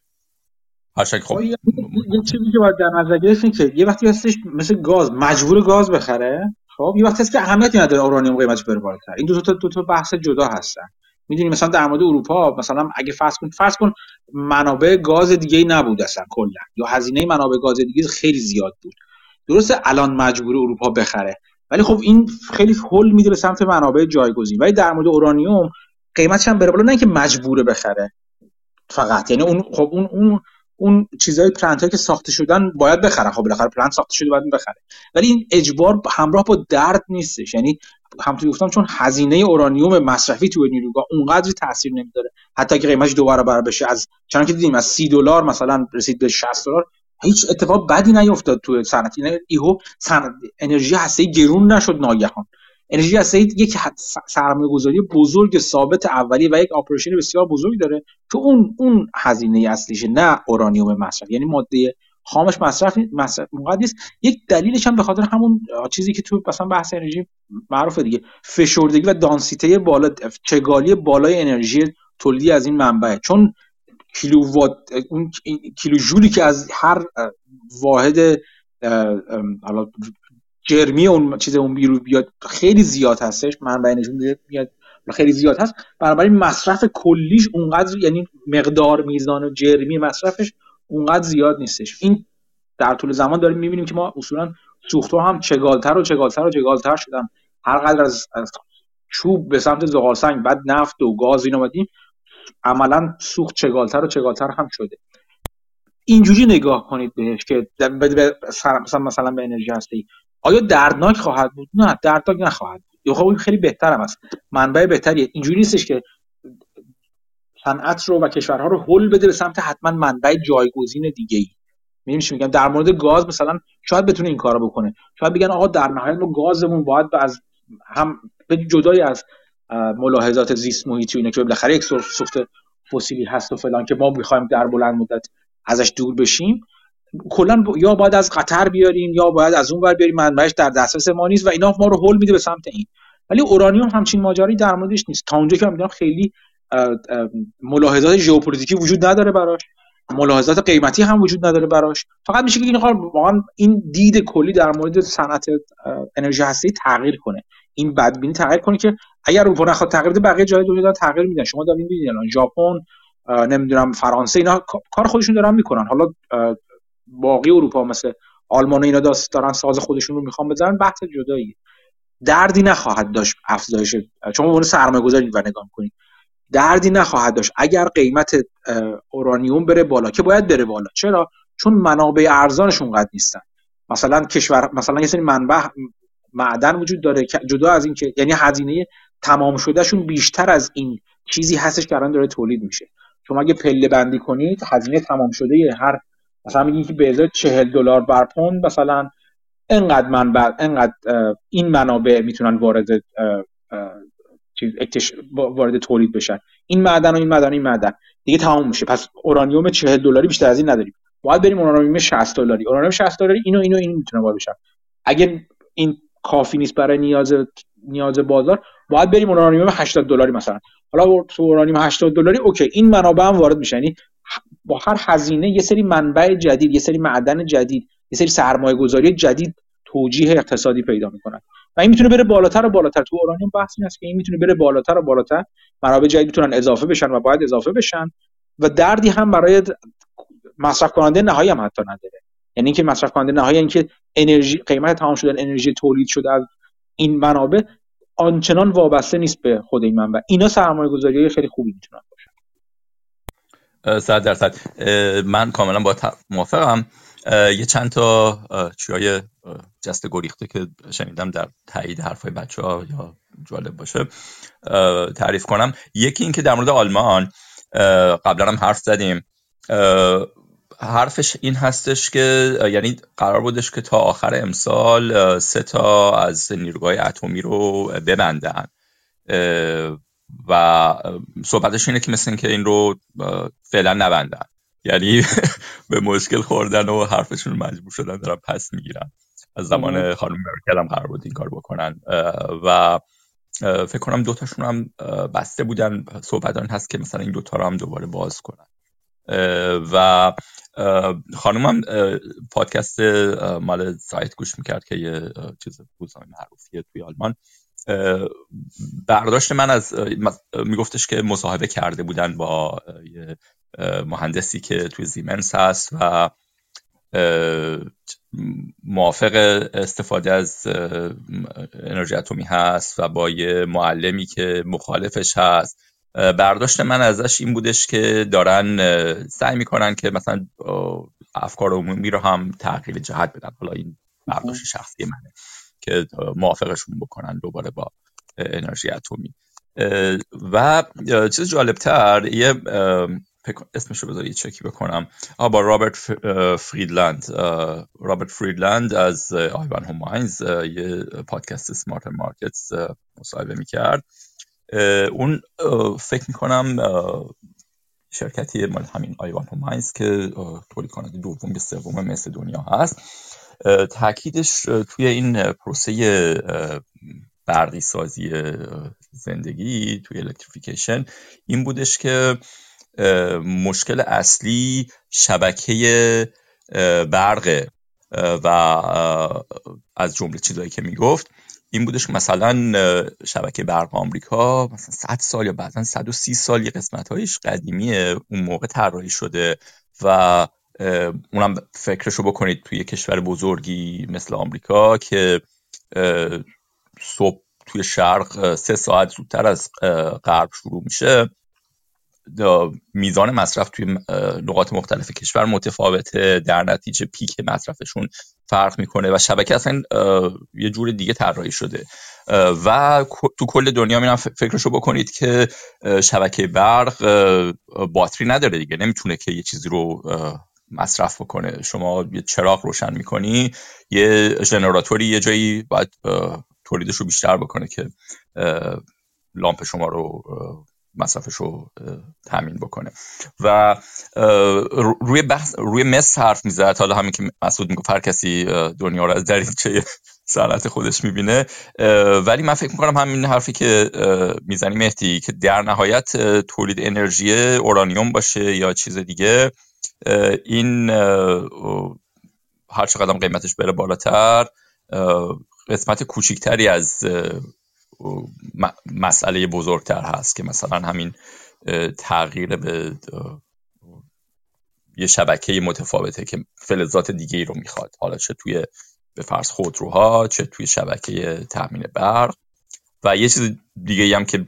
S5: هرچند خب
S1: یه چیزی که باید در نظر گرفتیم که یه وقتی هستش مثل گاز مجبور گاز بخره خب یه وقتی هست که اهمیتی نداره اورانیوم قیمتش بره بالاتر. این دو تا دو تا بحث جدا هستن. می‌دونی مثلا در مورد اروپا مثلا اگه فرض کن فرض کن منابع گاز دیگه ای نبود اصلا کلا. یا هزینه منابع گاز دیگه خیلی زیاد بود. درسته الان مجبور اروپا بخره. ولی خب این خیلی هول میده به سمت منابع جایگزین. ولی در مورد اورانیوم قیمتش هم بره بالا. نه اینکه مجبوره بخره فقط. یعنی اون خب اون اون اون چیزای plant که ساخته شدن باید بخرن. خب بالاخره plant ساخته شده باید بخره. ولی این اجبار همراه با درد نیستش. یعنی همونطور گفتم چون هزینه اورانیوم مصرفی توی نیروگاه اونقدری تاثیر نمیداره حتی که قیمتش دو برابر بشه از چون که دیدیم از 30 دلار مثلا رسید به 60 دلار هیچ اتفاق بدی نیفتاد توی صنعت. یهو صنعت انرژی هسته‌ای گرون نشد ناگهان. انرژی هسته یک سرمایه گذاری بزرگ ثابت اولی و یک آپریشن بسیار بزرگ داره که اون اون هزینه اصلیشه نه اورانیوم مصرف. یعنی ماده خامش مصرف مصرف نیست یک دلیلش هم به خاطر همون چیزی که تو مثلا بحث انرژی معروفه دیگه. فشردگی و دانسیته بالا چگالی بالای انرژی تولیدی از این منبع. چون کیلو وات اون کیلو جولی که از هر واحد حالا جرمی اون چیز اون بیرون بیاد خیلی زیاد هستش منبع انرژی میاد خیلی زیاد هست. بنابراین مصرف کلیش اونقدر یعنی مقدار میزان و جرمی مصرفش اونقدر زیاد نیستش. این در طول زمان داریم می‌بینیم که ما اصولا سوخت هم چگالتر و چگالتر و چگالتر شدن. هر قدر از, از چوب به سمت زغال سنگ بعد نفت و گاز این اومدیم عملا سوخت چگالتر و چگالتر هم شده. اینجوری نگاه کنید بهش که مثلا مثلا به انرژی هستی آیا دردناک خواهد بود؟ نه دردناک نخواهد بود. خب خیلی بهتر هم است. منبع بهتریه. اینجوری نیستش که صنعت رو و کشورها رو حل بده به سمت حتما منبع جایگزین دیگه ای میگم؟ در مورد گاز مثلا شاید بتونه این کارو بکنه. شاید بگن آقا در نهایت ما گازمون باید از هم به جدای از ملاحظات زیست محیطی و اینا که بالاخره یک سوخت فسیلی هست و فلان که ما می‌خوایم در بلند مدت ازش دور بشیم کلا یا باید از قطر بیاریم یا باید از اون ور بیاریم منبعش در دسترس ما نیست و اینا ما رو هول میده به سمت این. ولی اورانیوم همچین ماجرایی در موردش نیست. تا اونجا که من خیلی ملاحظات ژئوپلیتیکی وجود نداره براش. ملاحظات قیمتی هم وجود نداره براش. فقط میشه که این واقعا این دید کلی در مورد صنعت انرژی هستی تغییر کنه. این بدبینی تغییر کنه که اگر اروپا نخواد تغییر بده بقیه جای دنیا تغییر میدن. شما دارین می‌بینید الان ژاپن نمی‌دونم فرانسه اینا کار خودشون دارن می‌کنن. حالا باقی اروپا مثل آلمان اینا دارن ساز خودشون رو می‌خوان بزنن بحث جدایی دردی نخواهد داشت افزایش چون اون سرمایه گذاری و نگاه کنید دردی نخواهد داشت اگر قیمت اورانیوم بره بالا که باید بره بالا. چرا؟ چون منابع ارزانش اونقدر نیستن. مثلا کشور مثلا یه سری منبع معدن وجود داره جدا از این که یعنی هزینه تمام شدهشون بیشتر از این چیزی هستش که الان داره تولید میشه. شما اگه پله بندی کنید هزینه تمام شده هر مثلا میگین که به ازای 40 دلار بر پوند مثلا انقدر منبع انقدر این منابع می‌تونن وارد چیز وارد تولید بشن. این معدن و این معدن و این معدن. دیگه تمام میشه. پس اورانیوم 40 دلاری بیشتر از این نداریم. باید بریم اورانیوم 60 دلاری. اورانیوم 60 دلاری اینو اینو این می‌تونه وارد بشن اگه این کافی نیست برای نیاز نیاز بازار. باید بریم اورانیوم 80 دلاری مثلا. حالا تو اورانیوم 80 دلاری اوکی این منابع هم وارد میشن یعنی با هر هزینه یه سری منبع جدید یه سری معدن جدید یه سری سرمایه گذاری جدید توجیه اقتصادی پیدا می‌کنن. و این می‌تونه بره بالاتر و بالاتر. تو اورانیوم بحث این است که این می‌تونه بره بالاتر و بالاتر. منابع جدید می‌تونن اضافه بشن و باید اضافه بشن. و دردی هم برای مصرف کننده نهایی هم حتی نداره. یعنی اینکه مصرف کننده نهایی اینکه انرژی قیمت تمام شدن انرژی تولید شده از این منابع آنچنان وابسته نیست به خود این منبع. اینا سرمایه گذاری خیلی خوبی می‌تونن باشن
S5: صد درصد. من کاملا با موافقم. یه چند تا چیای جست گریخته که شنیدم در تایید حرفای بچه ها یا جالب باشه. تعریف کنم. یکی این که در مورد آلمان قبلا هم حرف زدیم. حرفش این هستش که یعنی قرار بودش که تا آخر امسال سه تا از نیروگاه اتمی رو ببندن. و صحبتش اینه که مثل که این رو فعلا نبندن. یعنی [LAUGHS] به مشکل خوردن و حرفشون مجبور شدن دارن پس می‌گیرن. از زمان خانم مرکل هم قرار بود این کار بکنن. و فکر کنم دوتاشون هم بسته بودن. صحبت هست که مثلا این دوتا رو هم دوباره باز کنن. و خانم هم پادکست مال سایت گوش می‌کرد که یه چیز روزنامه معروفیه توی آلمان. برداشت من از میگفتش که مصاحبه کرده بودن با یه مهندسی که توی زیمنس هست و موافق استفاده از انرژی اتمی هست و با یه معلمی که مخالفش هست. برداشت من ازش این بودش که دارن سعی می‌کنن که مثلا افکار عمومی رو هم تغییر جهت بدن. حالا این برداشت شخصی منه که موافقشون بکنن دوباره با انرژی اتمی. و چیز جالبتر یه اسمش رو بذار یه چکی بکنم. با رابرت فریدلند. رابرت فریدلند از Ivanhoe Mines یه پادکست Smarter Markets مصاحبه می‌کرد. اون فکر می‌کنم شرکتی مال همین Ivanhoe Mines که تولید کننده دوم یا سوم مثل دنیا هست. تاکیدش توی این پروسه برقی سازی زندگی توی electrification این بودش که مشکل اصلی شبکه برق و از جمله چیزهایی که می‌گفت این بودش که مثلا شبکه برق آمریکا مثلا 100 سال یا بعدا 130 سال یه قسمت هایش قدیمیه اون موقع طراحی شده و اونم فکرشو بکنید توی کشور بزرگی مثل آمریکا که صبح توی شرق سه ساعت زودتر از غرب شروع میشه. میزان مصرف توی نقاط مختلف کشور متفاوته در نتیجه پیک مصرفشون فرق می‌کنه و شبکه اصلا یه جور دیگه طراحی شده. و تو کل دنیا میرم فکرشو بکنید که شبکه برق باتری نداره دیگه. نمی‌تونه که یه چیزی رو مصرف بکنه. شما یه چراغ روشن می‌کنی یه ژنراتوری یه جایی باید تولیدش رو بیشتر بکنه که لامپ شما رو مصرفش رو تامین بکنه. و روی بحث روی مس حرف می‌زد. حالا همین که مسعود می‌گفت هر کسی دنیا رو از دریچه [LAUGHS] صنعت خودش می‌بینه. ولی من فکر می‌کنم همین حرفی که می‌زنی مهدی که در نهایت تولید انرژی اورانیوم باشه یا چیز دیگه این هر چقدر قیمتش بره بالاتر قسمت کوچیکتری از مسئله بزرگتر هست که مثلا همین تغییر به یه شبکه متفاوته که فلزات دیگه ای رو می‌خواد. حالا چه توی به فرض خودروها چه توی شبکه تامین برق. و یه چیز دیگه هم که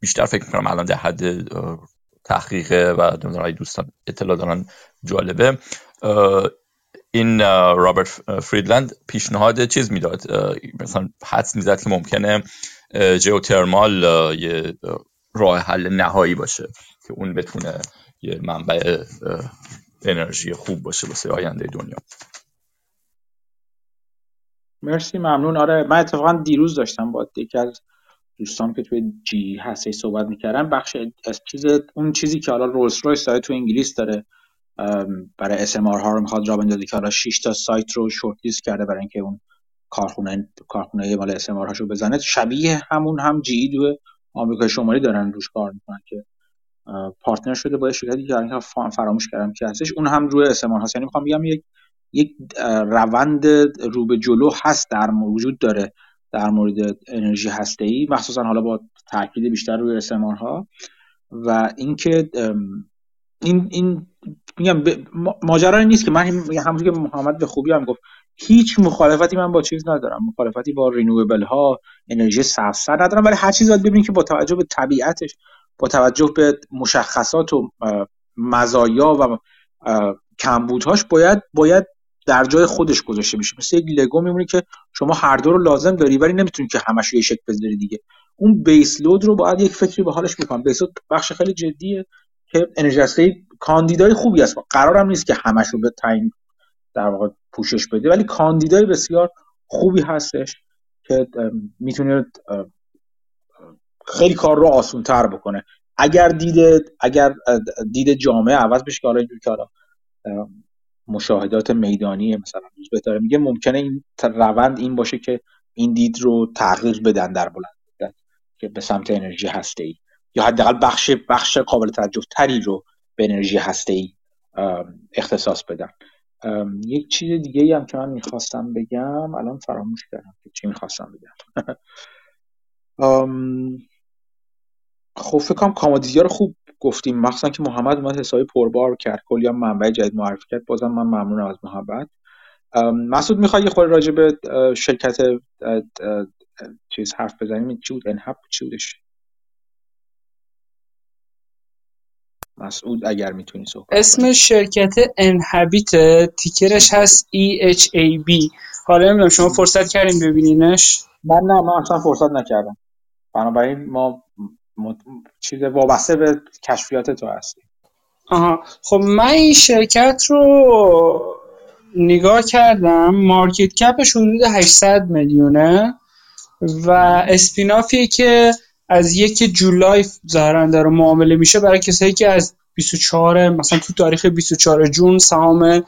S5: بیشتر فکر می‌کنم الان در حد تحقیقه و دوستان اطلاع دارن جالبه. این رابرت فریدلند پیشنهاد چیز می‌داد. مثلا حدس می‌زد که ممکنه جیوترمال یه راه حل نهایی باشه که اون بتونه یه منبع انرژی خوب باشه واسه آینده دنیا.
S1: مرسی ممنون. آره من اتفاقا دیروز داشتم با یکی از دوستان که توی GE هسته صحبت می‌کردن بخش از چیز اون چیزی که حالا رولز رویس داره تو انگلیس داره برای SMR ها رو می‌خواد را بندازه که حالا 6 تا سایت رو شورت کرده برای اینکه اون کارخونه کارخونه مال SMR هاشو بزنه. شبیه همون هم GE تو آمریکای شمالی دارن روش کار می‌کنن که partner شده با شرکتی که فراموش کردم که هستش. اون هم روی SMR هاست یعنی می‌خوام بگم یک یک روند رو به جلو هست در وجود داره در مورد انرژی هسته ای مخصوصا حالا با تاکید بیشتر روی اس ها. و اینکه این این میگم ماجرا نیست که من همونجوری که محمد به خوبی هم گفت هیچ مخالفتی من با چیز ندارم. مخالفتی با رینویبل ها انرژی سبزتر ندارم. ولی هر چیز باید ببینید که با توجه به طبیعتش با توجه به مشخصات و مزایا و کمبودهاش باید باید در جای خودش گذاشته بشه. مثل یک لگو میمونه که شما هر دو رو لازم داری ولی نمی‌تونی که همش یه شکل بذاری دیگه. اون بیس لود رو باید یک فکری به حالش بکنم. بیس لود بخش خیلی جدیه که انرژی کاندیدای خوبی است. قرارم نیست که همش رو به تعیین در واقع پوشش بده ولی کاندیدای بسیار خوبی هستش که می‌تونه خیلی کار رو آسون تر بکنه. اگر دید اگر دید جامعه عوض بشه که حالا اینجور که مشاهدات میدانی مثلا بهتره میگه ممکنه این روند این باشه که این دید رو تغییر بدن در بلند که به سمت انرژی هسته ای یا حداقل بخش بخش قابل توجه تری رو به انرژی هسته ای اختصاص بدن. یک چیز دیگه ای هم که من می‌خواستم بگم الان فراموش کردم چی می‌خواستم بگم. [LAUGHS] خب فکر کنم کامادیزی رو خوب گفتیم. مخصوصا که محمد اومد حسابی پربار کرد. کلی هم منبع جدید معرفی کرد. بازم من ممنونم از محمد. مسعود می‌خوای یه خورده راجع شرکت چیز حرف بزنیم؟ چی بود؟ انهب چی بودش؟ مسعود اگر می‌تونی صحبت
S2: اسم شرکت انهبیت تیکرش هست EHAB حالا نمی‌دونم شما فرصت کردیم ببینینش؟
S1: من نه من اصلا فرصت نکردم. بنابراین ما چیز وابسته به کشفیات تو هستی
S2: آها. خب من این شرکت رو نگاه کردم مارکت کپش حدود 800 میلیونه و اسپینافیه که از یک جولای ظاهرا داره معامله میشه برای کسایی که از 24 مثلا تو تاریخ 24 جون سهام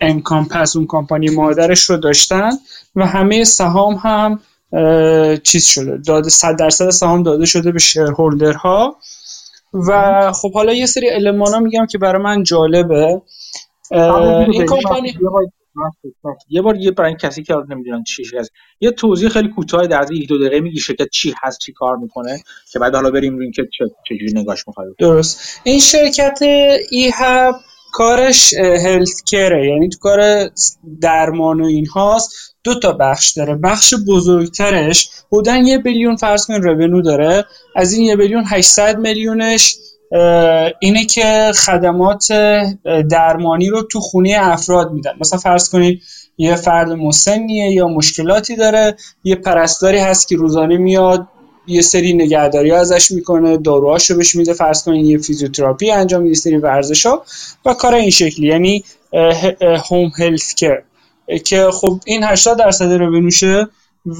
S2: انکامپس اون کمپانی مادرش رو داشتن و همه سهام هم چیز شده داده 100 درصد سهام داده شده به شیرهولدرها و خب حالا یه سری المان ها میگم که برای من جالبه. این کمپانی
S1: یه بار یه برای کسی که نمی‌دونن چی هست. یه توضیح خیلی کوتاه در یک دو دقیقه میگی شرکت چی هست چی کار می‌کنه که بعد حالا بریم روی اینکه چجوری نگاش می‌خواد
S2: درست. این شرکت ای هب کارش هلت یعنی تو کار درمان و این هاست دو تا بخش داره. بخش بزرگترش بودن یه بیلیون فرض کن رونو داره. از این یه بیلیون 800 میلیونش اینه که خدمات درمانی رو تو خونه افراد میدن. مثلا فرض کنید یه فرد مسنیه یا مشکلاتی داره یه پرستاری هست که روزانه میاد یه سری نگهداری ازش می‌کنه داروهاشو بهش میده فرض کنید یه فیزیوتراپی انجام میده سری ورزش ها و کار این شکلی. یعنی هوم هلت کر که خب این 80 درصد رو بنوشه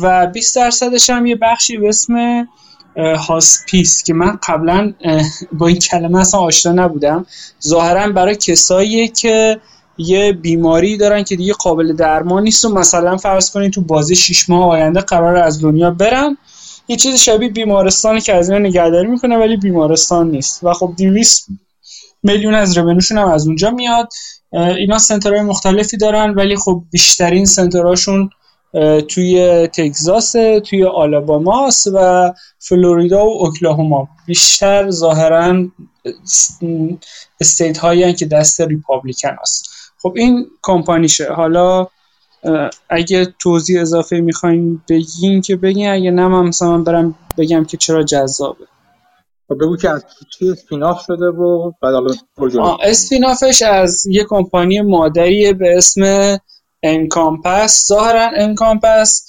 S2: و 20 درصدش هم یه بخشی به اسم هاسپیس که من قبلا با این کلمه اصلا آشنا نبودم. ظاهرا برای کسایی که یه بیماری دارن که دیگه قابل درمان نیست و مثلا فرض کنید تو بازی 6 ماه آینده قرار از دنیا برن یه چیز شبیه بیمارستانی که از اینا نگهداری می‌کنه ولی بیمارستان نیست. و خب 200 میلیون از رونوشون هم از اونجا میاد. اینا سنترهای مختلفی دارن ولی خب بیشترین سنترهاشون توی تگزاس توی آلاباماس و فلوریدا و اوکلاهوما. بیشتر ظاهرا استیت هایی که دست ریپابلیکن هست. خب این کمپانیشه. حالا اگه توضیح اضافه می‌خواین بگین که بگین اگه نه من مثلا برم بگم که چرا جذابه.
S1: خب بگو که از چی spin-off شده و بعد حالا
S2: spin-off ش از یه کمپانی مادری به اسم Encompass ظاهرا Encompass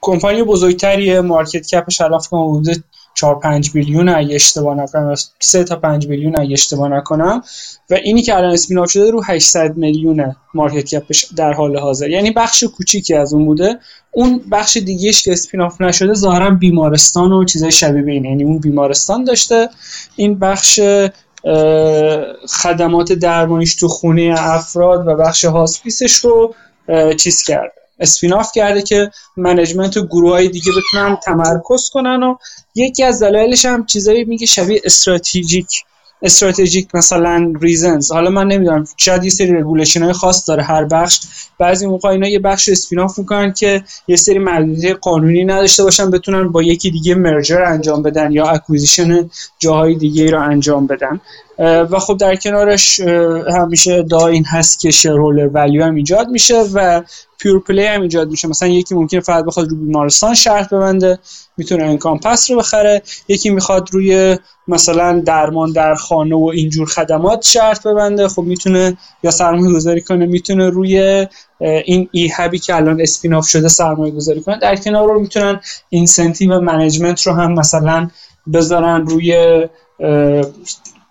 S2: کمپانی بزرگتریه. market cap ش الان فکر حدود 4 5 billion اگه اشتباه نکنم. 3 تا 5 billion اگه اشتباه نکنم. و اینی که الان spin شده رو 800 میلیون market cap ش در حال حاضر. یعنی بخش کوچیکی از اون بوده. اون بخش دیگهش که spin-off نشده ظاهرا بیمارستان و چیزای شبیه به اینه. یعنی اون بیمارستان داشته. این بخش خدمات درمانیش تو خونه افراد و بخش hospice ش رو چیز کرده. spin-off کرده که management و گروه های دیگه بتونن تمرکز کنن و یکی از دلایلش هم چیزایی میگه شبیه strategic strategic مثلا reasons. حالا من نمی‌دونم شاید یه سری regulation های خاص داره هر بخش. بعضی موقع اینا یه بخش spin-off می‌کنن که یه سری محدودیت قانونی نداشته باشن بتونن با یکی دیگه merger انجام بدن یا acquisition جاهای دیگه رو انجام بدن. و خب در کنارش همیشه ادعا این هست که شیرهولر ولیو هم ایجاد میشه و pure play هم ایجاد میشه. مثلا یکی ممکنه فقط بخواد رو بیمارستان شرط ببنده می‌تونه Encompass رو بخره. یکی می‌خواد روی مثلا درمان در خانه و اینجور خدمات شرط ببنده خب می‌تونه یا سرمایه گذاری کنه می‌تونه روی این ای هبی که الان spin-off شده سرمایه گذاری کنه. در کنار رو می‌تونن incentive management رو هم مثلا بذارن روی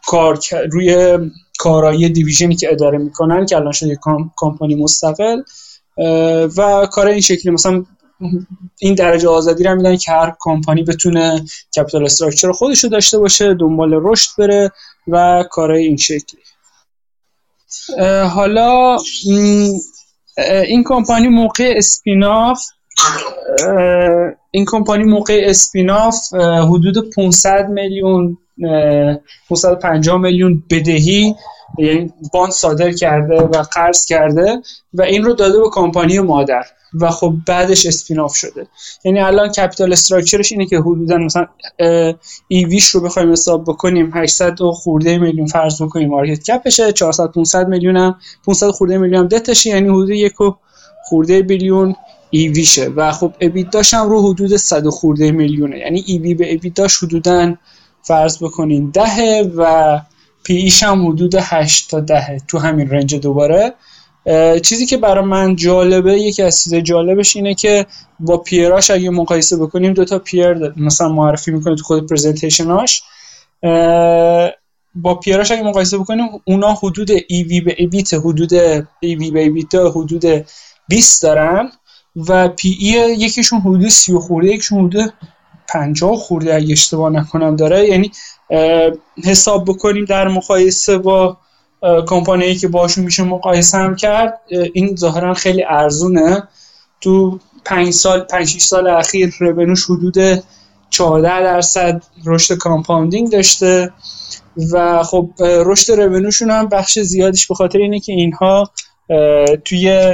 S2: کار روی کارایی division ی که اداره می‌کنن که الان شده کمپانی مستقل و کار این شکلی. مثلا این درجه آزادی رو میدن که هر کمپانی بتونه capital structure خودش رو داشته باشه دنبال رشد بره و کارهای این شکلی. حالا این کمپانی موقع spin-off این کمپانی موقع spin-off حدود 500 میلیون 550 میلیون بدهی یعنی bond صادر کرده و قرض کرده و این رو داده به کمپانی مادر و خب بعدش spin-off شده. یعنی الان capital structure ش اینه که حدودا مثلا ایویش رو بخوایم حساب بکنیم 800 و خورده میلیون فرض بکنیم مارکت کپشه 400 500 میلیون هم 500 خورده میلیون هم دتشه یعنی حدود یک و خورده بیلیون ایویشه و خب ابیداش هم رو حدود 100 خورده میلیونه. یعنی ایوی به ابیداش حدودا فرض بکنین دهه و پی ایش هم حدود 8 تا دهه تو همین رنج دوباره. چیزی که برای من جالبه یکی از چیز جالبش اینه که با پیراش اگه مقایسه بکنیم دو تا پیر مثلا معرفی می‌کنه تو خود پرزنتیشناش با پیراش اگه مقایسه بکنیم اونا حدود وی به ایبیت حدود وی به ایبیت حدود 20 دارن و پی ای یکیشون حدود 30 خورده یکیشون حدود 50 خورده اگه اشتباه نکنم داره. یعنی حساب بکنیم در مقایسه با کمپانی که باشون میشه مقایسه هم کرد این ظاهرا خیلی ارزونه. تو پنج سال پنج سال اخیر revenue ش حدود 14 درصد رشد compounding داشته و خب رشد revenue شون هم بخش زیادیش به خاطر اینه که اینها توی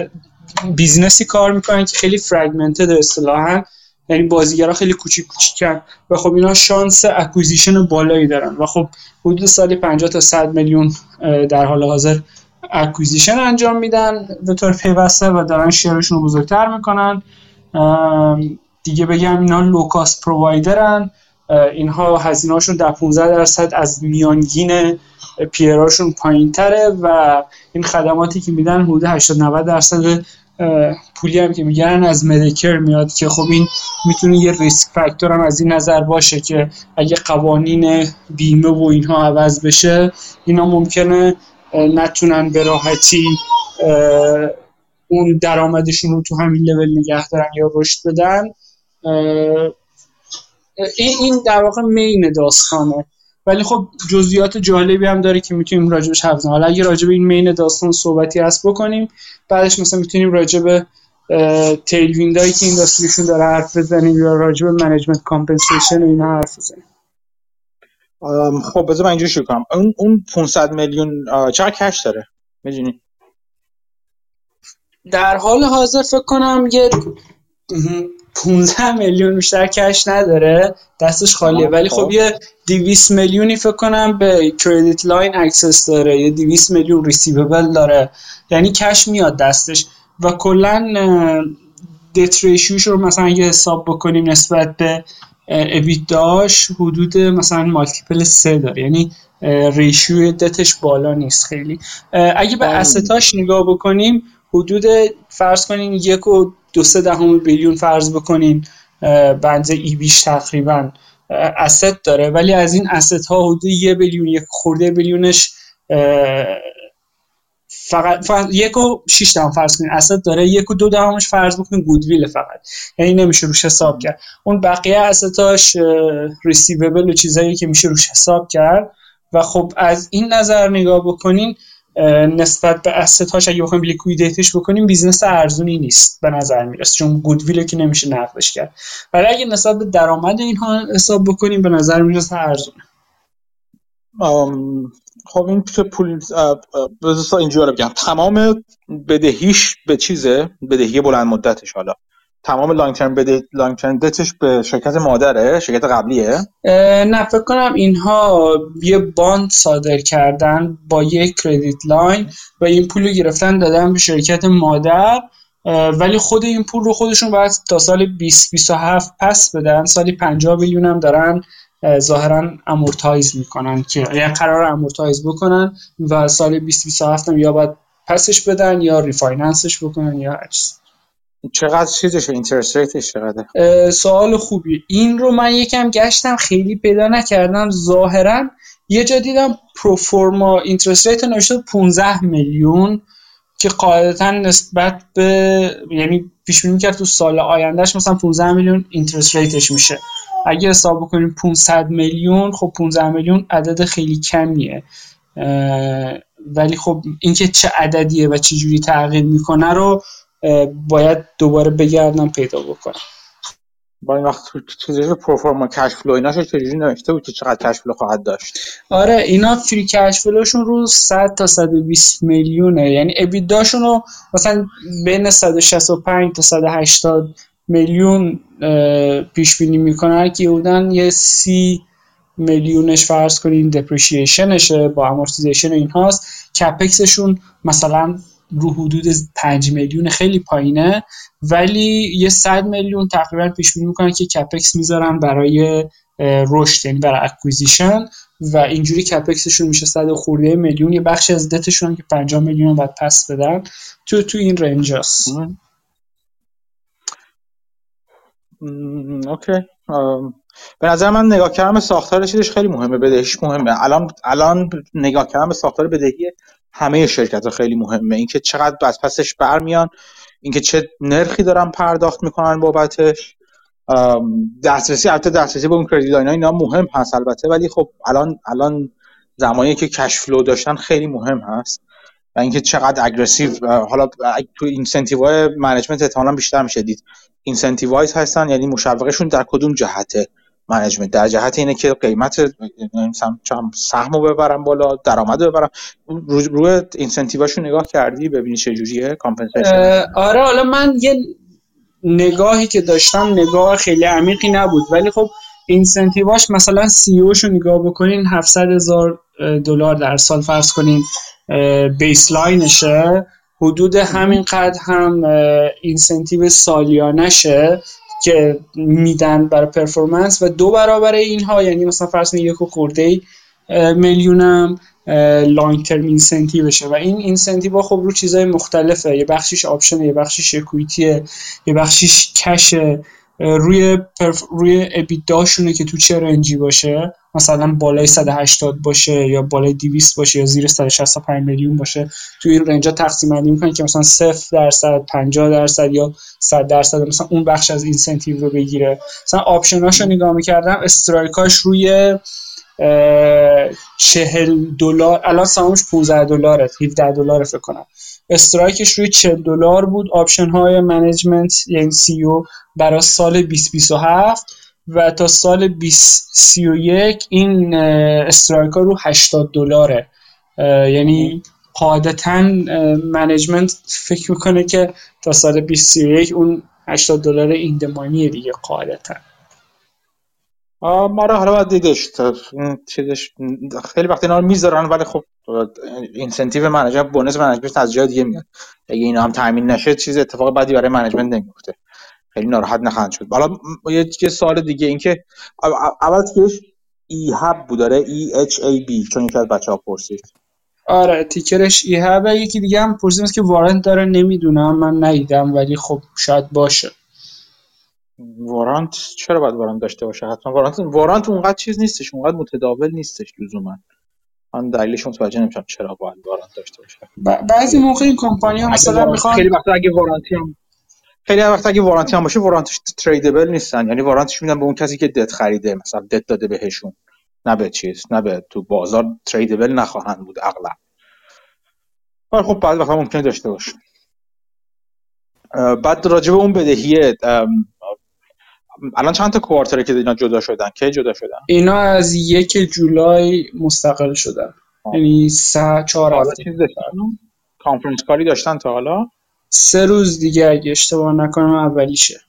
S2: business ی کار می‌کنن که خیلی fragmented اصطلاحا. یعنی بازیگرا خیلی کوچیک کوچیکن. و خب اینا شانس acquisition بالایی دارن. و خب حدود سالی 50 تا 100 میلیون در حال حاضر acquisition انجام میدن به طور پیوسته و دارن share شون رو بزرگتر می‌کنن. دیگه بگم اینا low cost provider ن اینها هزینه‌هاشون در 15 درصد از میانگین peer اشون پایین تره و این خدماتی که میدن حدود 80 90 درصد پولی هم که میگن از Medicare میاد که خب این می‌تونه یه risk factor هم از این نظر باشه که اگه قوانین بیمه و اینها عوض بشه اینا ممکنه نتونن به راحتی اون درآمدشون رو تو همین لول نگه دارن یا رشد بدن. این در واقع main داستانه. ولی خب جزئیات جالبی هم داره که می‌تونیم راجبش حرف حالا اگه راجب این main داستان صحبتی هست بکنیم بعدش مثلا می‌تونیم راجب tailwind ایی که industry شون داره حرف بزنیم یا راجب management compensation و اینا حرف بزنیم.
S1: خب بذار من اینجوری شروع کنم. اون اون 500 میلیون چقدر cash داره؟ می‌دونی؟
S2: در حال حاضر فکر کنم یه 15 میلیون بیشتر cash نداره دستش خالیه. ولی خب, خب. یه 200 میلیونی فکر کنم به credit line access داره یه 200 میلیون receivable داره. یعنی cash میاد دستش. و کلا debt ratio ش رو مثلا اگه حساب بکنیم نسبت به داش حدود مثلا مالتیپل سه داره. یعنی ریشیو دتش بالا نیست خیلی. اگه به استاش نگاه بکنیم حدود فرض کنیم یک و دو سه دهم بیلیون فرض بکنین بنز ای بیش تقریبا asset داره. ولی از این asset ها حدود یه بیلیون یک خورده بیلیونش فقط, فقط یک و شیش دهم فرض کنین asset داره. یک و دو دهمش فرض بکنین گودویل فقط. یعنی نمیشه روش حساب کرد. اون بقیه asset اش receivable و چیزایی که میشه روش حساب کرد. و خب از این نظر نگاه بکنین نسبت به هاش اگه بخوایم liquidate ش بکنیم business ارزونی نیست به نظر می‌رسه چون goodwill که نمیشه نقدش کرد. ولی اگه نسبت به درآمد اینها حساب بکنیم به نظر می‌رسه ارزونه.
S1: خب این پول بذار اینجوری بگم. تمام بدهیش به چیزه؟ بدهی بلند مدتش حالا. تمام long term بده long term debt ش به شرکت مادره؟ شرکت قبلیه؟
S2: نه فکر کنم اینها یه bond صادر کردن با یک credit line و این پول رو گرفتن دادن به شرکت مادر ولی خود این پول رو خودشون باید تا سال 2027 پس بدن. سالی 50 میلیون هم دارن ظاهرا amortize می‌کنن که یعنی قرار amortize بکنن و سال 2027 هم یا باید پسش بدن یا refinance ش بکنن یا هر
S1: چقدر چیزشه interest چقدر
S2: سوال خوبی. این رو من یکم گشتم خیلی پیدا نکردم. ظاهرا یه جا دیدم pro forma interest rate نوشته 15 میلیون که قاعدتا نسبت به یعنی پیش بینی کرد تو سال آیندهش مثلا 15 میلیون interest rate ش میشه. اگه حساب بکنیم 500 میلیون خب 15 میلیون عدد خیلی کمیه. ولی خب اینکه چه عددیه و چه جوری تغییر می‌کنه رو باید دوباره بگردم پیدا بکنم.
S1: با این وقت چیزی pro forma cash flow ایناش چجوری نوشته بود که چقدر cash flow خواهد داشت؟
S2: آره اینا free cash flow شون رو 100 تا 120 میلیونه. یعنی EBITDA شون رو مثلا بین 165 تا 180 میلیون پیش بینی می‌کنن که بودن یه سی میلیونش فرض کنین depreciation شه با amortization اینهاست. CapEx شون مثلا رو حدود 5 میلیون خیلی پایینه. ولی یه 100 میلیون تقریبا پیش بینی می‌کنن که CapEx می‌ذارن برای رشد یعنی برای acquisition و اینجوری CapEx شون میشه 100 خورده میلیون. یه بخشی از دتشون که 50 میلیون بعد پس بدن تو تو این رنج هست.
S1: okay. به نظر من نگاه کردم به ساختار چیزش خیلی مهمه بدهیش مهمه. الان الان نگاه کردم به ساختار بدهی همه شرکت ها خیلی مهمه. اینکه چقدر از پسش برمیان اینکه چه نرخی دارن پرداخت می‌کنن بابتش. دسترسی البته دسترسی به اون credit line اینا مهم هست البته ولی خب الان الان زمانی که cash flow داشتن خیلی مهم هست. و اینکه چقدر aggressive حالا تو incentive های management احتمالاً بیشتر میشه دید. incentive هستن یعنی مشوقشون در کدوم جهته. management در جهت اینه که قیمت سهم رو ببرم بالا درآمد رو ببرم. روی, روی incentive اشو نگاه کردی؟ ببینی چه جوریه؟
S2: آره حالا من یه نگاهی که داشتم نگاه خیلی عمیقی نبود. ولی خب incentive اش مثلا CEO شو نگاه بکنین 700 هزار دلار در سال فرض کنین baseline شه حدود همین قدر هم incentive سالیانشه که میدن برای performance و دو برابر اینها یعنی مثلا فرض یک خورده میلیونم long term incentive بشه. و این incentive ها خب رو چیزای مختلفه. یه بخشیش option ه یه بخشیش equity ه یه بخشیش cash ه روی perf... روی EBITDA شونه که تو چه رنجی باشه؟ مثلا بالای 180 باشه یا بالای 200 باشه یا زیر 165 میلیون باشه. تو این رنجا تقسیم بندی می‌کنن که مثلا 0 درصد 50 درصد یا 100 درصد. مثلا اون بخش از incentive رو بگیره. مثلا option اشو نگاه می‌کردم strike اش روی چهل دلار. الان سهامش 15 دلاره 17 دلار فکر کنم. strike ش روی 40 دلار بود. option های management یعنی CEO برای سال 2027 و تا سال 2031 این strike ها رو 80 دلاره. یعنی قاعدتا management فکر می‌کنه که تا سال 2031 اون 80 دلار in the money ه دیگه قاعدتا.
S1: ما رو حالا دیدش چیزش خیلی وقتی اینا رو می‌ذارن ولی خب incentive manager bonus management از جای دیگه میاد. اگه اینا هم تامین نشه چیز اتفاق بدی برای management نمیفته خیلی ناراحت نخواهند شد. حالا یه سوال دیگه این که اول تیکرش ای هب بود داره ای اچ ای بی چون یکی از بچه‌ها پرسید.
S2: آره تیکرش ای هب یکی دیگه هم پرسید که وارنت داره؟ نمی‌دونم من ندیدم ولی خب شاید باشه.
S1: وارانت چرا باید وارانت داشته باشه حتما؟ وارانت وارانت اونقدر چیز نیستش اونقدر متداول نیستش لزوما. من دلیلش متوجه نمیشم چرا باید وارانت داشته باشه.
S2: بعضی موقع این کمپانی ها مثلا می‌خوان
S1: خیلی وقتا اگه وارانتی هم خیلی وقتا اگه وارانتی هم باشه وارانتش تریدبل نیستن. یعنی وارانتش میدن به اون کسی که دت خریده مثلا دت داده بهشون. نه به چیز نه به تو بازار تریدبل نخواهند بود اغلب. خب بعد وقتا ممکنه داشته باشه. بعد راجع به اون بدهیه الان چند تا کوارتره که اینا جدا شدن؟ کی جدا شدن؟
S2: اینا از یک جولای مستقل شدن. یعنی سه چهار هفته.
S1: conference call ی داشتن تا حالا؟
S2: سه روز دیگه اگه اشتباه نکنم اولیشه.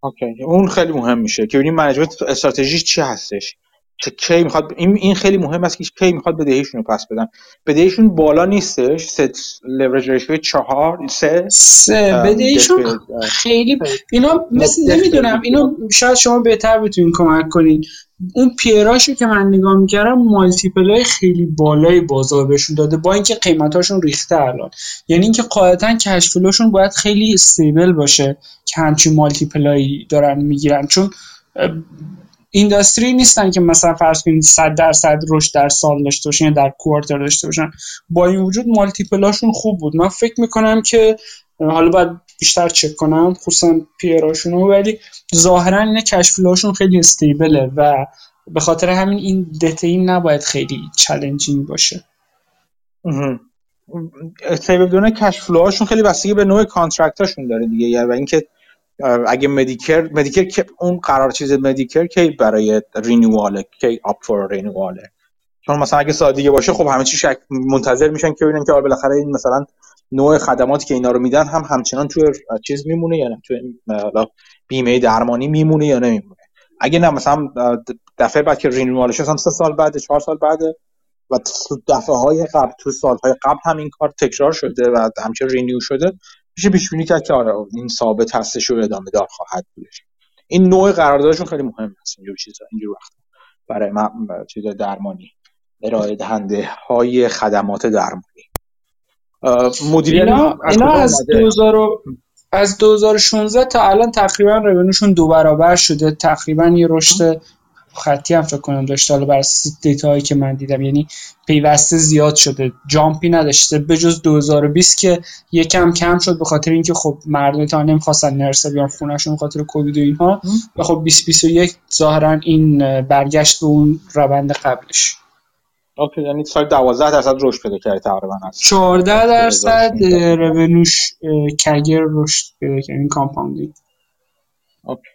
S1: okay. اون خیلی مهم میشه که ببینیم management استراتژیش چی هستش. چه کی می‌خواد این این خیلی مهم است که کی می‌خواد بدهیشون رو پس بدن. بدهیشون بالا نیستش ست لورج ریشیو 4 3
S2: سه. بدهیشون خیلی اینا مثل نمی‌دونم. اینو شاید شما بهتر بتونین کمک کنین اون peer اشو که من نگاه می‌کردم multiple های خیلی بالای بازار بهشون داده با اینکه قیمتاشون ریخته الان. یعنی اینکه قاعدتا کش فلوشون باید خیلی استیبل باشه که همچین مالتیپلایی دارن می‌گیرن. چون اینداستری نیستن که مثلا فرض کنید 100 درصد رشد در سال داشته باشن یا در کوارتر داشته باشن. با این وجود مالتیپلاشون خوب بود. من فکر می‌کنم که حالا باید بیشتر چک کنم خصوصا پیراشون ولی ظاهرا این کشفلاشون خیلی استیبله و به خاطر همین این دتین نباید خیلی چالنجینگ باشه.
S1: stable بودن cash flow هاشون خیلی بستگی به نوع contract اشون داره دیگه. و اینکه اگه Medicare Medicare که اون قرار چیز Medicare کی برای renewal ه کی up for renewal ه چون مثلا اگه سال دیگه باشه خب همه چی شک منتظر میشن که ببینن که بالاخره این مثلا نوع خدماتی که اینا رو میدن هم همچنان توی چیز میمونه یا نه؟ توی بیمه درمانی میمونه یا نمیمونه؟ اگه نه مثلا دفعه بعد که renewal ش مثلا سه سال بعد چهار سال بعد و دفعه های قبل تو سالهای قبل هم این کار تکرار شده و همچنین رینیو شده میشه پیش بینی کرد که آره این ثابت هستش و ادامه دار خواهد بودش. این نوع قراردادشون خیلی مهم هست اینجور چیزا اینجور وقت برای ما چیز درمانی ارائه دهنده های خدمات درمانی.
S2: مدیریت اینا, اینا از 2000 از 2016 تا الان تقریبا رونوشون دو برابر شده. تقریبا یه رشد خطی هم فکر کنم داشته حالا بر data هایی که من دیدم یعنی پیوسته زیاد شده. jump ی نداشته. به جز 2020 که یکم کم شد به خاطر اینکه خب مردم تا نمی‌خواستن نرسه بیان خونهشون به خاطر کووید و اینها. و خب 2021 ظاهرا این برگشت به اون روند قبلش.
S1: okay یعنی سال 12 درصد رشد پیدا کرده تقریبا هست
S2: 14 درصد رونوش CAGR رشد پیدا کرد. این compounding
S1: okay.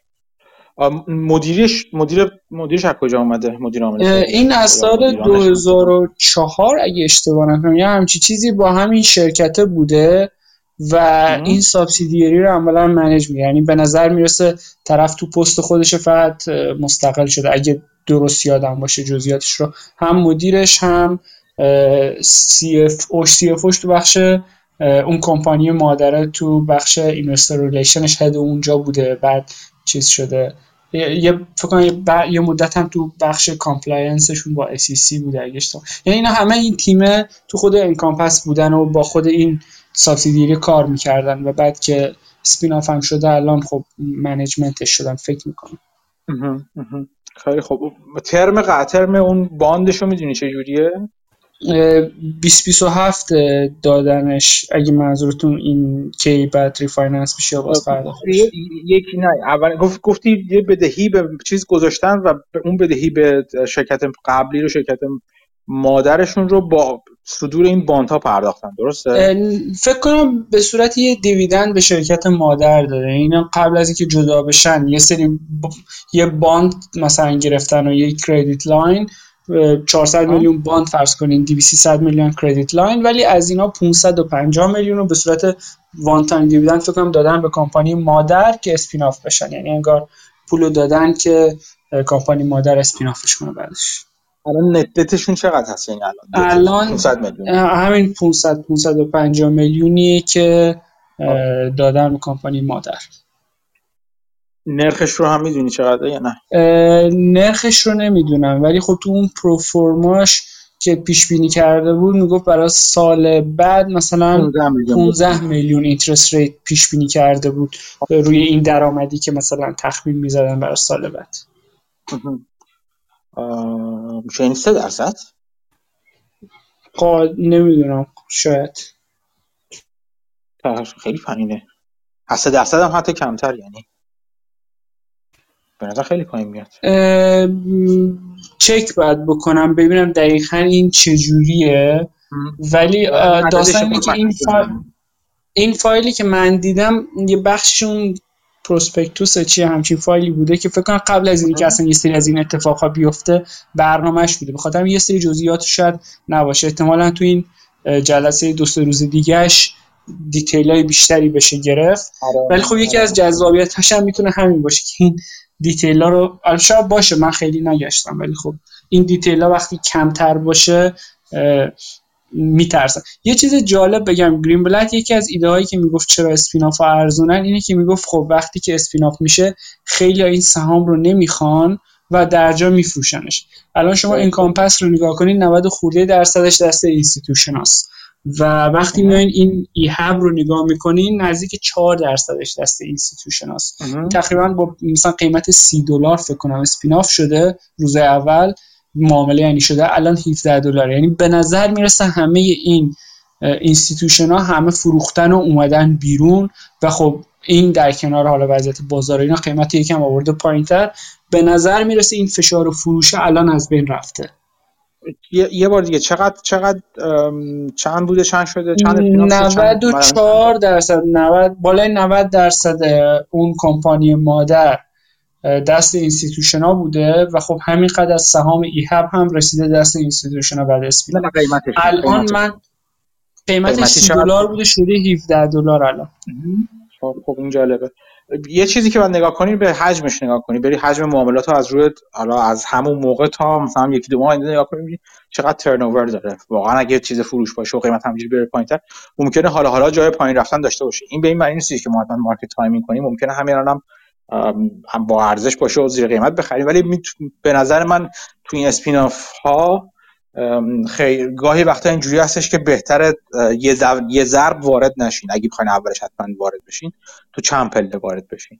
S1: مدیرش مدیر مدیرش از کجا اومده؟ مدیر عامل
S2: این از سال 2004 اگه اشتباه نکنم یا همچی چیزی با همین شرکت بوده و این subsidiary رو عملا manage می‌کنه یعنی به نظر می‌رسه طرف تو پست خودش فقط مستقل شده. اگه درست یادم باشه جزئیاتش رو. هم مدیرش هم CFO CF تو بخش اون کمپانی مادره تو بخش investor relations ش head اونجا بوده. بعد چیز شده. یه فکر کنم یه مدت هم تو بخش compliance شون با SEC بوده اگه یعنی اینا همه این تیمه تو خود Encompass بودن و با خود این subsidiary کار می‌کردن و بعد که spin off هم شده الان خب management ش شدن فکر می‌کنم.
S1: خیلی خوب. ترم قطرم اون bond ش رو می‌دونی چه جوریه
S2: 2027 دادنش اگه منظورتون این کی بعد refinance بشه باز پرداخت
S1: یکی نه. اول گفت گفتی یه بدهی به چیز گذاشتن و اون بدهی به شرکت قبلی رو شرکت مادرشون رو با صدور این bond ها پرداختن. درسته؟
S2: فکر کنم به صورت یه dividend به شرکت مادر داره اینا قبل از اینکه جدا بشن یه سری ب... یه bond مثلا گرفتن و یه credit line 400 میلیون bond فرض کنین 200 میلیون credit line ولی از اینا 550 میلیون رو به صورت one time dividend فکر کنم دادن به کمپانی مادر که spin off بشن. یعنی انگار پولو دادن که کمپانی مادر spin off ش کنه بعدش.
S1: الان net debt شون چقدر هست یعنی
S2: الان؟ الان 500 میلیون. همین 500 550 میلیونیه که دادن به کمپانی مادر.
S1: نرخش رو هم می‌دونی چقدره یا نه؟
S2: نرخش رو نمی‌دونم ولی خب تو اون پروفورماش که پیش بینی کرده بود می‌گفت برای سال بعد مثلا 15 میلیون اینترست ریت پیش بینی کرده بود روی این درآمدی که مثلا تخمین می‌زدن برای سال بعد.
S1: میشه این 3 درصد؟
S2: نمی‌دونم شاید.
S1: خیلی از 3 درصد هم حتی کمتر یعنی به نظر خیلی پایین میاد.
S2: چک باید بکنم ببینم دقیقا این چجوریه. ولی داستان اینه که این فایل این فایلی که من دیدم یه بخششون پروسپکتوس چیه همچین فایلی بوده که فکر کنم قبل از اینکه اصلا یه سری از این اتفاقا بیفته برنامهش بوده. بخاطر یه سری جزئیات شاید نباشه. احتمالا تو این جلسه دو سه روز دیگهش detail های بیشتری بشه گرفت. ولی خب یکی از جذابیتش هم می‌تونه همین باشه که این detail ها رو شاید باشه من خیلی نگشتم ولی خب این detail ها وقتی کمتر باشه میترسن یه چیز جالب بگم Greenblatt یکی از ایده هایی که می‌گفت چرا spin-off ها ارزونن اینه که می‌گفت خب وقتی که spin-off میشه خیلی این سهام رو نمی‌خوان و درجا میفروشنش. الان شما Encompass رو نگاه کنید 90 خورده درصدش دست institution هست. و وقتی میایین این EHAB رو نگاه می‌کنین نزدیک 4 درصدش دست institution هست تقریبا با مثلا قیمت 30 دلار فکر کنم spin-off شده روز اول معامله یعنی شده الان 17 دلار یعنی به نظر می‌رسه همه این institution ها همه فروختن و اومدن بیرون و خب این در کنار حالا وضعیت بازار اینا قیمت یکم آورده پایینتر. به نظر می‌رسه این فشار فروش الان از بین رفته.
S1: یه بار دیگه. چقدر چقدر چند بوده چند شده؟ چند
S2: 94 درصد. 90 بالای 90 درصد اون کمپانی مادر دست institution ها بوده و خب همین قدر از سهام EHAB هم رسیده دست institution ها بعد spin الان من قیمتش 30 دلار بوده شده 17 دلار الان.
S1: خب این جالبه. یه چیزی که باید نگاه کنی به حجمش نگاه کنی. بری حجم معاملات رو از روی حالا از همون موقع تا مثلا یکی دو ماه نگاه کنی چقدر turn داره. واقعا اگه چیز فروش باشه و قیمت همینجوری بره پایینتر ممکنه حالا حالا جای پایین رفتن داشته باشه. این به این معنی نیست که ما حتما market timing کنیم. ممکنه همین الانم هم با ارزش باشه و زیر قیمت بخریم. ولی به نظر من تو این spin-off ها خیلی گاهی وقتا اینجوری هستش که بهتره یه, یه ضرب وارد نشین. اگه بخواین اولش حتما وارد بشین تو چند پله وارد بشین.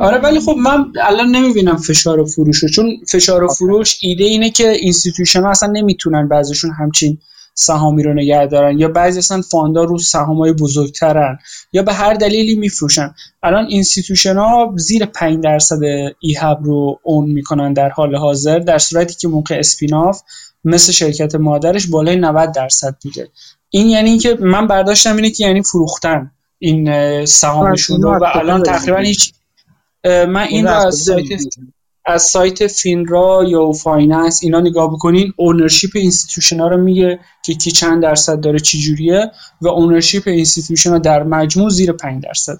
S2: آره ولی خب من الان نمی‌بینم فشار فروش رو چون فشار فروش ایده اینه که institution ها اصلا نمی‌تونن بعضیشون همچین سهامی رو نگه دارن. یا بعضی اصلا fund ا رو سهامای بزرگترن. یا به هر دلیلی میفروشن. الان institution ها زیر 5 درصد EHAB رو own می‌کنن در حال حاضر در صورتی که موقع spin-off مثل شرکت مادرش بالای 90 درصد بوده. این یعنی اینکه من برداشتم اینه که یعنی فروختن این سهامشون رو و الان تقریبا هیچ من این رو از سایت از سایت FINRA یا finance اینا نگاه بکنین ownership institution ها رو میگه که کی چند درصد داره چی جوریه و ownership institution ها در مجموع زیر 5 درصد.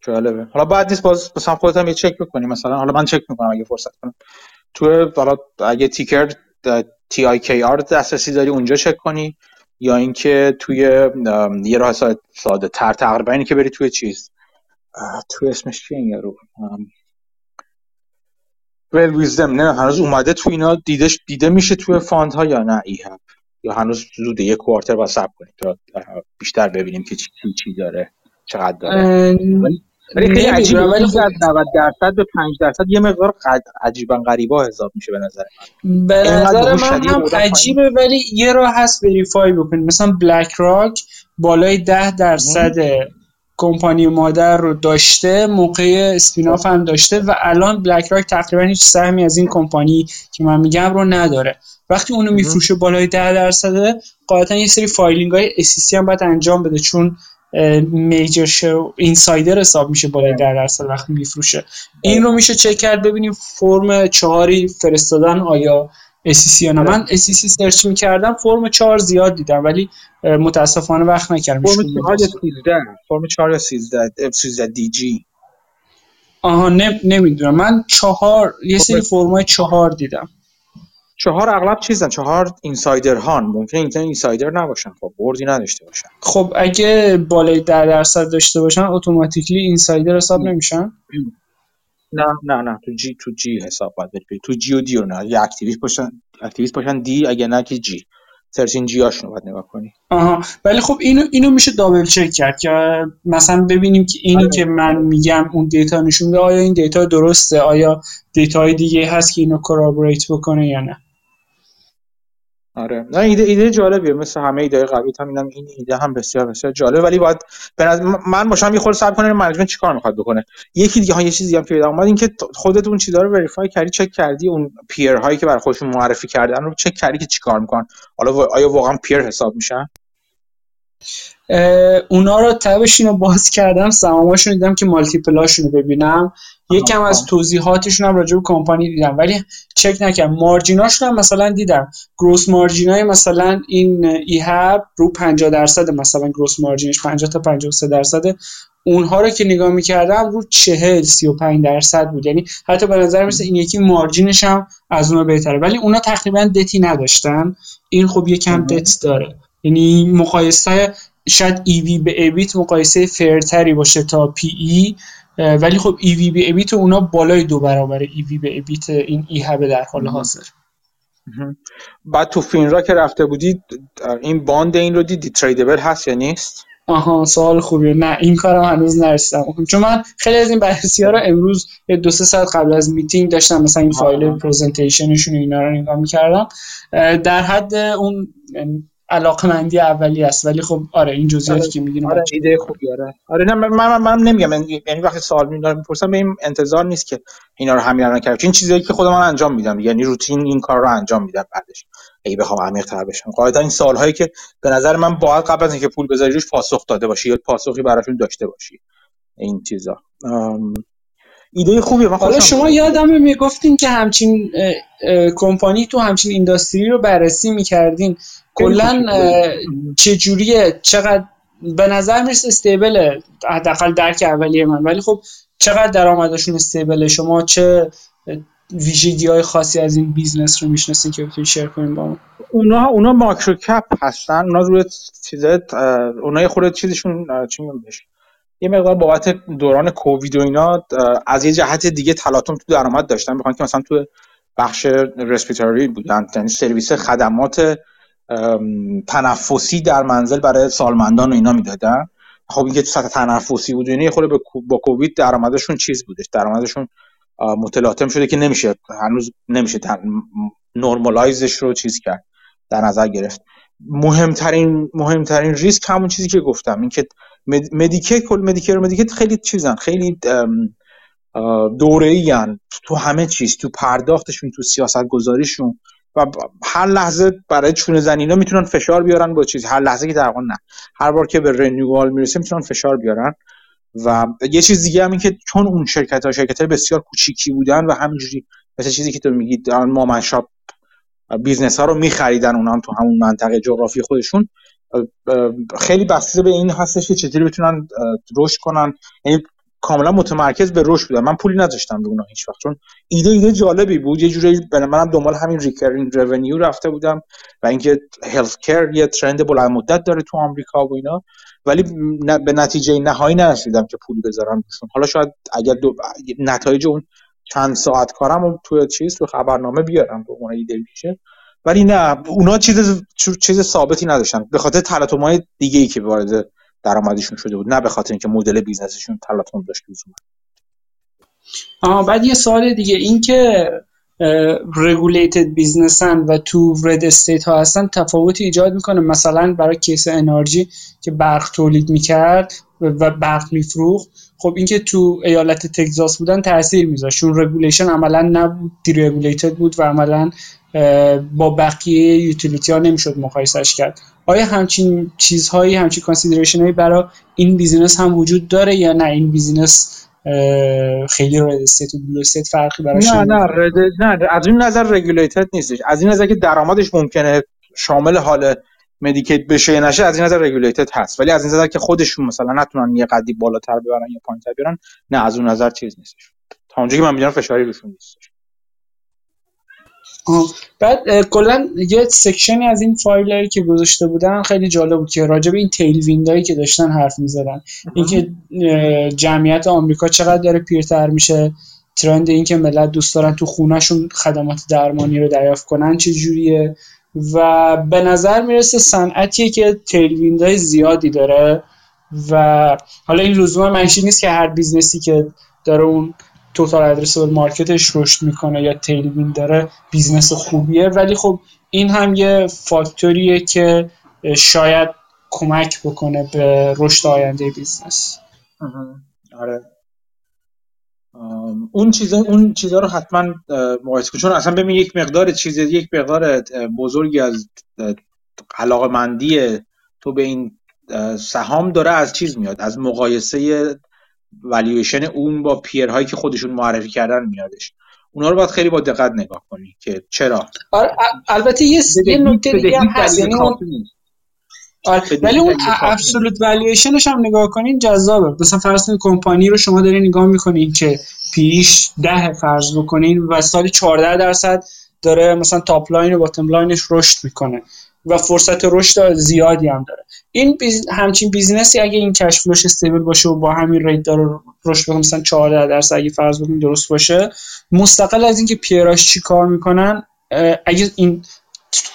S1: جالبه. حالا بد نیست باز مثلا خودت هم یه چک بکنی مثلا. حالا من چک می‌کنم اگه فرصت کنم. تو حالا اگه تیکر تی آی کی آر دسترسی داری اونجا چک کنی. یا اینکه توی یه راه ساده تر تقریبا اینی که بری توی چیز. تو اسمش چیه این یارو؟ ول ویزدم نه هنوز اومده تو اینا دیدش دیده میشه توی فاند ها یا نه ای هم یا هنوز زوده یه کوارتر با سب کنید تا بیشتر ببینیم که چی چی داره چقدر داره. ولی خیلی عجیبه ولی خب 90 درصد به 5 درصد یه مقدار عجیبا غریبا حساب میشه به نظر
S2: من. به نظر من هم عجیبه ولی یه راه هست verify بکنید مثلا BlackRock بالای 10 درصد کمپانی مادر رو داشته موقع spin-off هم داشته و الان BlackRock تقریبا هیچ سهمی از این کمپانی که من میگم رو نداره. وقتی اونو میفروشه بالای 10 درصده قاعدتا یه سری filing های SEC هم باید انجام بده چون میجر شو اینسایدر حساب میشه بالای 10 درصد وقتی میفروشه. این رو میشه چک کرد ببینیم فرم چهاری فرستادن آیا SEC یا نه. من SEC سرچ می‌کردم فرم 4 زیاد دیدم ولی متاسفانه وقت نکردم.
S1: فرم 4 یا 13 فرم 4 یا 13 13 دی جی
S2: آها نمی‌دونم. من چهار یه سری فرمای چهار دیدم.
S1: چهار اغلب چیزن چهار اینسایدر هان ممکنه این اینسایدر نباشن خب بردی نداشته باشن.
S2: خب اگه بالای 10 درصد داشته باشن automatically insider حساب نمیشن؟
S1: نه نه نه. تو G تو G حساب باید بری تو G و D رو نه. یا activist باشن. activist باشن D اگه نه که G. 13 G هاشون باید نگاه کنی.
S2: آها. ولی خب اینو اینو میشه double check کرد که مثلا ببینیم که اینی آره. که من میگم اون data نشون میده آیا این data درسته؟ آیا data های دیگه هست که اینو corroborate بکنه یا نه؟
S1: آره. نه ایده ایده جالبیه مثل همه ایده هم اینم این ایده هم بسیار بسیار جالب. ولی باید من باشم یه خورده صبر کنم management چیکار می‌خواد بکنه؟ یکی دیگه ها یه چیزی هم که اومد این که خودت اون چیزا رو verify کردی چک کردی اون peer هایی که برای خودشون معرفی کردن رو چک کردی که چیکار می‌کنن؟ حالا آیا واقعا peer حساب میشن؟
S2: اونا رو tab شون رو باز کردم. سهاماشون دیدم که multiple اشون رو ببینم. یکم از توضیحاتشون هم راجع به کمپانی دیدم. ولی چک نکردم. مارجیناشون هم مثلا دیدم. گروس مارجینای مثلا این ایهاب رو 50 درصد مثلا گروس مارجینش 50 تا 53 درصد. اونها رو که نگاه می‌کردم رو 40 35 درصد بود. یعنی حتی به نظر مثل این یکی مارجینش هم از اونها بهتره. ولی اونا تقریبا دتی نداشتن. این خب یکم دت داره. یعنی مقایسه شاید ایوی به ایبیت مقایسه فرتری باشه تا پی ای. ولی خب EV به EBIT اونا بالای دو برابر EV به EBIT این ای هبه در حال حاضر.
S1: بعد تو FINRA که رفته بودی این bond این رو دیدی؟ tradable هست یا نیست؟
S2: آها سوال خوبیه. نه این کارم هنوز نرسیدم. چون من خیلی از این بررسی ها رو امروز یه دو سه ساعت قبل از میتینگ داشتم. مثلا این فایل presentation شون اینا رو نگاه می‌کردم. در حد اون علاقمندی اولی است. ولی خب آره این جزئیاتی آره. که میگین
S1: آره ایده خوبی آره. آره نه من من, من نمیگم یعنی, یعنی وقتی سوال میدارم می‌پرسم به این انتظار نیست که اینا رو همین الان کردم. این چیزایی که خودم انجام میدم یعنی روتین این کار رو انجام میدم بعدش. اگه بخوام عمیق تر بشم. قاعدتا این سوال هایی که به نظر من باید قبل از اینکه پول بذاری روش پاسخ داده باشی یا پاسخی براشون داشته باشی. این چیزا. ایده خوبیه من
S2: حالا شما یادم می‌گفتین که همچین کمپانی تو همچین اینداستری رو بررسی می‌کردین. کلا چجوریه؟ چقدر؟ به نظر می‌رسه stable ه حداقل درک اولیه من. ولی خب چقدر درآمدشون stable ه؟ شما چه ویژگی های خاصی از این business رو می‌شناسین که بتونید share کنین با ما؟
S1: اونا اونا micro cap هستن. اونا روی چیزا اونا خود چیزشون چی بهش؟ یه مقدار بابت دوران کووید و اینا از یه جهت دیگه تلاطم تو درآمد داشتن. می‌خوان که مثلا تو بخش رسپیتوری بودن یعنی سرویس خدمات تنفسی در منزل برای سالمندان و اینا می‌دادن. خب این که سطح تنفسی بود یعنی خود با کووید درآمدشون چیز بودش. درآمدشون متلاطم شده که نمیشه هنوز نمیشه نرمالایزش رو چیز کرد در نظر گرفت. مهمترین مهمترین ریسک همون چیزی که گفتم این که مدیکه کل مدیکر و مدیکه خیلی چیزن خیلی دوره ای تو همه چیز تو پرداختشون تو سیاست گذاریشون و هر لحظه برای چونه زنینا می‌تونن فشار بیارن با چیز هر لحظه که در نه. هر بار که به renewal می‌رسه می‌تونن فشار بیارن. و یه چیز دیگه هم این که چون اون شرکت ها شرکت های بسیار کوچیکی بودن و همینجوری مثل چیزی که تو میگی mom and shop business ها رو میخریدن اونا هم تو همون منطقه جغرافی خودشون خیلی بسته به این هستش که چطوری بتونن رشد کنن. یعنی کاملا متمرکز به رشد بودن. من پولی نذاشتم به اونها هیچ وقت چون ایده ایده جالبی بود. یه جوری منم دنبال همین recurring revenue رفته بودم و اینکه health care یه trend بلند مدت داره تو آمریکا و اینا. ولی به نتیجه نهایی نرسیدم که پولی بذارم روشون. حالا شاید اگر دو... نتایج اون چند ساعت کارم و تو چیز تو خبرنامه بیارم به عنوان ایده میشه. ولی نه اونا چیز چیز ثابتی نداشتن. به خاطر تلاطم‌های دیگه ای که وارد درآمدشون شده بود نه به خاطر اینکه مدل business شون تلاطم داشت لزوما
S2: آها بعد یه سوال دیگه این که regulated business ن و تو red state ها هستن تفاوتی ایجاد می‌کنه. مثلا برای case انرژی که برق تولید می‌کرد و برق میفروخت خب اینکه تو ایالت تگزاس بودن تاثیر میذاشت. چون regulation عملا نبود deregulated بود و عملا با بقیه utility ها نمی‌شد مقایسش کرد. آیا همچین چیزهایی همچین consideration هایی برای این business هم وجود داره یا نه؟ این business خیلی red state و blue state فرقی براش
S1: نه نه نه از این نظر regulated نیستش. از این نظر که درآمدش ممکنه شامل حال Medicaid بشه نشه از این نظر regulated هست. ولی از این نظر که خودشون مثلا نتونن یه قدی بالاتر ببرن یا پایینتر بیارن نه از اون نظر چیز نیستش. تا اونجایی که من می‌دونم فشاری روشون نیستش.
S2: بعد کلا یه سکشنی از این فایلایی که گذاشته بودن خیلی جالب بود که راجع به این تیل ویندایی که داشتن حرف می‌زدن. اینکه جمعیت آمریکا چقدر داره پیرتر میشه ترند این که ملت دوست دارن تو خونهشون خدمات درمانی رو دریافت کنن چه جوریه و به نظر می‌رسه صنعتیه که تیل ویندای زیادی داره و حالا این لزوما منشی نیست که هر business ی که داره اون total addressable market ش رشد می‌کنه یا tailwind داره business خوبیه. ولی خب این هم یه فاکتوریه که شاید کمک بکنه به رشد آینده business.
S1: آره. اون چیزا اون چیزا رو حتما مقایسه کن. چون اصلا ببین یک مقدار چیز یک مقدار بزرگی از علاقمندی تو به این سهام داره از چیز میاد از مقایسه والیویشن اون با پیرهایی که خودشون معرفی کردن میادش اونا رو باید خیلی با دقت نگاه کنی که چرا.
S2: آره البته یه یه نکته دیگه هم هست یعنی آره ولی اون ابسولوت والیویشنش هم نگاه کنین جذابه. مثلا فرض کمپانی رو شما دارین نگاه می‌کنین که پیش ده فرض بکنین و سال 14 درصد داره مثلا top line و bottom line ش رشد می‌کنه. و فرصت رشد زیادی هم داره. این بیز... همچین business ی اگه این cash flow ش stable باشه و با همین rate داره رشد بکنه مثلا 14 درصد اگه فرض بکنیم درست باشه مستقل از اینکه peer اش چی کار می‌کنن اگه این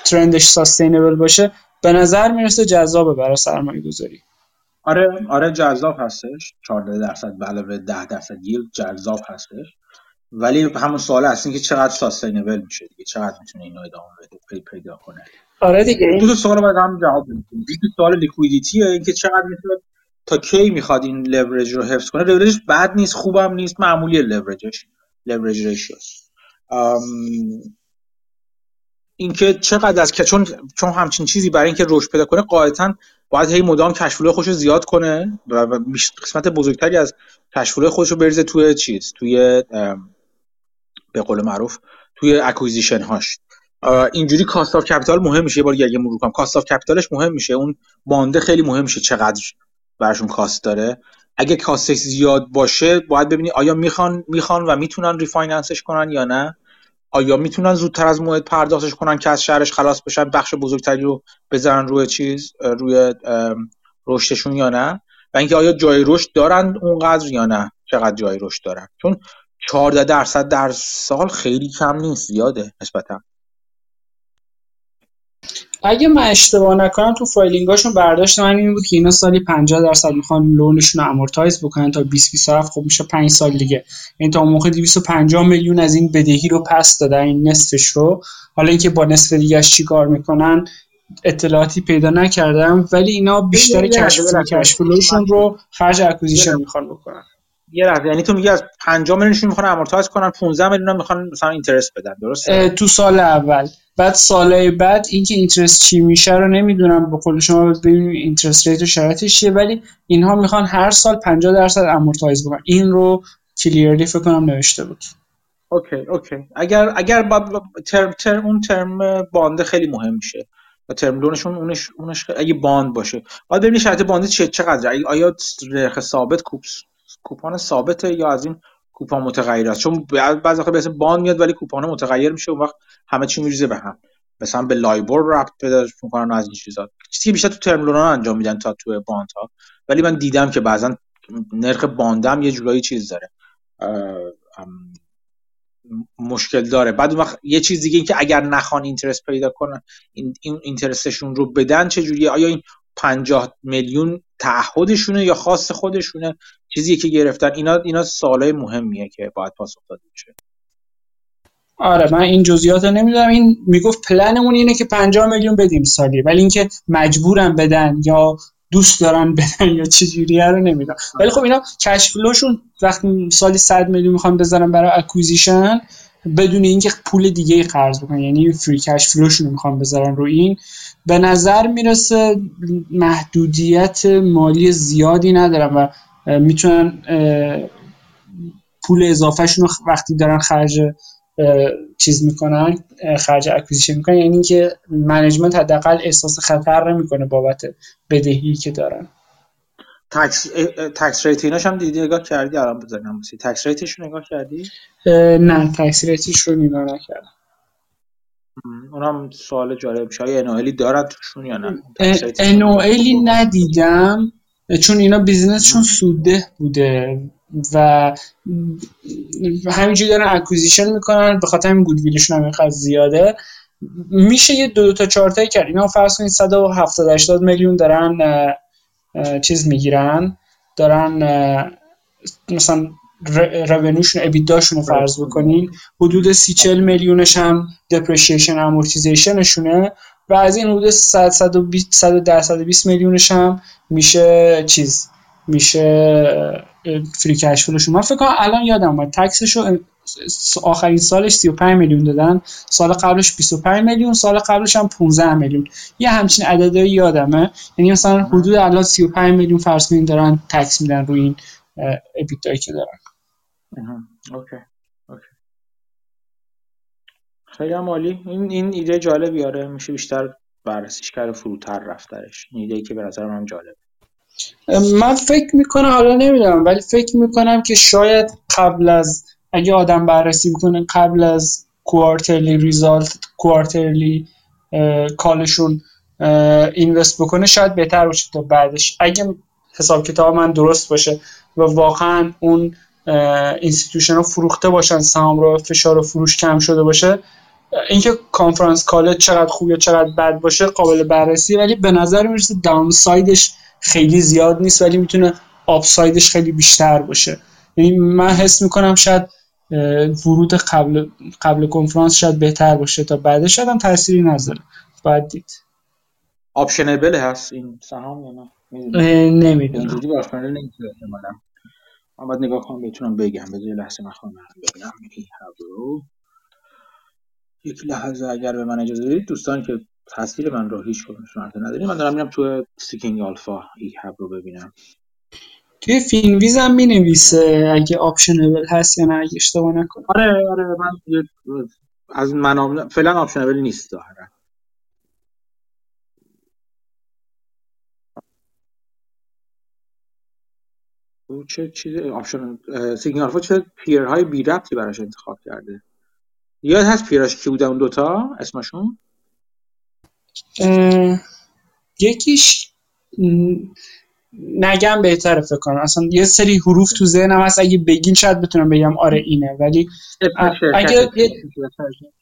S2: trend ش sustainable باشه به نظر می‌رسه جذابه برای سرمایه گذاری
S1: آره آره جذاب هستش. 14 درصد به علاوه 10 درصد yield جذاب هستش. ولی همون سوال هست که چقدر sustainable میشه دیگه؟ چقدر می‌تونه اینو ادامه بده پیدا کنه؟
S2: آره دیگه.
S1: دو تا سوال باید هم جواب بدیم. یکی سوال liquidity ه اینکه چقدر می‌تونه تا کی می‌خواد این لورج رو حفظ کنه. لورجش بد نیست خوبم نیست معمولی leverage ش leverage ratios اینکه چقدر از چون چون همچین چیزی برای اینکه رشد پیدا کنه قاعدتا باید هی مدام cash flow خودش رو زیاد کنه و قسمت بزرگتری از cash flow خودش رو بریزه توی چیز؟ توی به قول معروف توی acquisition هاش اینجوری cost of capital مهم میشه. یه بار دیگه مرور کنم cost of capital ش مهم میشه. اون bond ه خیلی مهم میشه چقدر براشون cost داره. اگه cost ش زیاد باشه باید ببینی آیا می‌خوان می‌خوان و می‌تونن refinance ش کنن یا نه. آیا می‌تونن زودتر از موعد پرداختش کنن که از شرش خلاص بشن بخش بزرگتری رو بزنن روی چیز روی رشدشون یا نه؟ و اینکه آیا جای رشد دارن اونقدر یا نه؟ چقدر جای رشد دارن؟ چون 14 درصد در سال خیلی کم نیست زیاده نسبتا.
S2: اگه من اشتباه نکنم تو filing اشون برداشت من این بود که اینا سالی 50 درصد می‌خوان loan شون رو amortize بکنن تا 2027 خب میشه 5 سال دیگه. این تا اون موقع 250 میلیون از این بدهی رو پس دادن این نصفش رو. حالا اینکه با نصف دیگه چیکار می‌کنن اطلاعاتی پیدا نکردم ولی اینا بیشتر cash cash flow شون رو خرج acquisition می‌خوان بکنن.
S1: یه لحظه یعنی تو میگی از 5 میلیونشون می‌خوان amortize کنن 15 میلیون می‌خوان مثلا interest بدن درسته؟
S2: تو سال اول. بعد سالهای بعد اینکه interest چی میشه رو نمی‌دونم به قول شما ببینیم interest rate و شرایطش چیه ولی اینها می‌خوان هر سال 50 درصد amortize بکنن. این رو clearly فکر کنم نوشته بود.
S1: okay okay. اگر اگر با term term اون term bond ه خیلی مهم میشه. و term loan شون اونش اونش اگه bond باشه. باید ببینید شرط bond چه چقدر آیا نرخ ثابت coupon coupon ثابته یا از این coupon متغیر چون بعضی وقتا به bond میاد ولی coupon متغیر میشه اون وقت همه چی میریزه به هم. مثلا به LIBOR ربط پیدا می‌کنن از این چیزا. چیزی که بیشتر تو ترم انجام میدن تا تو bond ها. ولی من دیدم که بعضا نرخ باندم یه جورایی چیز داره. مشکل داره. بعد وقت یه چیز دیگه این که اگر نخوان اینترست پیدا کنن این اینترستشون رو بدن چه جوریه آیا این 50 میلیون تعهدشونه یا خاص خودشونه؟ چیزی که گرفتن. اینا اینا سوالای مهمیه که باید پاسخ داده بشه.
S2: آره من این جزئیات رو نمی‌دونم. این می‌گفت پلنمون اینه که 50 میلیون بدیم سالی ولی اینکه مجبورن بدن یا دوست دارن بدن یا چه جوریه رو نمی‌دونم. ولی خب اینا cash flow شون وقتی سالی 100 میلیون می‌خوان بذارن برای acquisition بدون اینکه پول دیگه قرض بکنن. یعنی free cash flow شون می‌خوان بذارن رو این. به نظر می‌رسه محدودیت مالی زیادی ندارن و می‌تونن پول اضافهشون رو وقتی دارن خرج چیز می‌کنن خرج acquisition می‌کنن. یعنی اینکه management حداقل احساس خطر نمی‌کنه بابت بدهی که دارن.
S1: تکس tax rate ایناش هم دیدی نگاه کردی؟ الان بزنم tax rate ش رو نگاه کردی؟
S2: نه tax rate ش رو نگاه نکردم.
S1: اونم سوال جالب میشه آیا NOL ی دارن توشون یا نه؟
S2: NOL ی ندیدم. چون اینا business شون سوده بوده. و همینجوری دارن acquisition می‌کنن به خاطر همین goodwill شون هم اینقدر زیاده. میشه یه دو, دو تا چارتایی کرد. اینا فرض کنید 170 80 میلیون دارن چیز می‌گیرن. دارن مثلا رونوشون ابیداشون رو فرض بکنین. حدود سی چل میلیونش هم دپریشیشن امورتیزیشنشونه و از این حدود 100 120 میلیونش هم میشه چیز میشه فری کش فلوشون من فکر کنم الان یادم اومد. تکسشو آخرین سالش 35 میلیون دادن. سال قبلش 25 میلیون سال قبلش هم 15 میلیون. یه همچین عددی یادمه. یعنی مثلا حدود الان 35 میلیون فرض کنین دارن تکس میدن روی این ابیتایی که دارن.
S1: اوکی. خیلی عالی. این این ایده جالبی. آره میشه بیشتر بررسیش کرد فروتر رفترش. این ایده که به نظر من جالبه
S2: من فکر می‌کنم حالا نمی‌دونم ولی فکر می‌کنم که شاید قبل از اگه آدم بررسی می‌کنه قبل از quarterly result quarterly call شون invest بکنه شاید بهتر باشه تا بعدش. اگه حساب کتاب من درست باشه و واقعا اون institution ها فروخته باشن سهام رو فشار فروش کم شده باشه اینکه conference call چقدر خوب یا چقدر بد باشه قابل بررسی ولی به نظر می‌رسه downside ش خیلی زیاد نیست ولی می‌تونه upside ش خیلی بیشتر باشه. یعنی من حس می‌کنم شاید ورود قبل قبل کنفرانس شاید بهتر باشه تا بعدش شاید هم تأثیری نذاره. باید دید.
S1: optionable هست این سهام یا
S2: نه؟ نمی‌دونم.
S1: اینجوری optionable من باید نگاه کنم بهتونم بگم. بذار لحظه من خواهم ببینم. یک لحظه اگر به من اجازه بدید دوستانی که تصویر من رو هیچ کدومشون نداریم من دارم میرم تو Seeking Alpha EHAB رو ببینم.
S2: توی Finviz هم می نویسه اگه optionable هست یا نه اگه اشتباه نکنم.
S1: آره آره من از منابع فعلا optionable نیست ظاهرا. چه چیز option Seeking Alpha چه peer های بی ربطی براش انتخاب کرده؟ یاد هست پیراش کی بودن اون دوتا؟ اسمشون؟
S2: یکیش نگم بهتره فکر کنم. اصلا یه سری حروف تو ذهنم هست. اگه بگین شاید بتونم بگم آره اینه. ولی اگه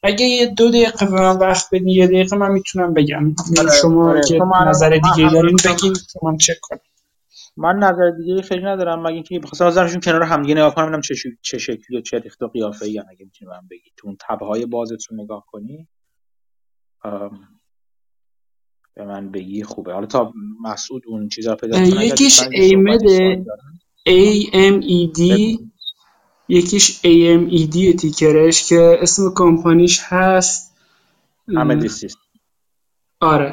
S2: اگه یه دو دقیقه به من وقت بدین یه دقیقه من می‌تونم بگم. آره، شما آره. که نظر دیگه دارین بگین من چک کنم.
S1: من نظر دیگه خیلی ندارم. مگه اینکه بخواستم نظرشون کنار هم دیگه نگاه کنم ببینم چه چه شکلی و چه ریخت و قیافه ای اگه می‌تونی من بگی. تو اون تبه های بازتون نگاه کنی. به من بگی خوبه. حالا تا مسعود اون چیزا پیدا
S2: کنه یکیش ایمد A M E یکیش A M E D تیکرش که اسم کمپانیش هست
S1: همه دیسیست
S2: آره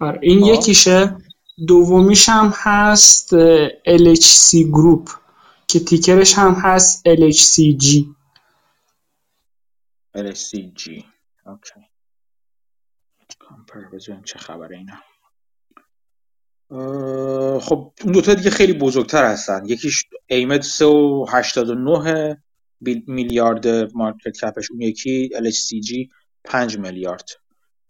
S2: آره. این
S1: آه.
S2: یکیشه. دومیش هم هست LHC Group که ticker ش هم هست LHCG
S1: LHCG okay. بزنیم چه خبره اینا. خب اون دوتا دیگه خیلی بزرگتر هستن. یکیش AMED 389 bil- میلیارد market cap ش. اون یکی LHCG 5 میلیارد.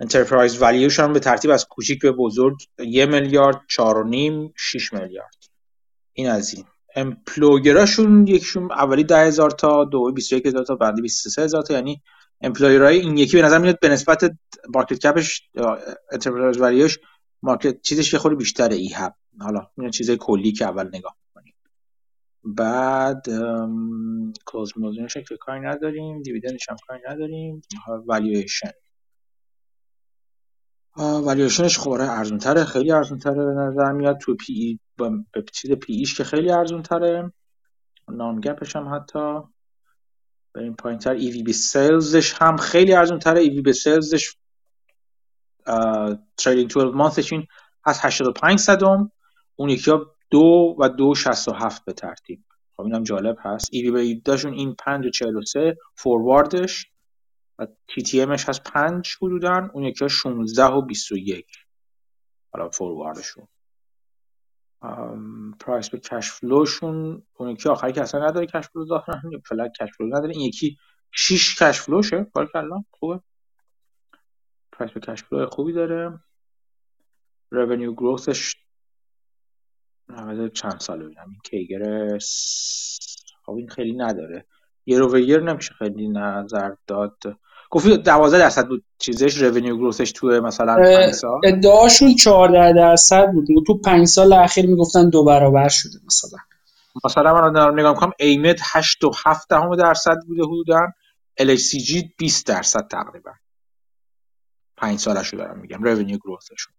S1: enterprise value ش هم به ترتیب از کوچیک به بزرگ یه میلیارد چهار و نیم شیش میلیارد. این از این. امپلویراشون یکیشون اولی ده هزار تا دومی بیست هزار تا بعدی بیست هزار تا. یعنی امپلویرهای این یکی به نظر میاد به نسبت مارکت کپش انترپرایز ولیوش مارکت چیزش یه خورده بیشتره ای هب حالا این چیزای کلی که اول نگاه می‌کنیم. بعد کلوز موزینش که کاری نداریم دیویدندش هم کاری نداریم. والیویشن والیوشنش خب آره ارزون تره خیلی ارزون تره به نظر میاد. تو پی ای با به چیز پی ایش که خیلی ارزون تره non-GAAP ش هم حتی. بریم پایین تر EV به sales ش هم خیلی ارزون تره EV به sales ش trailing 12 month ش این هست 85 صدم. اون یکی ها دو و دو شست و هفت به ترتیب. خب اینم جالب هست. EV به EBITDA شون این 5 و 43 forward ش و TTM ش هست 5 حدودن اون یکی ها 16 و 21 حالا forward شون price به cash flow شون اون یکی آخری که اصلا نداره cash flow ظاهرا free cash flow نداره. این یکی 6 cash flow شه بارکلا خوبه. price به cash flow خوبی داره. revenue growth ش چند ساله ببینم این CAGR خب این خیلی نداره. یر اوور یر نمیشه خیلی نظر داد. گفتی 12 درصد بود چیزش revenue growth ش تو مثلا 5 سال؟
S2: ادعاشون 14 درصد بود. تو 5 سال اخیر می‌گفتن دو برابر شده مثلا.
S1: مثلا من دارم نگاه می‌کنم ایمت 8 و 7 دهم درصد بوده حدودا. LHCG 20 درصد تقریبا. 5 سالشو دارم میگم رونیو گروثشون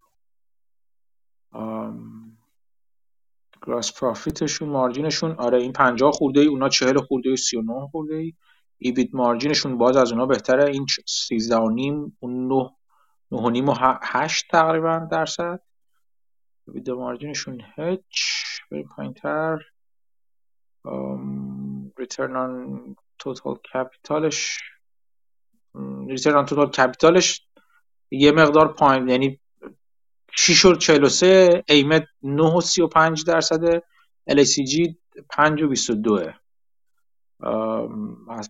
S1: گراس پروفیتشون مارجینشون آره این 50 خورده ای اونا 40 خورده ای 39 خورده ای ایبیت مارجینشون باز از اونا بهتره. این 13 و نیم اون 9 9 و نیم و 8 تقریبا درصد. EBIT margin شون هچ بریم پایینتر. return on total capital ش return on total capital ش یه مقدار پایین یعنی 6 و 43 AMED 9 و 35 درصد LHCG 5 و 22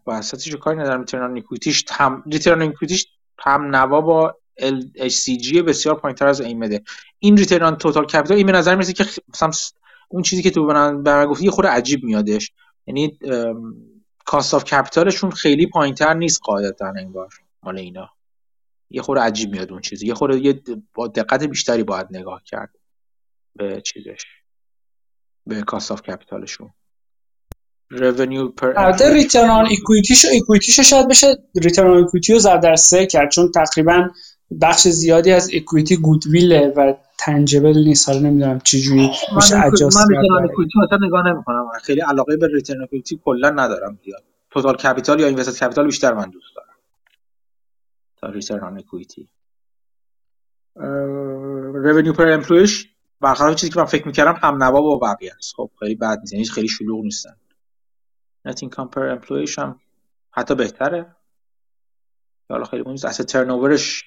S1: بحثاتش رو کاری ندارم. return on equity ش هم return on equity ش هم نوا با LHCG بسیار پایینتر از ایمده این return total capital این به نظر می‌رسه که مثلا اون چیزی که تو به من گفتی یه خورده عجیب میادش. یعنی cost of capital شون خیلی پایینتر نیست قاعدتا انگار مال اینا. یه خورده عجیب میاد اون چیزی. یه خورده یه با دقت بیشتری باید نگاه کرد به چیزش. به cost of capital شون revenue per
S2: البته return on equity ش equity ش شاید بشه؟ return on equity رو ضرب در سه کرد چون تقریبا بخش زیادی از equity goodwill ه و tangible نیست. حالا نمی‌دونم چجوری میشه adjust
S1: من return equity مثلا نگاه نمی‌کنم. خیلی علاقه به return equity کلا ندارم زیاد. total capital یا invested capital بیشتر من دوست دارم. تا return on equity revenue پر امپلویش برخلاف چیزی که من فکر می‌کردم هم نوا با بقیه است. خب خیلی بد نیست. یعنی خیلی شلوغ نیستن. Net income per employee هم حتی بهتره. حالا خیلی مهم نیست. Asset ترنوورش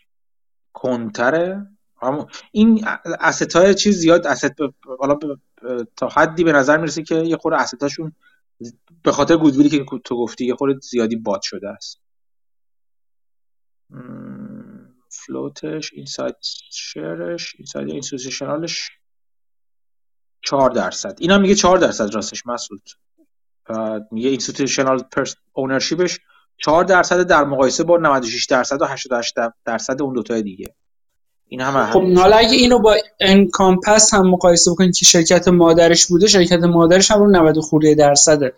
S1: کنتره این asset های چیز زیاد asset حالا تا حدی به نظر می‌رسه که یه خورده asset هاشون به خاطر گودویلی که تو گفتی یه خورده زیادی باد شده است. float ش inside share ش inside institutional ش 4 درصد. اینا میگه 4 درصد راستش مسعود. میگه institutional ownership ش 4 درصد در مقایسه با 96 درصد و 88 درصد اون دوتای دیگه. این هم
S2: خب حالا اگه اینو با انکامپس هم مقایسه بکنید که شرکت مادرش بوده شرکت مادرش هم رو 90 خورده درصده.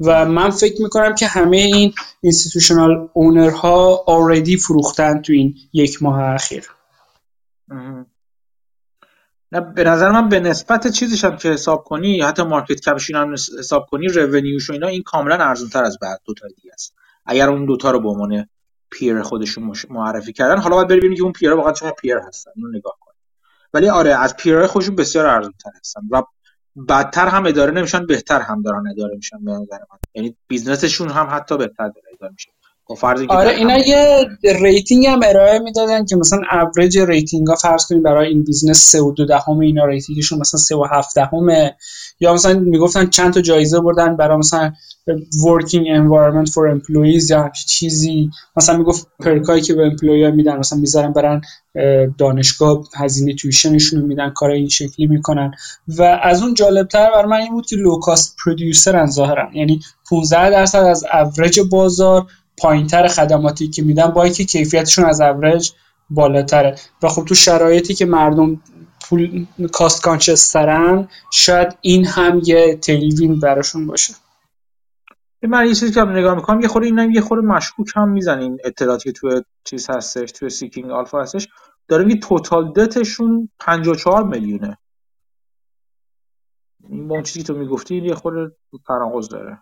S2: و من فکر می‌کنم که همه این institutional owner ها already فروختن تو این یک ماه اخیر.
S1: به نظر من به نسبت چیزش هم که حساب کنی حتی مارکت cap ش هم حساب کنی revenue ش و اینا این کاملا ارزون تر از اون دو تا دیگه است. اگر اون دوتا رو به عنوان peer خودشون معرفی کردن حالا باید ببینیم که اون peer واقعا چقدر peer هستن اینو نگاه کنیم ولی آره از peer های خودشون بسیار ارزون تر هستن و بدتر هم اداره نمیشن بهتر هم دارن اداره میشن به نظر من. یعنی business شون هم حتی بهتر داره اداره میشه.
S2: آره اینا یه rating هم ارائه می‌دادن که مثلا average rating ها فرض کنید برای این business 3 و 2 دهم اینا rating شون مثلا 3 و 7 دهمه. یا مثلا می‌گفتن چند تا جایزه بردن برای مثلا working environment for employees یا همچین چیزی. مثلا می‌گفت perk هایی که به employee میدن مثلا می‌ذارن برن دانشگاه هزینه tuition شون رو میدن کار این شکلی می‌کنن. و از اون جالبتر برا من این بود که low-cost producer ن ظاهرا. یعنی 15 درصد از اوریج بازار پایینتر خدماتی که میدن با اینکه کیفیتشون از اوریج بالاتره. و خب تو شرایطی که مردم پول cost conscious ترن شاید این هم یه tailwind براشون باشه.
S1: من یه چیزی که نگاه می‌کنم یه خورده اینم یه خورده مشکوک هم می‌زنه این اطلاعاتی که توی چیز هستش توی Seeking Alpha هستش. داره میگه total debt شون 54 میلیونه. این با اون چیزی تو می‌گفتی یه خورده تناقض داره.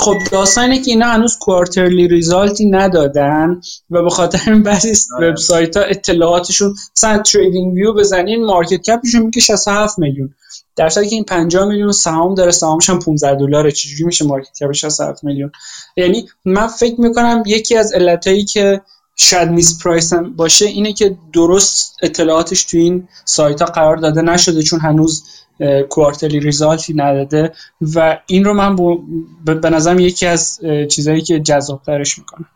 S2: خب داستانه که اینا هنوز quarterly result ی ندادن و به خاطر این بعضی آره. وبسایت ها اطلاعاتشون مثلا TradingView بزنین market cap شون میگه 67 میلیون در که این 50 میلیون سهام داره سهامش هم 15 دلاره چجوری میشه market cap 67 میلیون یعنی من فکر می‌کنم یکی از علتایی که شاید misprice باشه اینه که درست اطلاعاتش تو این سایت ها قرار داده نشده چون هنوز quarterly result ی نداده و این رو من به نظرم یکی از چیزهایی که جذابترش می‌کنه.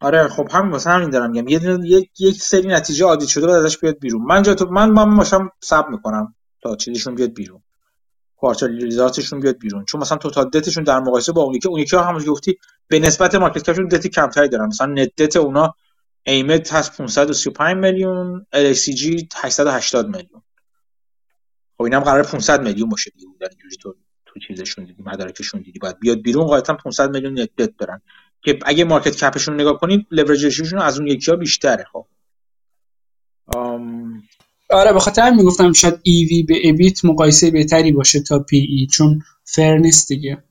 S1: آره خب هم واسه همین دارم میگم. یه یک یک سری نتیجه عادی شده بعد ازش بیاد بیرون. من جا تو من من باشم ساب می‌کنم تا چیزشون بیاد بیرون. quarterly result شون بیاد بیرون. چون مثلا total debt شون در مقایسه با اون یکی اون یکی همون گفتی به نسبت market cap شون debt کمتری دارن. مثلا net debt اونا ایمت هست 535 میلیون LCG 880 میلیون. خب اینم قرار 500 میلیون باشه دیگه. در اینجوری تو تو چیزشون دیدی مدارکشون دیدی. باید بیاد بیرون قاعدتا 500 میلیون net debt برن که اگه market cap شون نگاه کنید لورجشون از اون یکی ها بیشتره خب.
S2: آم... آره به خاطر می‌گفتم شاید EV به EBIT مقایسه بهتری باشه تا P/E چون fair نیست دیگه.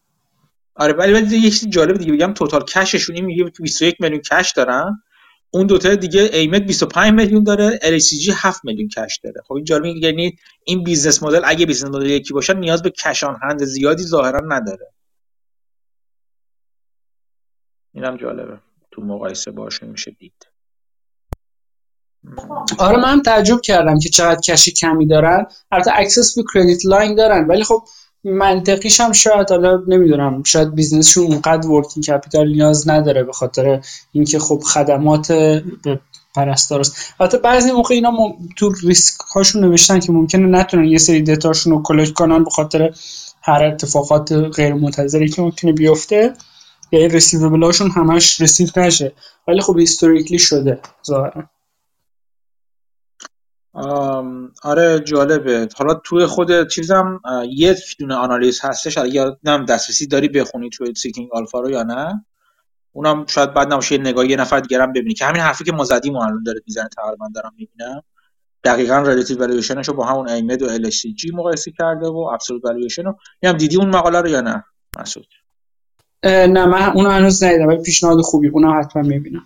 S1: آره ولی ولی یه چیز جالب دیگه بگم total cash شون میگه 21 میلیون cash دارن. اون دوتا دیگه ایمت 25 میلیون داره LCG 7 میلیون cash داره. خب این جالب یعنی این business model اگه business model یکی باشه نیاز به cash on hand زیادی ظاهرا نداره. اینم جالبه. تو مقایسه باشون میشه دید.
S2: آره من تعجب کردم که چقدر cash کمی دارن. البته access به credit line دارن ولی خب منطقیش هم شاید حالا نمی‌دونم شاید business شون اونقدر working capital نیاز نداره به خاطر اینکه خب خدمات پرستار است. البته بعضی موقع اینا تو ریسک هاشون نوشتن که ممکنه نتونن یه سری debt هاشون رو collect کنن به خاطر هر اتفاقات غیر منتظری که ممکنه بیفته. یعنی receivable هاشون همش receive نشه. ولی خب historically شده ظاهرا.
S1: آره جالبه. حالا توی خود چیزم یک دونه analysis هستش. یا نم دسترسی داری بخونی توی Seeking Alpha رو یا نه. اونم شاید بد نباشه یه نگاه یه نفر دیگه هم ببینی. که همین حرفی که ما زدیم الان داره می‌زنه تقریبا دارم می‌بینم. دقیقا relative valuation ش رو با همون ایمد و LG مقایسه کرده و absolute valuation رو. هم دیدی اون مقاله رو یا نه؟ مسعود.
S2: نه من اون هنوز ندیدم ولی پیشنهاد خوبی اونم حتما می‌بینم.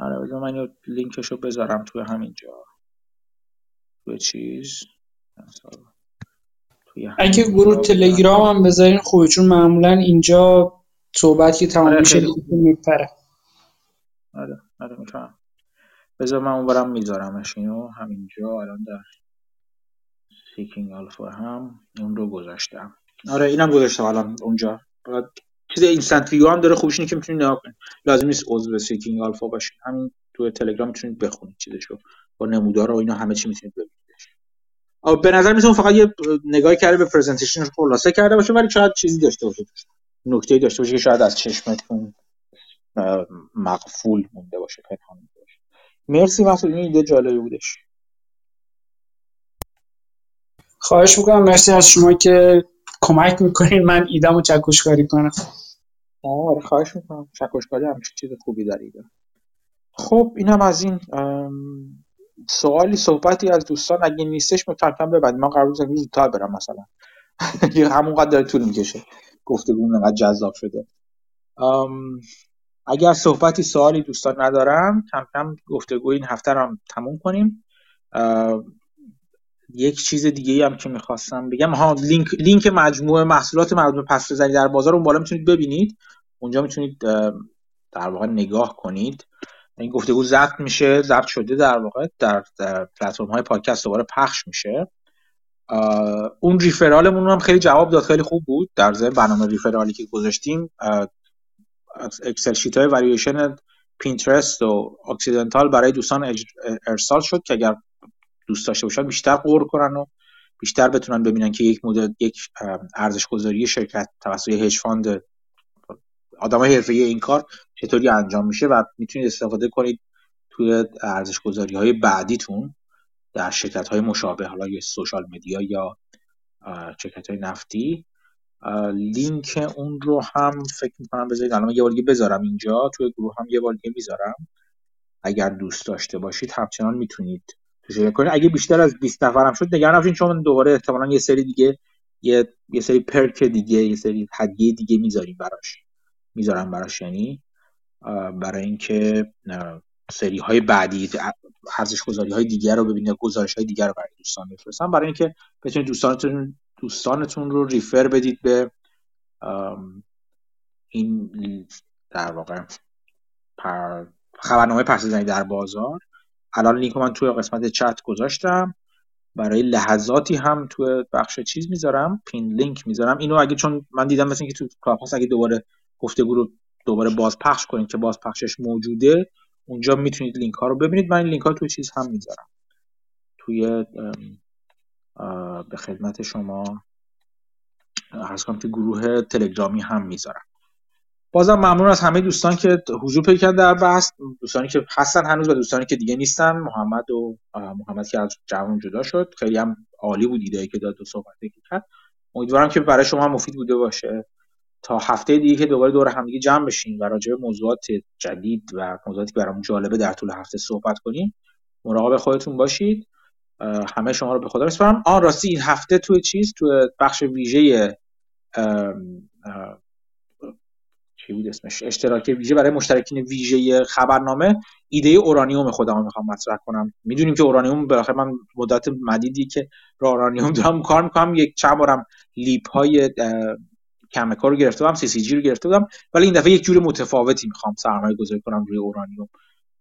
S1: آره من لینکش رو بذارم توی همینجا. توی چیز
S2: اگه گروه تلگرام هم بذارین خوبه چون معمولا اینجا صحبت که تمام میشه میپره.
S1: آره آره میفهم. بذار من اونورم میذارمش اینو. همینجا الان در Seeking Alpha هم اون رو گذاشتم. آره اینم گذاشتم الان اونجا. چیز Instant View هم داره خوبش اینه که می‌تونید نگاه کنید. لازم نیست عضو Seeking Alpha باشید همین تو تلگرام می‌تونید بخونید چیزشو. با نمودار و اینا همه چی می‌تونید ببینید. به نظر میاد فقط یه نگاهی کرده به پرزنتیشن خلاصه کرده باشه ولی شاید چیزی داشته باشه نکته داشته باشه که شاید از چشمتون مقفول مونده باشه پنهان مونده باشه مرسی مسئول این ایده جالبی بودش.
S2: خواهش می‌کنم مرسی از شما که کمک می‌کنین. من ایدمو چکشکاری کنم.
S1: آره خواهش می‌کنم. چکشکاری همیشه چیز خوبی در ایده خب اینم از این سوالی صحبتی از دوستان اگه نیستش کم کم ببندیم من قرار بود زودتر برم مثلا. همونقدر داره طول می‌کشه. گفتگو انقدر جذاب شده. اگر صحبتی سوالی دوستان ندارن کم کم گفتگو این هفته رو تموم کنیم. یک چیز دیگه هم که می‌خواستم بگم. ها لینک لینک مجموعه محصولات به پس در بازار اون بالا می‌تونید ببینید. اونجا می‌تونید در واقع نگاه کنید. این گفتگو ضبط میشه ضبط شده در واقع در, در پلتفرم های پادکست دوباره پخش میشه. اون referral مون هم خیلی جواب داد خیلی خوب بود در ضمن برنامه referral ی که گذاشتیم. Excel sheet های valuation Pinterest و Occidental برای دوستان ارسال شد که اگر دوست داشته باشن بیشتر غور کنن و بیشتر بتونن ببینن که یک مدل یک ارزش گذاری شرکت توسط hedge fund آدمای حرفه‌ای این کار چطوری انجام میشه و می‌تونید استفاده کنید توی ارزش گذاری های بعدیتون در شرکت های مشابه حالا یا social media یا شرکت های نفتی. لینک اون رو هم فکر می‌کنم بذارید. الان یه بار بذارم اینجا. توی گروه هم یه بار دیگه می‌ذارم. اگر دوست داشته باشید همچنان می‌تونید تشریح کنید. اگه بیشتر از 20 نفر هم شد نگران نباشید چون دوباره احتمالا یه سری دیگه یه یه سری پرک دیگه یه سری هدیه دیگه می‌ذاریم براش. می‌ذارم براش یعنی برای اینکه سری های بعدی ارزش گذاری های دیگر رو ببینید گزارش های دیگر رو برای دوستان بفرستم برای اینکه بتونید دوستانتون دوستانتون رو ریفر بدید به این در واقع پر خبرنامه پرسیدنی در بازار. الان لینک من توی قسمت چت گذاشتم. برای لحظاتی هم توی بخش چیز می‌ذارم pin لینک می‌ذارم. اینو اگه چون من دیدم مثل اینکه تو Clubhouse اگه دوباره گفتگو رو دوباره باز پخش کنید که باز پخشش موجوده اونجا می‌تونید لینک ها رو ببینید. من این لینک ها توی چیز هم می‌ذارم. توی به خدمت شما عرض کنم که گروه تلگرامی هم می‌ذارم. بازم ممنون از همه دوستان که حضور پیدا در بحث. دوستانی که هستن هنوز و دوستانی که دیگه نیستن. محمد و محمد که از جوان جدا شد. خیلی هم عالی بود ایده که داد و صحبتی که کرد. امیدوارم که برای شما مفید بوده باشه. تا هفته دیگه که دوباره دور همدیگه جمع بشیم و راجع به موضوعات جدید و موضوعاتی که برام جالبه در طول هفته صحبت کنیم مراقب خودتون باشید. همه شما رو به خدا میسپارم. آن راستی این هفته توی چیز؟ توی بخش ویژه چی بود اسمش؟ اشتراک ویژه برای مشترکین ویژه خبرنامه. ایده اورانیوم خودم می‌خوام مطرح کنم. می‌دونیم که اورانیوم بالاخره من مدت مدیدی که رو اورانیوم دارم کار می‌کنم یک چند بارم LEAP های Cameco رو گرفته بودم CCJ رو گرفته بودم. ولی این دفعه یک جور متفاوتی می‌خوام سرمایه گذاری کنم روی اورانیوم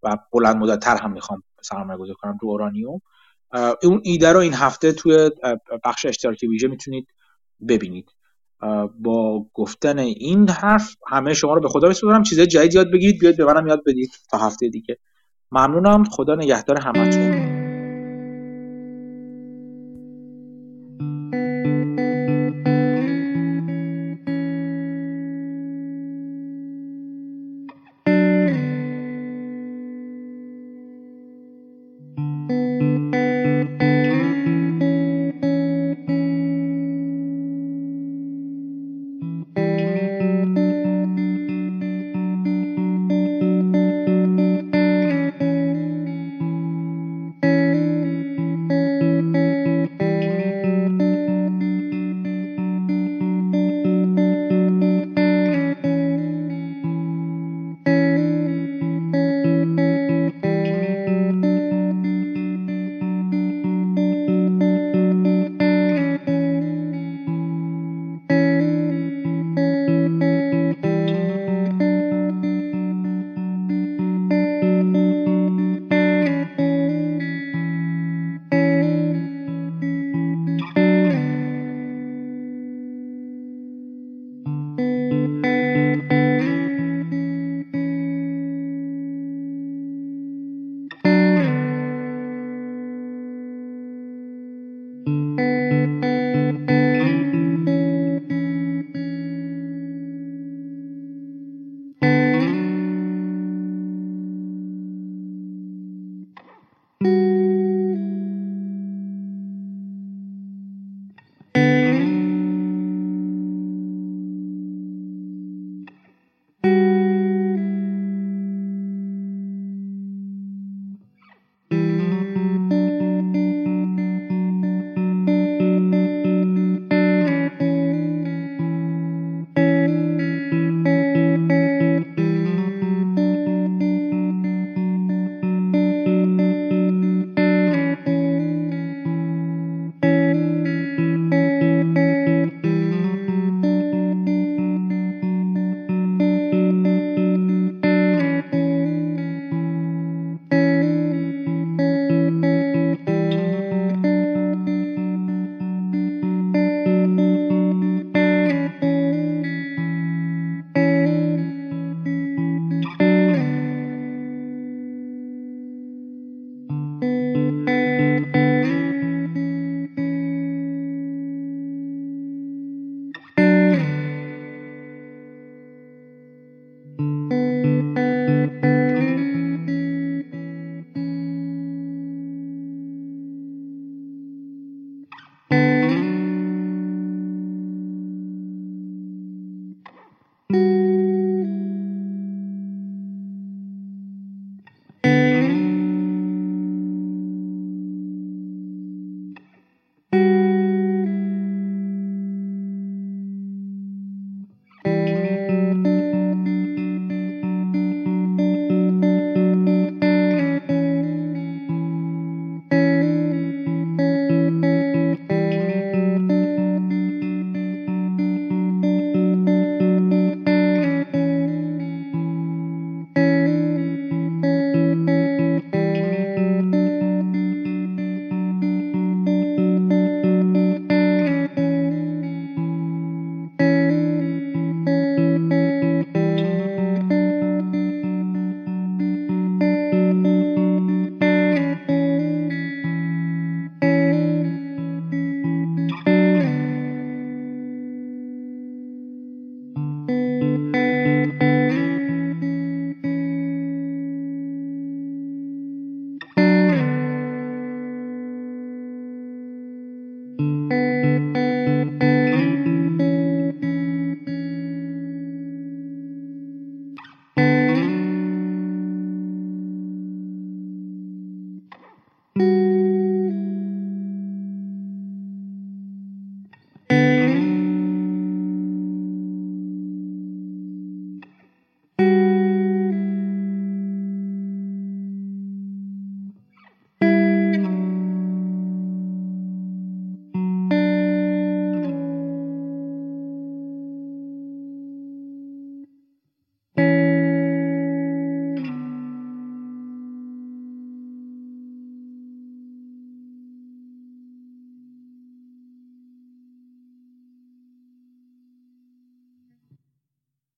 S1: و بلند مدت تر هم می‌خوام سرمایه گذاری کنم روی اورانیوم. اون ایده رو این هفته توی بخش اشتراکی ویژه می‌تونید ببینید. با گفتن این حرف همه شما رو به خدا میسپارم. چیزای جدید یاد بگیرید بیاید به منم یاد بدید تا هفته دیگه. ممنونم. خدا نگهدار همتون.